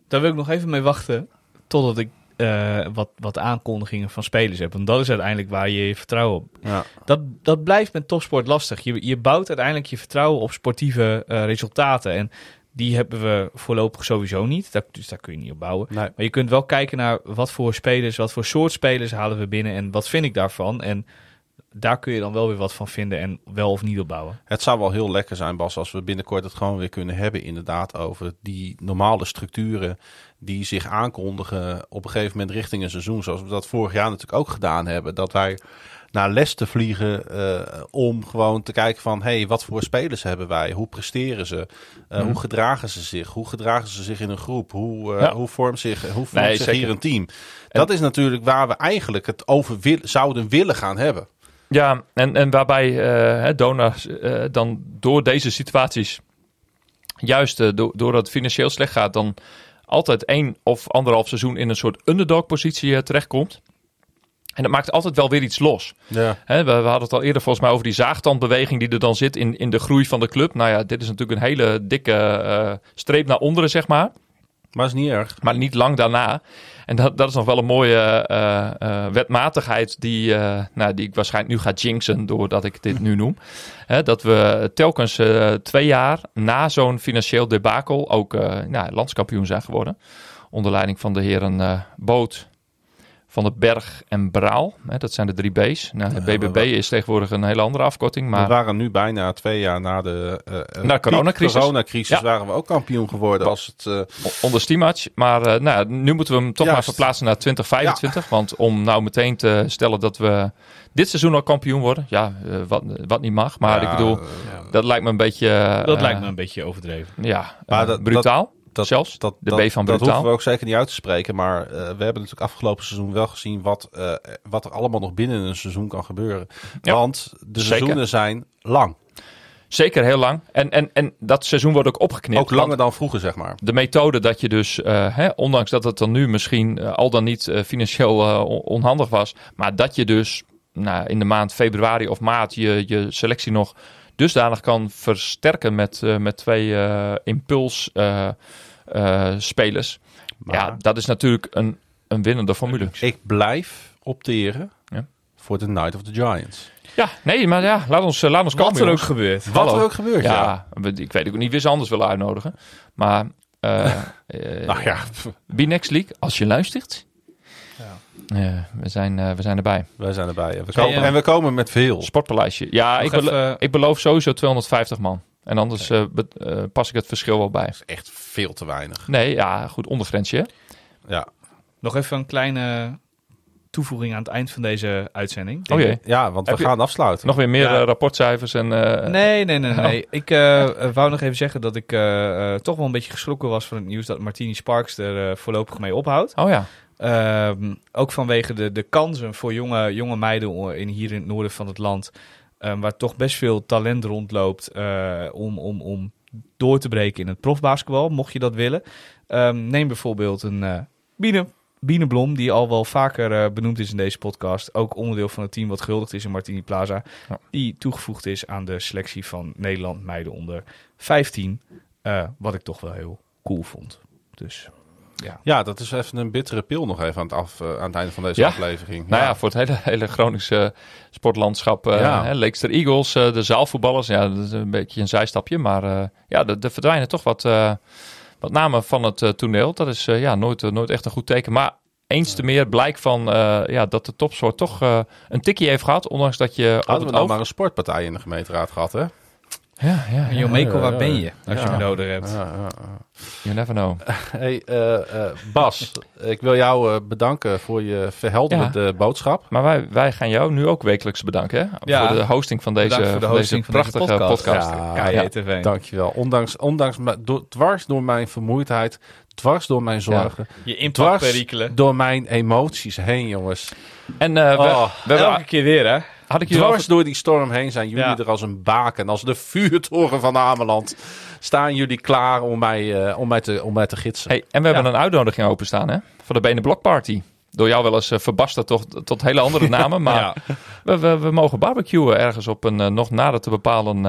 daar wil ik nog even mee wachten. Totdat ik eh, wat, wat aankondigingen van spelers heb. Want dat is uiteindelijk waar je je vertrouwen op. Ja. Dat, dat blijft met topsport lastig. Je, je bouwt uiteindelijk je vertrouwen op sportieve eh, resultaten. En die hebben we voorlopig sowieso niet. Daar, dus daar kun je niet op bouwen. Nee. Maar je kunt wel kijken naar wat voor spelers, wat voor soort spelers halen we binnen. En wat vind ik daarvan. En daar kun je dan wel weer wat van vinden en wel of niet op bouwen. Het zou wel heel lekker zijn, Bas, als we binnenkort het gewoon weer kunnen hebben, inderdaad, over die normale structuren die zich aankondigen op een gegeven moment richting een seizoen. Zoals we dat vorig jaar natuurlijk ook gedaan hebben. Dat wij naar les te vliegen eh, om gewoon te kijken van, hé, hey, wat voor spelers hebben wij? Hoe presteren ze? Eh, Mhm. Hoe gedragen ze zich? Hoe gedragen ze zich in een groep? Hoe, Ja. hoe vormt zich, hoe vormt Nee, zich hier een team? Dat is natuurlijk waar we eigenlijk het over wil- zouden willen gaan hebben. Ja, en, en waarbij donors eh, dan door deze situaties, juist eh, do- doordat het financieel slecht gaat, dan altijd één of anderhalf seizoen in een soort underdog-positie terechtkomt. En dat maakt altijd wel weer iets los. Ja. We, we hadden het al eerder volgens mij over die zaagtandbeweging die er dan zit in, in de groei van de club. Nou ja, dit is natuurlijk een hele dikke streep naar onderen, zeg maar. Maar is niet erg. Maar niet lang daarna. En dat, dat is nog wel een mooie eh, eh, wetmatigheid die, eh, nou, die ik waarschijnlijk nu ga jinxen doordat ik dit nu noem. Hè, dat we telkens twee jaar na zo'n financieel debakel ook nou, landskampioen zijn geworden. Onder leiding van de heren Boot, Van den Berg en Braal. Hè, dat zijn de drie B's. Nou, de Ja, BBB we- is tegenwoordig een hele andere afkorting. We Maar waren nu bijna twee jaar na de eh, Na de coronacrisis. coronacrisis Ja. waren we ook kampioen geworden. Als het, eh, onder Stimac. Maar eh, nou, ja, nu moeten we hem toch maar verplaatsen naar 2025. Want om nou meteen te stellen dat we dit seizoen al kampioen worden. Ja, eh, wat, wat niet mag. Maar ja, ik bedoel, eh, dat lijkt me een beetje... eh, Dat eh, lijkt me een beetje overdreven. Ja, Maar eh, dat- brutaal. dat, zelfs. dat, de dat, B van dat brutaal. hoeven we ook zeker niet uit te spreken. Maar eh, we hebben natuurlijk afgelopen seizoen wel gezien wat, eh, wat er allemaal nog binnen een seizoen kan gebeuren. Ja, Want de zeker. seizoenen zijn lang. Zeker heel lang. En, en, en dat seizoen wordt ook opgeknipt. ook langer dan vroeger, zeg maar. De methode dat je dus, eh, hè, ondanks dat het dan nu misschien al dan niet financieel on- onhandig was, maar dat je dus nou, in de maand februari of maart je, je selectie nog dusdanig kan versterken met, eh, met twee eh, impuls eh, eh, spelers. Maar Ja, dat is natuurlijk een, een winnende formule. ik blijf opteren Ja. voor de Night of the Giants. Ja, nee, maar ja, laat ons, laat ons komen. Wat er ook gebeurt. Wat Hallo. er ook gebeurt, ja. Ik weet ook niet wie ze anders willen uitnodigen. Maar eh eh, Nou ja, Be Next League, als je luistert. Eh, we, zijn, eh, we zijn erbij. wij zijn erbij. En we komen, je- en we komen met veel. Sportpaleisje. Ja, Nog ik, belo- ik beloof sowieso 250 man. En anders eh, eh, pas ik het verschil wel bij. Echt veel te weinig. Nee, ja, goed, ondergrensje. Ja, Nog even een kleine toevoeging aan het eind van deze uitzending. Oh jee. ja want we Heb gaan afsluiten. Nog weer meer Ja. eh, rapportcijfers en... eh, Nee, nee, nee. nee. Ik eh, eh, wou nog even zeggen dat ik eh, eh, toch wel een beetje geschrokken was van het nieuws dat Martini Sparks er eh, voorlopig mee ophoudt. Oh ja. Ehm, ook vanwege de, de kansen voor jonge, jonge meiden in, hier in het noorden van het land. ehm, waar toch best veel talent rondloopt eh, om, om, om door te breken in het profbasketbal, mocht je dat willen. Ehm, neem bijvoorbeeld een eh Biene, Biene Blom, die al wel vaker eh, benoemd is in deze podcast. Ook onderdeel van het team wat gehuldigd is in Martini Plaza. Ja. Die toegevoegd is aan de selectie van Nederland meiden onder 15. eh, wat ik toch wel heel cool vond. Dus Ja. Ja, dat is even een bittere pil nog even aan het, af, eh, aan het einde van deze Ja. aflevering. Nou ja, voor het hele, hele Groningse sportlandschap. eh Ja. Leekster Eagles, eh, de zaalvoetballers. Ja, dat is een beetje een zijstapje. Maar eh, ja, er er verdwijnen toch wat, wat namen van het toneel. Dat is ja, nooit, nooit echt een goed teken. Maar eens te meer blijk van ja, dat de topsoort toch een tikje heeft gehad. Ondanks dat je Hadden we nou oog... maar een sportpartij in de gemeenteraad gehad, hè? Ja, ja, En ja. Jomeko, waar ja, ben je als je hem nodig hebt? Ja, ja, ja. You never know. Hey, eh, eh, Bas, ik wil jou eh, bedanken voor je verhelderende boodschap. Maar wij, wij gaan jou nu ook wekelijks bedanken hè? Ja. voor de hosting van deze, voor de van hosting deze van deze prachtige podcast. podcast. Ja, KJTV. Dankjewel. Ondanks, ondanks me- door, dwars door mijn vermoeidheid, dwars door mijn zorgen, Je dwars door mijn emoties heen, jongens. En eh, we, Oh, we hebben, Elke keer weer, hè? Had ik Dwars door die storm heen zijn jullie Ja. er als een baken, als de vuurtoren van Ameland. Staan jullie klaar om mij, eh, om mij, te, om mij te gidsen. Hey, en we hebben een uitnodiging openstaan hè? voor de Benen Blok Party. Door jou wel eens uh, verbasterd tot, tot hele andere namen. Maar Ja. we, we, we mogen barbecuen ergens op een eh, nog nader te bepalen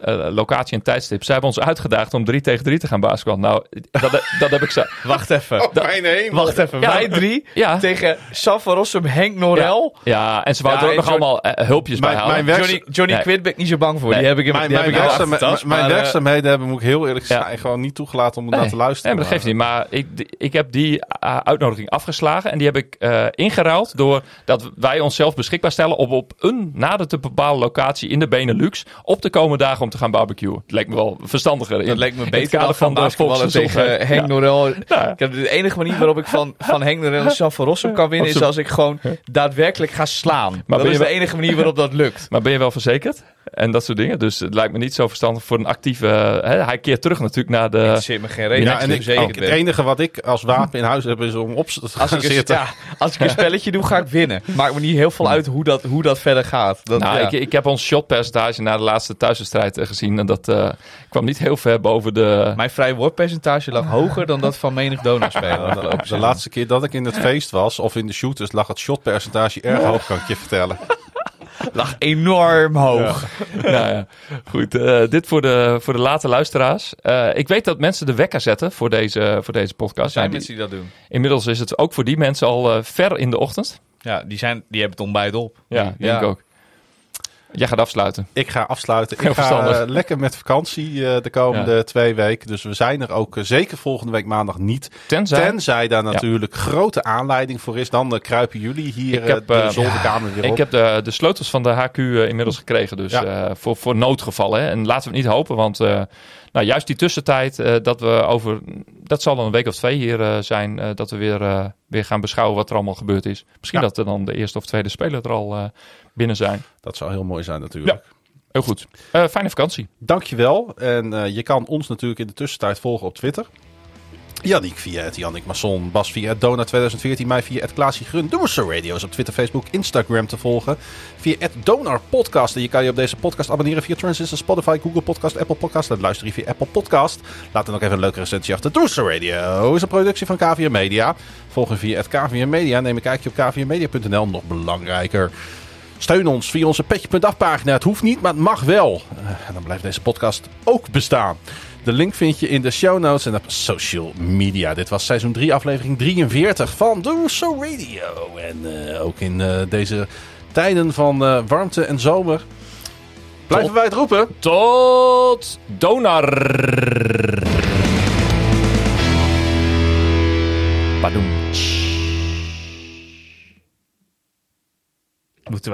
eh, locatie en tijdstip. Zij hebben ons uitgedaagd om 3 tegen 3 te gaan basketballen. Nou, dat, dat heb ik zo. Wacht even. mijn hemel. Wacht even. Ja. Wij drie Ja. tegen Safar Rossum, Henk Norel. Ja, en ze wouden Ja, er ook nog allemaal eh, hulpjes bij Mijn- halen. mijn Johnny, Johnny Nee. Quid ben ik niet zo bang voor. Nee. Die heb ik in Mijn, mijn, werkzaam- mijn tas, mijn maar, eh, werkzaamheden hebben, moet ik heel eerlijk Ja. zijn, gewoon niet toegelaten om Nee. naar te luisteren. Nee, maar dat geeft niet. Maar ik, ik heb die uh, uitnodiging afgeslagen. En die heb ik eh, ingeruild door dat wij onszelf beschikbaar stellen om op een nader te bepalen locatie in de Benelux op de komende dagen om te gaan barbecuen. Het lijkt me wel verstandiger. Dat leek me het beter kader dan van van de tegen. Henk Ja. Norel. Ja. Ik heb de enige manier waarop ik van, van Henk Norel en Safar Rossum kan winnen... Is als ik gewoon daadwerkelijk ga slaan. ben dat is de enige manier waarop dat lukt. Maar ben je wel verzekerd? En dat soort dingen. Dus het lijkt me niet zo verstandig voor een actieve... hè, hij keert terug natuurlijk naar de... Interesseert me geen reden. Ja, en ik ik, het enige wat ik als wapen in huis heb is om op te Als gaan ik, een, zitten. ja, als ik een spelletje doe, ga ik winnen. Maakt me niet heel veel uit hoe dat, hoe dat verder gaat. Dat, Nou, ja. ik, ik heb ons shotpercentage na de laatste thuiswedstrijd eh, gezien. En dat eh, kwam niet heel ver boven de... Mijn vrije woordpercentage lag hoger dan dat van menig donorspeler. afgelopen De laatste keer dat ik in het feest was, of in de shooters, lag het shotpercentage erg hoog, kan ik je vertellen. lag enorm hoog. nou ja, goed. eh, dit voor de, voor de late luisteraars. Eh, ik weet dat mensen de wekker zetten voor deze, voor deze podcast. Er zijn Ja, die- mensen die dat doen. inmiddels is het ook voor die mensen al eh, ver in de ochtend. Ja, die, zijn, die hebben het ontbijt op. Ja, Die- denk ik ook. Jij gaat afsluiten. Ik ga afsluiten. Heel ik ga eh, lekker met vakantie eh, de komende twee weken. Dus we zijn er ook eh, zeker volgende week maandag niet. Tenzij... Tenzij daar natuurlijk grote aanleiding voor is. Dan kruipen jullie hier heb, de zolderkamer weer op. Ik heb de, de sleutels van de HQ inmiddels gekregen. Dus Ja. voor, voor noodgevallen. Hè. En laten we het niet hopen. Want nou, juist die tussentijd dat we over... Dat zal een week of twee hier zijn. dat we weer, weer gaan beschouwen wat er allemaal gebeurd is. Misschien dat er dan de eerste of tweede speler er al binnen zijn. Dat zou heel mooi zijn natuurlijk. Heel goed. Eh, fijne vakantie. Dankjewel. En eh, je kan ons natuurlijk in de tussentijd volgen op Twitter. Yannick via het Masson, Bas via het Dona 2014, mij via het Klaasje Grun. Doe zo radio's op Twitter, Facebook, Instagram te volgen. Via het Donar Podcast. En je kan je op deze podcast abonneren via Transistor, Spotify, Google Podcast, Apple Podcast. En luister je via Apple Podcast. Laat dan ook even een leuke recensie achter. Doe zo radio is een productie van KVM Media. Volg via het KVM Media. Neem een kijkje op kvmmedia.nl. Nog belangrijker. Steun ons via onze petje.af pagina. Het hoeft niet, maar het mag wel. Eh, en dan blijft deze podcast ook bestaan. De link vind je in de show notes en op social media. Dit was seizoen 3, aflevering 43 van The Russo Radio. En eh, ook in eh, deze tijden van warmte en zomer blijven wij het roepen. Tot Donar. Badoem. Moeten wij